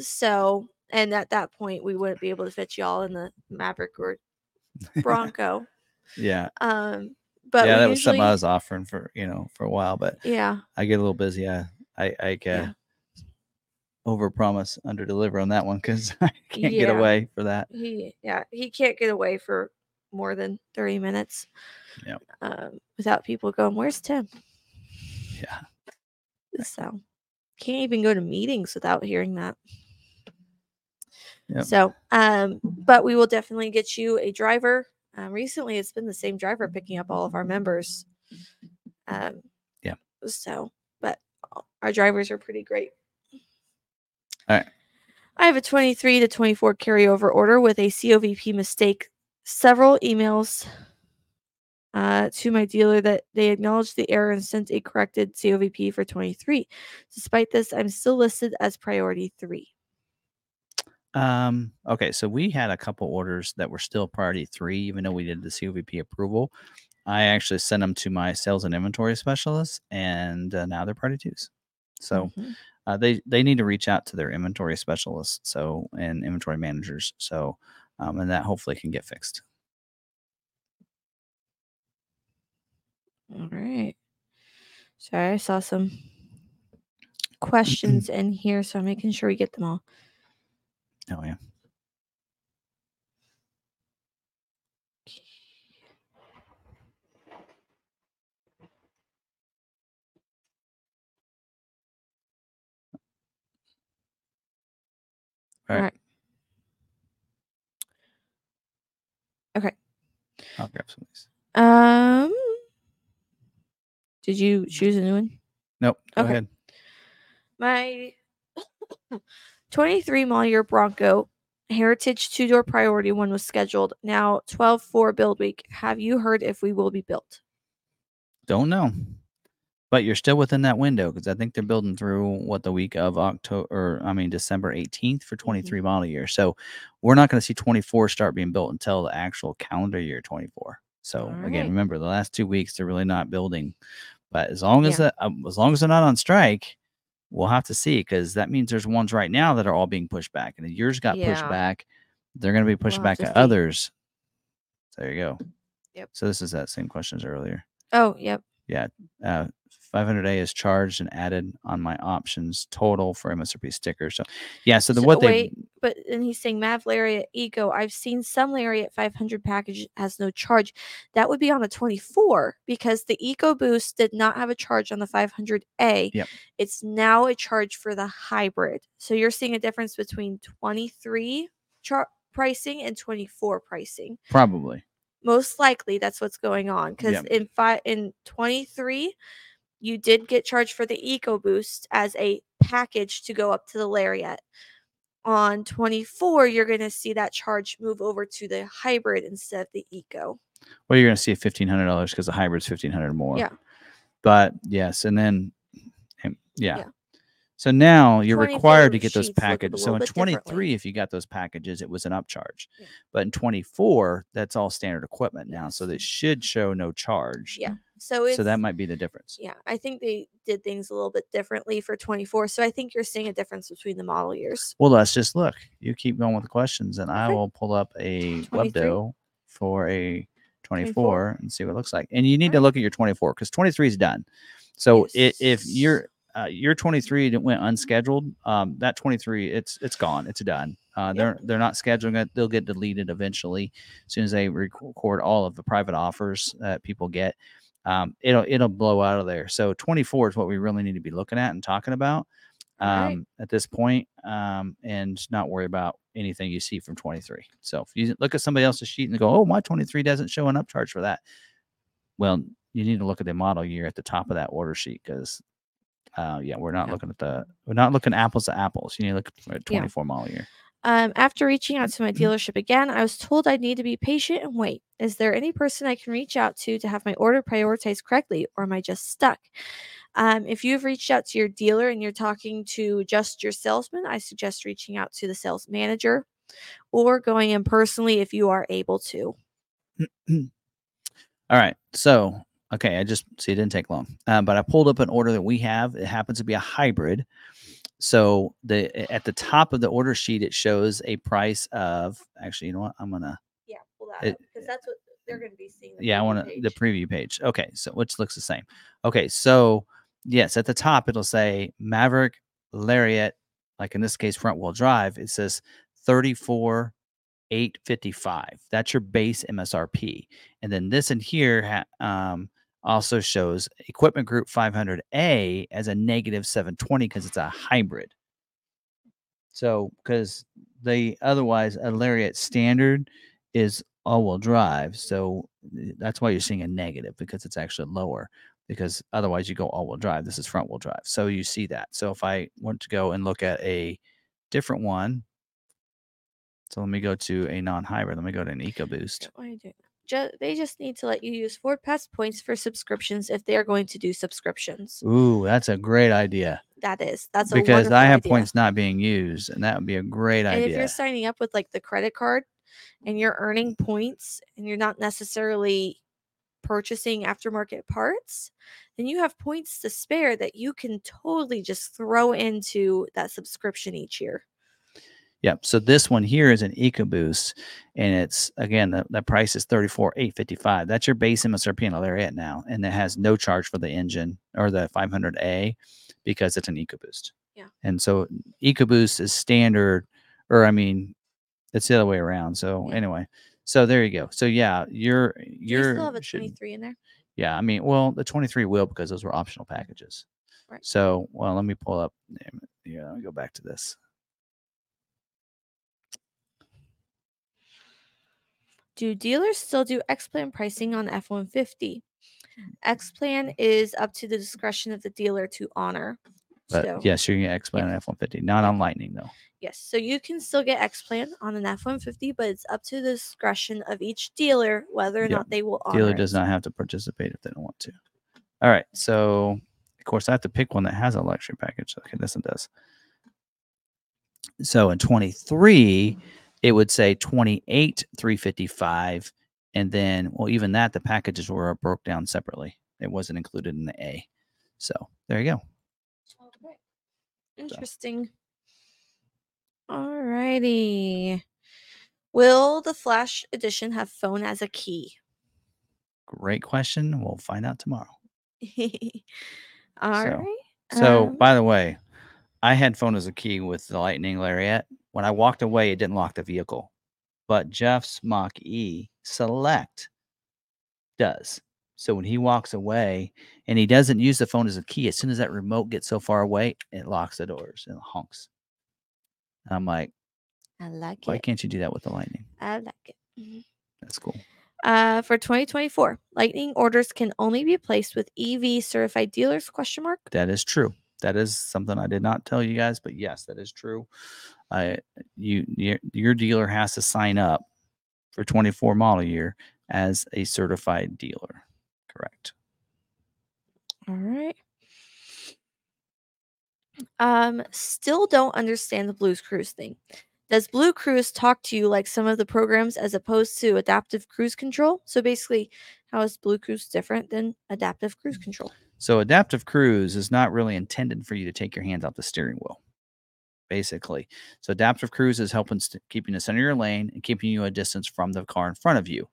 so and at that point we wouldn't be able to fit y'all in the Maverick or Bronco. yeah, um, but yeah, that was something I was offering for you know for a while, but yeah, I get a little busy. I I, I uh, Yeah. Over promise, under deliver on that one because I can't get away for that. he yeah he can't get away for more than thirty minutes. Yep. Um, without people going, "Where's Tim?" Yeah, So can't even go to meetings without hearing that. Yep. So, um, but we will definitely get you a driver. Um, recently, it's been the same driver picking up all of our members. Um, Yeah. So, but our drivers are pretty great. All right. I have a 23 to 24 carryover order with a COVP mistake. Several emails uh, to my dealer that they acknowledged the error and sent a corrected COVP for 23. Despite this, I'm still listed as priority three. Um, okay, so we had a couple orders that were still priority three, even though we did the COVP approval. I actually sent them to my sales and inventory specialist, and uh, now they're priority twos. So Mhm. Uh, they they need to reach out to their inventory specialists, so and inventory managers. So um, and that hopefully can get fixed. All right. Sorry, I saw some questions in here, so I'm making sure we get them all. Oh yeah. All Right. right. I'll grab some of these. Um, did you choose a new one? Nope. Go Okay. ahead. My 23 model year Bronco Heritage two door priority one was scheduled. Now 12 4 build week. Have you heard if we will be built? Don't know. But you're still within that window because I think they're building through what the week of October, or I mean December 18th for 23 model year. So we're not going to see 24 start being built until the actual calendar year 24. So right. again, remember the last two weeks they're really not building. But as long as Yeah. that, um, as long as they're not on strike, we'll have to see because that means there's ones right now that are all being pushed back, and the yours got pushed back. They're going to be pushed We'll back to others. There you go. Yep. So this is that same question as earlier Oh, yep. Yeah. Uh, 500A is charged and added on my options total for MSRP sticker. So, yeah. So the So what they wait, but and he's saying Mav Lariat Eco. I've seen some Lariat 500 package has no charge. That would be on a 24 because the Eco Boost did not have a charge on the 500A. Yep. It's now a charge for the hybrid. So you're seeing a difference between 23 char- pricing and 24 pricing. probably Most likely that's what's going on because Yep. in five in 23 you did get charged for the Eco Boost as a package to go up to the Lariat. On 24, you're going to see that charge move over to the hybrid instead of the Eco. Well, you're going to see fifteen hundred dollars because the hybrid's 1,500 more. Yeah. But yes, and then, yeah. Yeah. So now you're required to get those sheets look a packages. So in 23, if you got those packages, it was an upcharge. Yeah. But in 24, that's all standard equipment now. So that should show no charge. Yeah. So it's So that might be the difference. yeah, I think they did things a little bit differently for 24. So I think you're seeing a difference between the model years. Well, let's just look. You keep going with the questions, and I will pull up a webdo for a 24, 24. and see what it looks like. And you need to look at your 24 because 23 is done. So i if Yes. your uh, your 23 went unscheduled, um, that 23 it's it's gone. It's done. Uh, They're they're not scheduling it. They'll get deleted eventually as soon as they record all of the private offers that people get. Um, it'll it'll blow out of there. So 24 is what we really need to be looking at and talking about um, Alright. at this point, um, and not worry about anything you see from 23. So if you look at somebody else's sheet and go, "Oh, my 23 doesn't show an upcharge for that," well, you need to look at the model year at the top of that order sheet because, uh, yeah, we're not Yeah. looking at the we're not looking apples to apples. You need to look at Yeah. 24 model year. Um, after reaching out to my Mm-hmm. dealership again, I was told I'd need to be patient and wait. Is there any person I can reach out to to have my order prioritized correctly, or am I just stuck? Um, if you've reached out to your dealer and you're talking to just your salesman, I suggest reaching out to the sales manager or going in personally if you are able to. All right. So, okay, I just see it didn't take long, um, but I pulled up an order that we have. It happens to be a hybrid. So the at the top of the order sheet, it shows a price of actually, you know what? I'm gonna Yeah, pull that It- up because that's what they're to be seeing. yeah, I want to the preview page. Okay, so which looks the same. Okay, so yes, at the top it'll say Maverick Lariat, like in this case, front wheel drive. It says 34 855. That's your base MSRP. And then this in here ha- um, also shows Equipment Group 500A as a negative 720 because it's a hybrid. So, because the otherwise a Lariat standard is all-wheel drive, so eh, that's why you're seeing a negative because it's actually lower. Because otherwise you go all-wheel drive. This is front-wheel drive, so you see that. So if I want to go and look at a different one, so let me go to a non-hybrid. Let me go to an EcoBoost. Why are you doing? Ju- they just need to let you use Ford Pass points for subscriptions if they are going to do subscriptions. Ooh, that's a great idea That is. That's a because I have idea. points not being used, and that would be a great idea. And if you're signing up with like the credit card and you're earning points and you're not necessarily purchasing aftermarket parts, then you have points to spare that you can totally just throw into that subscription each year. Yep. So this one here is an EcoBoost, and it's again the, the price is thirty four eight fifty five. That's your base MSRP in a Lariat now, and it has no charge for the engine or the five hundred A because it's an EcoBoost. Yeah. And so EcoBoost is standard, or I mean, it's the other way around. So Yeah. anyway, so there you go. So yeah, you're Do you you're still have a 23 in there? yeah. I mean, well, the twenty three will because those were optional packages. Right. So well, let me pull up. Yeah, let me go back to this. Do dealers still do X Plan pricing on F 150? X Plan is up to the discretion of the dealer to honor. But so, yes, you're gonna X Plan on F one fifty, not on Lightning though. yes. So you can still get X Plan on an F 150, but it's up to the discretion of each dealer whether or Yep. not they will honor. Dealer it. does not have to participate if they don't want to. All right, so of course I have to pick one that has a luxury package. Okay, this one does. So in 23, it would say 28 355 and then well even that the packages were broke down separately. It wasn't included in the A. So, there you go. Okay. Interesting. Alrighty. Will the Flash Edition have phone as a key? Great question. We'll find out tomorrow. All right. So, Um, by the way, I had phone as a key with the Lightning Lariat. When I walked away, it didn't lock the vehicle, but Jeff's Mach E Select does. So when he walks away and he doesn't use the phone as a key, as soon as that remote gets so far away, it locks the doors and honks. And I'm like, I like why it. can't you do that with the Lightning? I like it. Mhm. That's cool. Uh, for 2024, Lightning orders can only be placed with EV certified dealers? Question mark. That is true. That is something I did not tell you guys, but yes, that is true. I you your, your dealer has to sign up for 24 model year as a certified dealer. Correct. All right. Um, still don't understand the Blues Cruise thing. Does Blue Cruise talk to you like some of the programs as opposed to adaptive cruise control? So basically, how is Blue Cruise different than adaptive cruise control? So adaptive cruise is not really intended for you to take your hands off the steering wheel. Basically, so adaptive cruise is helping st- keeping the center of your lane and keeping you a distance from the car in front of you.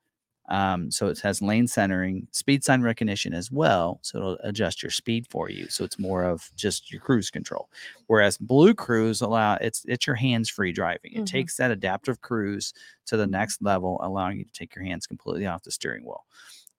Um, so it has lane centering, speed sign recognition as well. So it'll adjust your speed for you. So it's more of just your cruise control. Whereas Blue Cruise allow it's it's your hands free driving. It Mhm. takes that adaptive cruise to the next level, allowing you to take your hands completely off the steering wheel.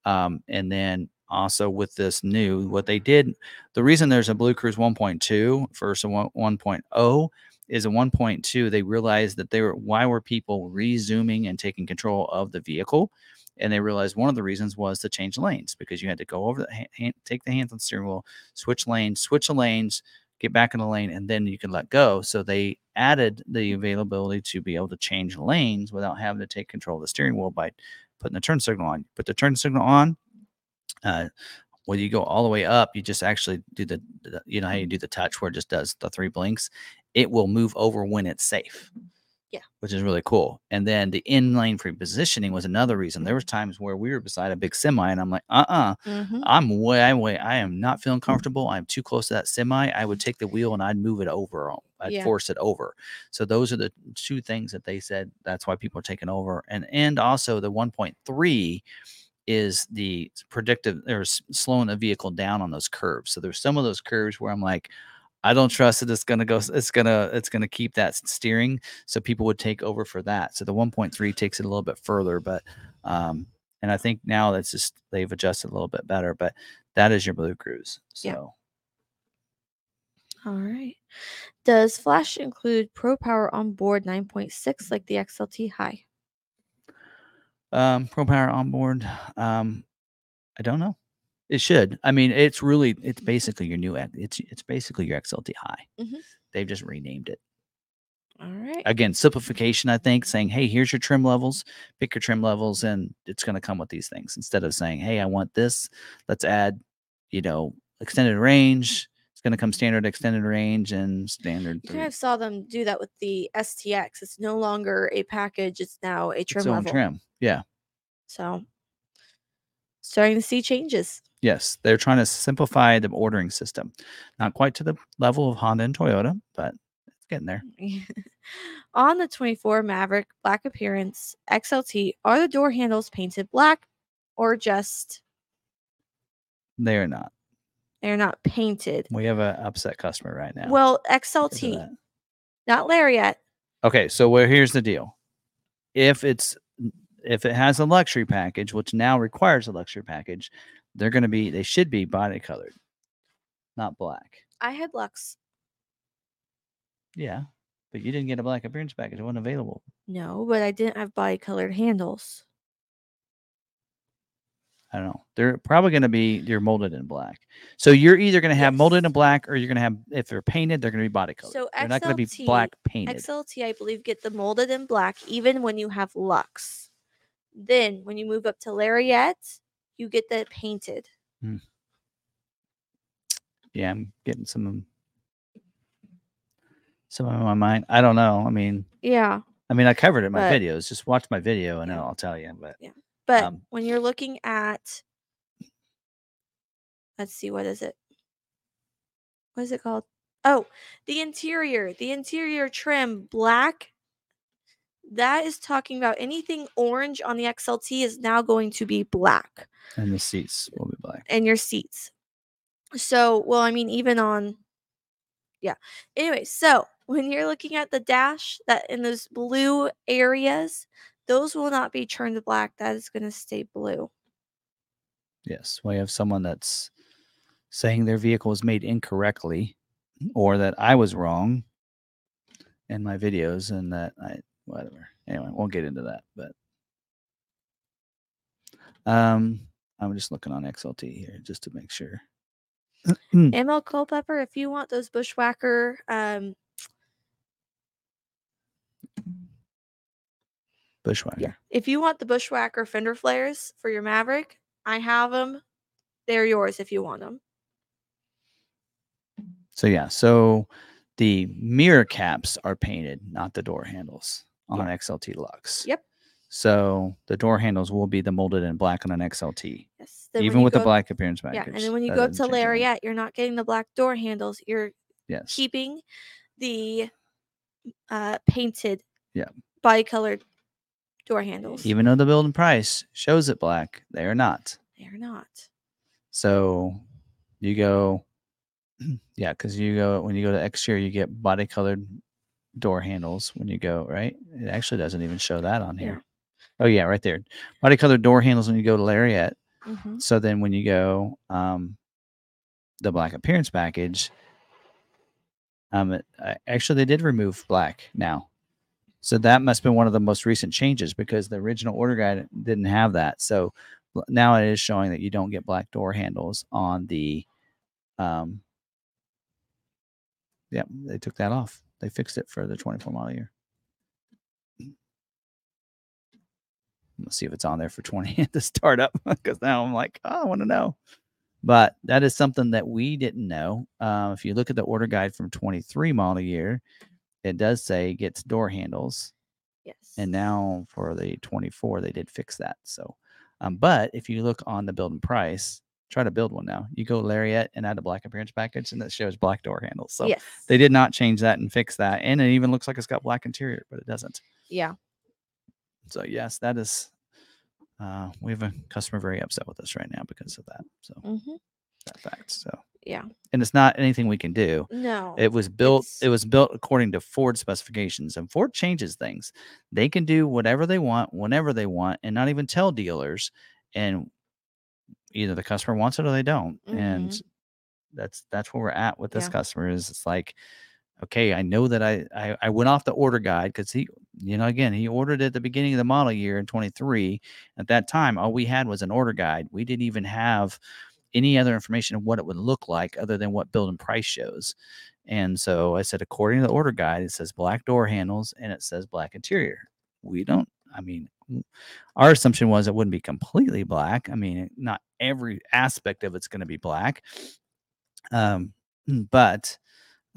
Um, and then also with this new, what they did, the reason there's a Blue Cruise 1.2 versus a one- 1.0 is a 1.2. They realized that they were why were people resuming and taking control of the vehicle, and they realized one of the reasons was to change lanes because you had to go over the hand, take the hands on the steering wheel, switch lanes, switch the lanes, get back in the lane, and then you can let go. So they added the availability to be able to change lanes without having to take control of the steering wheel by putting the turn signal on. Put the turn signal on. Uh, when you go all the way up, you just actually do the, the you know how you do the touch where it just does the three blinks. It will move over when it's safe. Yeah. Which is really cool. And then the in lane free positioning was another reason. There was times where we were beside a big semi and I'm like, uh-uh, Mm-hmm. I'm way, way, I am not feeling comfortable. I'm too close to that semi. I would take the wheel and I'd move it over. I'd Yeah. force it over. So those are the two things that they said that's why people are taking over. And and also the 1.3 is the predictive or slowing the vehicle down on those curves. So there's some of those curves where I'm like, I don't trust that it's gonna go. It's gonna it's gonna keep that steering. So people would take over for that. So the 1.3 takes it a little bit further, but um, and I think now that's just they've adjusted a little bit better. But that is your Blue Cruise. So Yeah. All right. Does Flash include Pro Power on board 9.6 like the XLT High? Um, Pro Power onboard. Um, I don't know. It should. I mean, it's really it's basically your new. It's it's basically your XLT High. Mhm. They've just renamed it. All right. again simplification i think saying hey here's your trim levels pick your trim levels and it's going to come with these things instead of saying hey i want this let's add you know extended range going to come standard extended range and standard You kind of saw them do that with the STX. It's no longer a package, it's now a trim its level. trim yeah So starting to see changes. yes they're trying to simplify the ordering system not quite to the level of honda and toyota but it's getting there On the 24 Maverick black appearance XLT, are the door handles painted black or just they're not they're not painted? we have an upset customer right now Well, XLT, not Lariat. Okay, so where here's the deal. If it's if it has a luxury package, which now requires a luxury package, they're going to be they should be body colored, not black. I had Lux. Yeah, but you didn't get a black appearance package; it wasn't available. No, but I didn't have body colored handles. I don't know. They're probably going to be you're molded in black. So you're either going to have molded in black, or you're going to have if they're painted, they're going to be body colored. So they're not going to be XLT black painted. XLT, I believe, get the molded in black even when you have Lux. Then when you move up to Lariat, you get the painted. Hmm. yeah, I'm getting some some in my mind. I don't know. I mean, Yeah. I mean, I covered it in my But- videos. Just watch my video and Yeah. I'll tell you. But But Um, when you're looking at, let's see, what is it? What is it called? Oh, the interior, the interior trim, black. That is talking about anything orange on the XLT is now going to be black and the seats will be black. and your seats. So, well, I mean, even on, yeah. Anyway, so when you're looking at the dash, that in those blue areas, those will not be turned to black. That is going to stay blue. Yes, we have someone that's saying their vehicle was made incorrectly, or that I was wrong in my videos, and that I whatever. Anyway, we won't get into that, but um, I'm just looking on XLT here just to make sure. ML Culpepper, if you want those bushwhacker, um, Bushwhacker. Yeah. If you want the Bushwhacker fender flares for your Maverick, I have them. They're yours if you want them. So yeah, so the mirror caps are painted, not the door handles on Yeah. XLT Lux. Yep. So the door handles will be the molded in black on an XLT, Yes. Even with the go- black appearance package. Yeah, and then when you go up to. Lariat, you're not getting the black door handles. You're yes, keeping the uh painted Yeah. body colored door handles. even though the building price shows it black, they are not. They're not. So you go, yeah, because you go when you go to exterior, you get body colored door handles when you go right. It actually doesn't even show that on Yeah. here. Oh yeah, right there, body colored door handles when you go to Lariat. Mhm. So then when you go um, the black appearance package, um, it, actually they did remove black now. So that must have been one of the most recent changes because the original order guide didn't have that. So now it is showing that you don't get black door handles on the um yeah, they took that off. They fixed it for the 24 model year. Let's see if it's on there for 20 at the startup because now I'm like, oh, I want to know. But that is something that we didn't know. Uh, if you look at the order guide from 23 model year, it does say gets door handles. Yes. And now for the 24, they did fix that. So, um, but if you look on the build and price, try to build one now. You go Lariat and add a black appearance package, and that shows black door handles. So yes. they did not change that and fix that. And it even looks like it's got black interior, but it doesn't. Yeah. So yes, that is. Uh, we have a customer very upset with us right now because of that. So hmm that fact. So Yeah. and it's not anything we can do. No. It was built. It was built according to Ford specifications, and Ford changes things. They can do whatever they want, whenever they want, and not even tell dealers. And either the customer wants it or they don't. And Mhm. that's that's where we're at with this Yeah. customer. Is it's like, okay, I know that I I, I went off the order guide because he, you know, again he ordered at the beginning of the model year in 23. At that time, all we had was an order guide. We didn't even have any other information of what it would look like other than what build and price shows. And so I said, according to the order guide, it says black door handles and it says black interior. We don't, I mean, our assumption was it wouldn't be completely black. I mean, not every aspect of it's going to be black. Um, but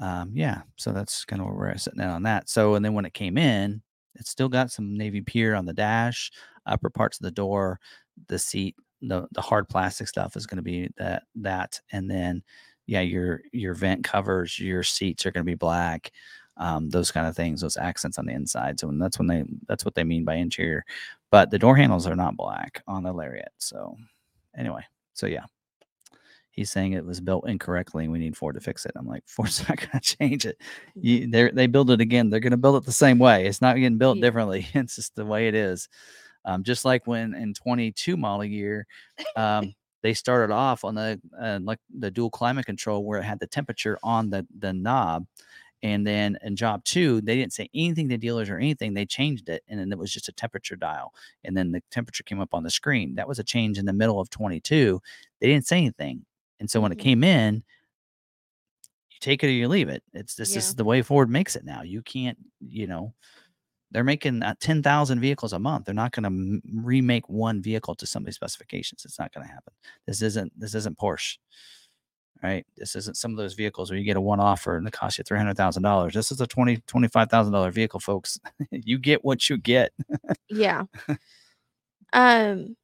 um, yeah, so that's kind of where we're sitting at on that. So, and then when it came in, it's still got some navy pier on the dash, upper parts of the door, the seat, the the hard plastic stuff is going to be that that, and then yeah, your your vent covers, your seats are going to be black, um, those kind of things, those accents on the inside. So that's when they that's what they mean by interior, but the door handles are not black on the Lariat. So anyway, so yeah. He's saying it was built incorrectly and we need Ford to fix it. I'm like, Ford's not going to change it. You, they they build it again. They're going to build it the same way. It's not getting built Yeah. differently. It's just the way it is. Um, just like when in 22 model year, um, they started off on the uh, like the dual climate control where it had the temperature on the the knob, and then in job two they didn't say anything to dealers or anything. They changed it, and then it was just a temperature dial, and then the temperature came up on the screen. That was a change in the middle of 22. They didn't say anything, and so when it Mhm. came in, you take it or you leave it. It's this Yeah. is the way Ford makes it now. You can't, you know, they're making uh, 10,000 vehicles a month. They're not going to m- remake one vehicle to somebody's specifications. It's not going to happen. This isn't this isn't Porsche. Right? This isn't some of those vehicles where you get a one offer and it costs you $300,000. This is a 20 $25,000 vehicle, folks. you get what you get. Yeah. um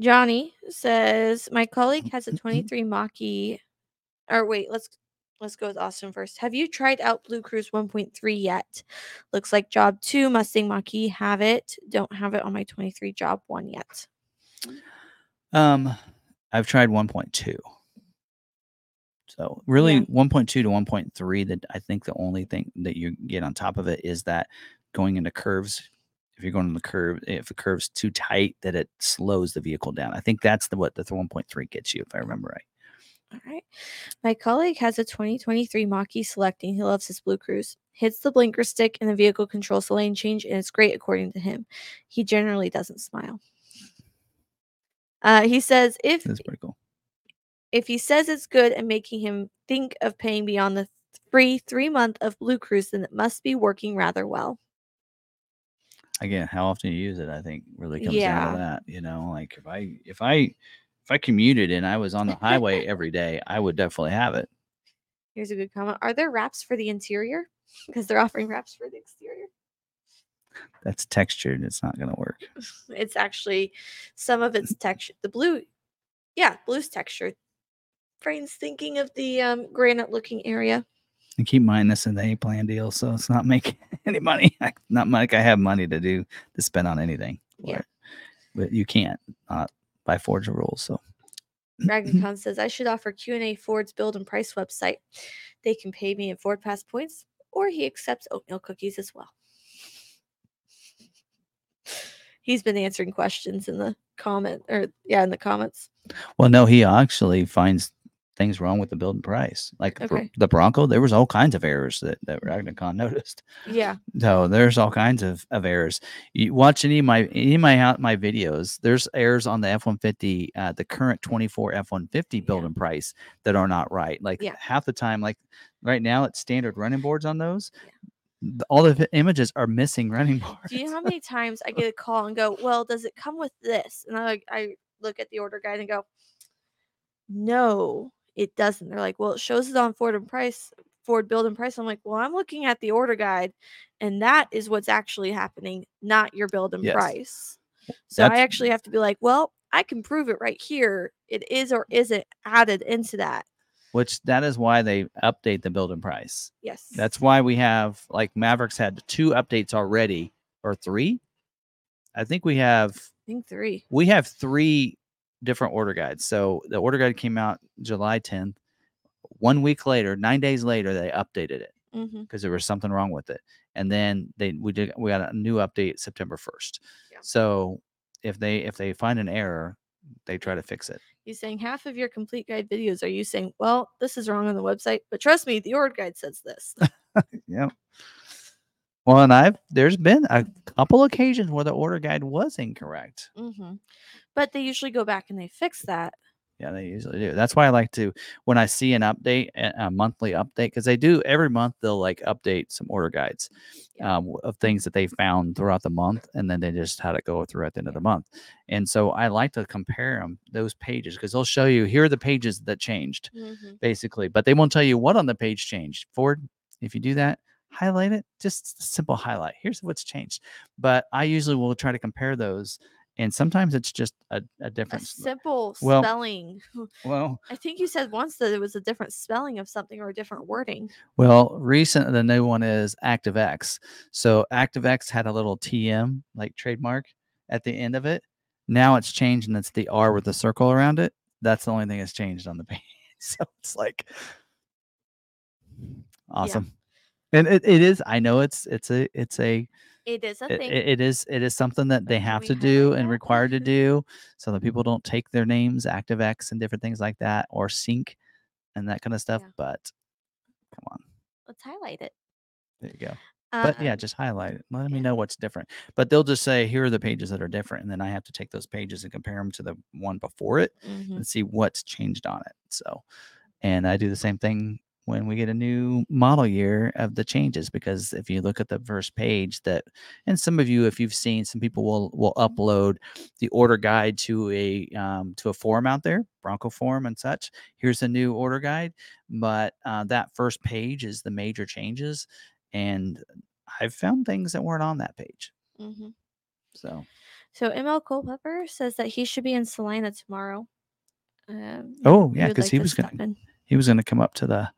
Johnny says my colleague has a 23 Mach-E or wait, let's let's go with Austin first. Have you tried out Blue Cruise 1.3 yet? Looks like job 2 Mustang Mach-E have it. Don't have it on my 23 job 1 yet. Um I've tried 1.2. So really Yeah. 1.2 to 1.3 that I think the only thing that you get on top of it is that going into curves if you're going in the curve if the curve's too tight that it slows the vehicle down. I think that's the what the 1.3 gets you if I remember right. All right. My colleague has a 2023 Mach-E selecting. He loves his Blue Cruise. Hits the blinker stick and the vehicle controls the lane change, and it's great according to him. He generally doesn't smile. Uh, he says if That's pretty cool. if he says it's good and making him think of paying beyond the free three month of Blue Cruise, then it must be working rather well. again, how often you use it, I think really comes down to that. You know, like if I if I if I commuted and I was on the highway every day, I would definitely have it. Here's a good comment. Are there wraps for the interior? Because they're offering wraps for the exterior. That's textured. It's not gonna work. It's actually some of it's texture. The blue, yeah, blue's textured. Brain's thinking of the um, granite looking area. And keep in mind this is an A plan deal, so it's not making any money. Not like I have money to do to spend on anything. Yeah. it. But you can't uh, by Ford's rules. So Dragon Con says I should offer Q and A Ford's build and price website. They can pay me in Ford Pass points, or he accepts oatmeal cookies as well. He's been answering questions in the comment, or yeah, in the comments. well, no, he actually finds things wrong with the build and price. Like Okay. the Bronco, there was all kinds of errors that that RagnarKon noticed. Yeah, So there's all kinds of, of errors. You watch any of my any of my my videos. There's errors on the F one fifty, uh, the current twenty four F one fifty build Yeah. and price that are not right. Like Yeah. half the time, like right now, it's standard running boards on those. th- All the images are missing running boards. Do you know how many times I get a call and go, "Well, does it come with this?" And I I look at the order guide and go, "No, it doesn't." They're like, "Well, it shows it on Ford and Price, Ford Build and Price." I'm like, "Well, I'm looking at the order guide, and that is what's actually happening, not your build and Yes. price." So I actually have to be like, "Well, I can prove it right here. It is or isn't added into that." Which that is why they update the build and price. Yes. That's why we have like Mavericks had two updates already or three. I think we have I think three. we have three different order guides. So the order guide came out July 10th. One week later, nine days later, they updated it Mm-hmm. because there was something wrong with it. And then they we did we got a new update September 1st. Yeah. So if they if they find an error, they try to fix it. He's saying half of your complete guide videos are you saying, well, this is wrong on the website, but trust me, the order guide says this. Yeah. Well, and I've there's been a couple occasions where the order guide was incorrect. hmm But they usually go back and they fix that. Yeah, they usually do. That's why I like to when I see an update, a monthly update, because they do every month. They'll like update some order guides Yeah. um, of things that they found throughout the month, and then they just had it go through at the end of the month. And so I like to compare them those pages because they'll show you here are the pages that changed Mhm. basically, but they won't tell you what on the page changed. Ford, if you do that, highlight it, just a simple highlight. Here's what's changed. But I usually will try to compare those, and sometimes it's just a, a A difference. simple well- spelling. Well, I think you said once that it was a different spelling of something or a different wording. Well, recent the new one is ActiveX. So ActiveX had a little TM like trademark at the end of it. Now it's changed and it's the R with the circle around it. That's the only thing that's changed on the page. So it's like awesome. And it, it is, I know it's it's a it's a It is a it, thing. it- is it is something that they have we to do highlight and required to do so that people don't take their names, ActiveX and different things like that, or sync and that kind of stuff. Yeah. But come on, Let's highlight it. there you go. but yeah, Um, just highlight it. Let me know what's different. But they'll just say, here are the pages that are different. And then I have to take those pages and compare them to the one before it mhm. and see what's changed on it. So, and I do the same thing when we get a new model year of the changes because if you look at the first page that and some of you if you've seen some people will will upload the order guide to a um, to a forum out there bronco forum and such here's the new order guide but uh, that first page is the major changes and i've found things that weren't on that page Mhm. so So ML Culpepper says that he should be in Salina tomorrow. Um, Oh, yeah, 'cause he was going he was going to come up to the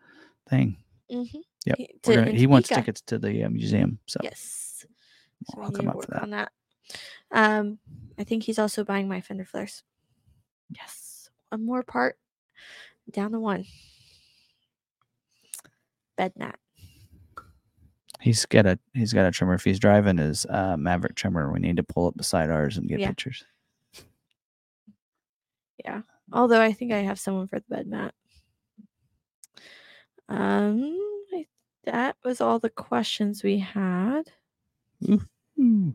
thing Mm-hmm. Yep, He, to- gonna, he wants tickets to the uh, museum so Yes. So I'll come up for that. on that. Um, I think he's also buying my fender flares. Yes, one more part down the one. Bed mat. He's got a he's got a Tremor. If he's driving his uh, Maverick Tremor, we need to pull up beside ours and get Yeah. pictures. Yeah. Although I think I have someone for the bed mat. Um, I, that was all the questions we had, Ooh.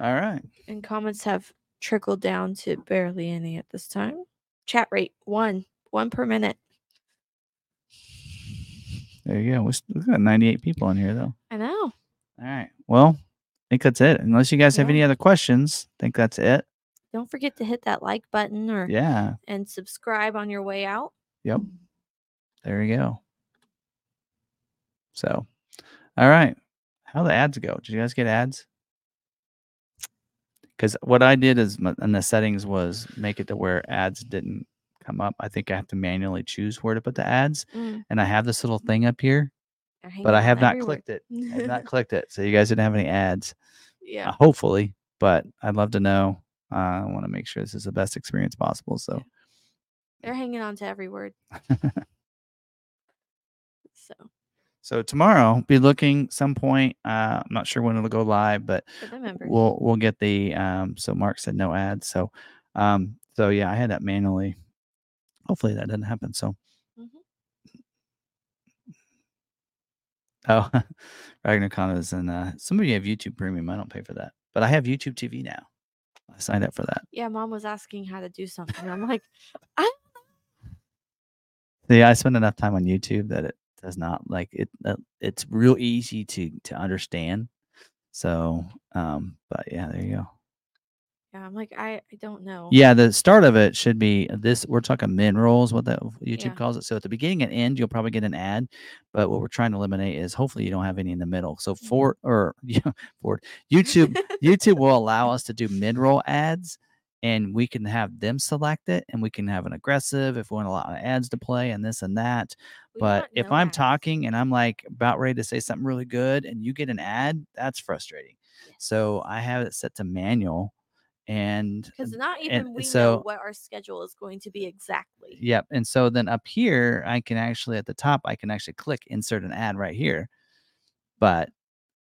All right. and comments have trickled down to barely any at this time. Chat rate one, one per minute. There you go. We've got 98 people in here though. I know. All right. Well, I think that's it. Unless you guys have any other questions, I think that's it. Don't forget to hit that like button or Yeah. and subscribe on your way out. Yep. There you go. So, all right. How the ads go? Did you guys get ads? Because what I did is in the settings was make it to where ads didn't come up. I think I have to manually choose where to put the ads, Mm, and I have this little thing up here, but I have not everywhere. clicked it. I have not clicked it, so you guys didn't have any ads. uh, yeah. hopefully, but I'd love to know. Uh, I want to make sure this is the best experience possible. So, They're hanging on to every word. So tomorrow be looking some point. Uh, I'm not sure when it'll go live, but for the members. we'll we'll get the um so mark said no ads so um so yeah i had that manually hopefully that doesn't happen so Mhm. oh RagnarKon is in uh some of you have youtube premium i don't pay for that but i have youtube tv now i signed up for that yeah, mom was asking how to do something. I'm like, I yeah i spend enough time on youtube that it does not like it uh, it's real easy to to understand so um but yeah there you go yeah, I'm like, I, I don't know. Yeah, the start of it should be this. We're talking min rolls, what that YouTube Yeah. calls it. So at the beginning and end, you'll probably get an ad, but what we're trying to eliminate is hopefully you don't have any in the middle. So Mhm. for or yeah, for YouTube, YouTube will allow us to do mid roll ads, and we can have them select it, and we can have an aggressive if we want a lot of ads to play and this and that. We But if I'm ads. talking and I'm like about ready to say something really good, and you get an ad, that's frustrating. So I have it set to manual, and because not even we know what our schedule is going to be exactly. Yep. And so then up here, I can actually at the top, I can actually click insert an ad right here. But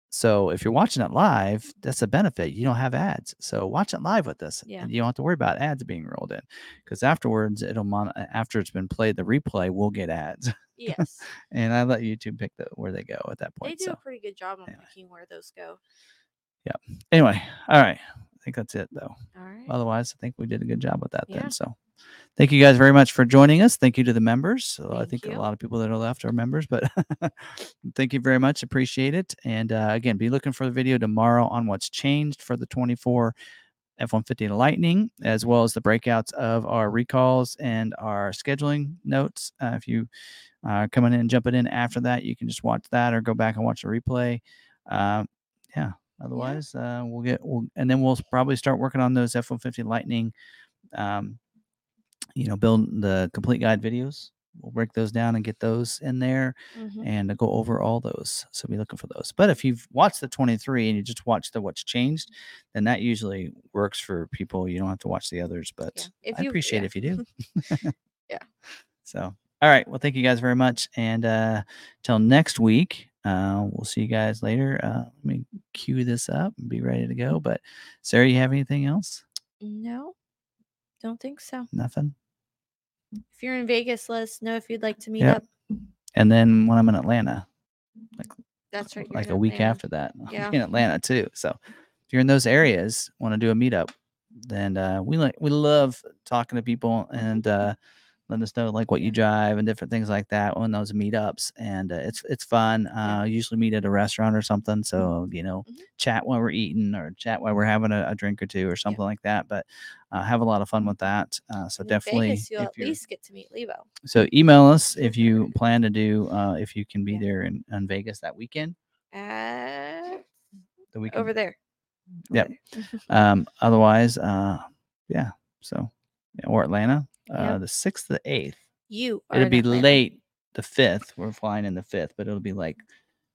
so if you're watching it live, that's a benefit. You don't have ads. So watch it live with us. Yeah. And you don't have to worry about ads being rolled in because afterwards, it'll mon- after it's been played, the replay will get ads. Yes, and I let YouTube pick the, where they go at that point. they do So a pretty good job on anyway. picking where those go. Yeah. Anyway, all right. I think that's it though. All right. Otherwise, I think we did a good job with that Yeah. then. So thank you guys very much for joining us. Thank you to the members. So I think you. a lot of people that are left are members, but thank you very much. Appreciate it. And uh, again, be looking for the video tomorrow on what's changed for the 24 F-150 Lightning, as well as the breakouts of our recalls and our scheduling notes. Uh, if you are coming in and jumping in after that, you can just watch that or go back and watch the replay. Um, yeah. Otherwise, uh, we'll get we'll and then we'll probably start working on those F-150 Lightning. Um, you know, build the complete guide videos. We'll break those down and get those in there Mhm. and uh, go over all those. So be looking for those. But if you've watched the 23 and you just watch the what's changed, then that usually works for people. You don't have to watch the others, but If I you- appreciate yeah. if you do. Yeah. So, all right. Well, thank you guys very much. And uh till next week, uh, we'll see you guys later. Uh, let me cue this up and be ready to go. But Sarah, you have anything else? No, don't think so. Nothing. If you're in Vegas, let us know if you'd like to meet Yep. up. And then when I'm in Atlanta, like That's right. like a week Atlanta. after that, I'll be Yeah. in Atlanta too. So if you're in those areas, want to do a meetup, then uh, we like we love talking to people and uh, letting us know like what you drive and different things like that on those meetups. And uh, it's it's fun. Uh, usually meet at a restaurant or something. So you know, Mhm. chat while we're eating or chat while we're having a, a drink or two or something like that. But uh, have a lot of fun with that. Uh, so in definitely, Vegas, you'll at least get to meet Levo. so email us if you plan to do uh, if you can be Yeah. there in, in Vegas that weekend. Uh, The weekend over there. Yep. There. Um, otherwise, uh, yeah. So, yeah, or Atlanta, uh, Yep. the sixth, the eighth. you are It'll be Atlanta. late, the fifth. We're flying in the fifth, but it'll be like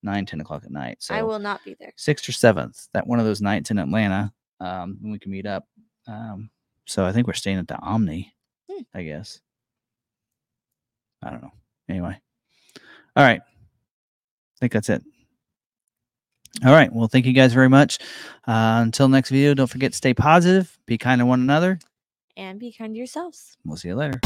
nine, ten o'clock at night. So I will not be there. sixth or seventh, that one of those nights in Atlanta, um, when we can meet up. Um, so I think we're staying at the Omni, Hmm. I guess. I don't know. Anyway, all right. I think that's it. All right. Well, thank you guys very much. Uh, until next video, don't forget to stay positive, be kind to one another. And be kind to yourselves. We'll see you later.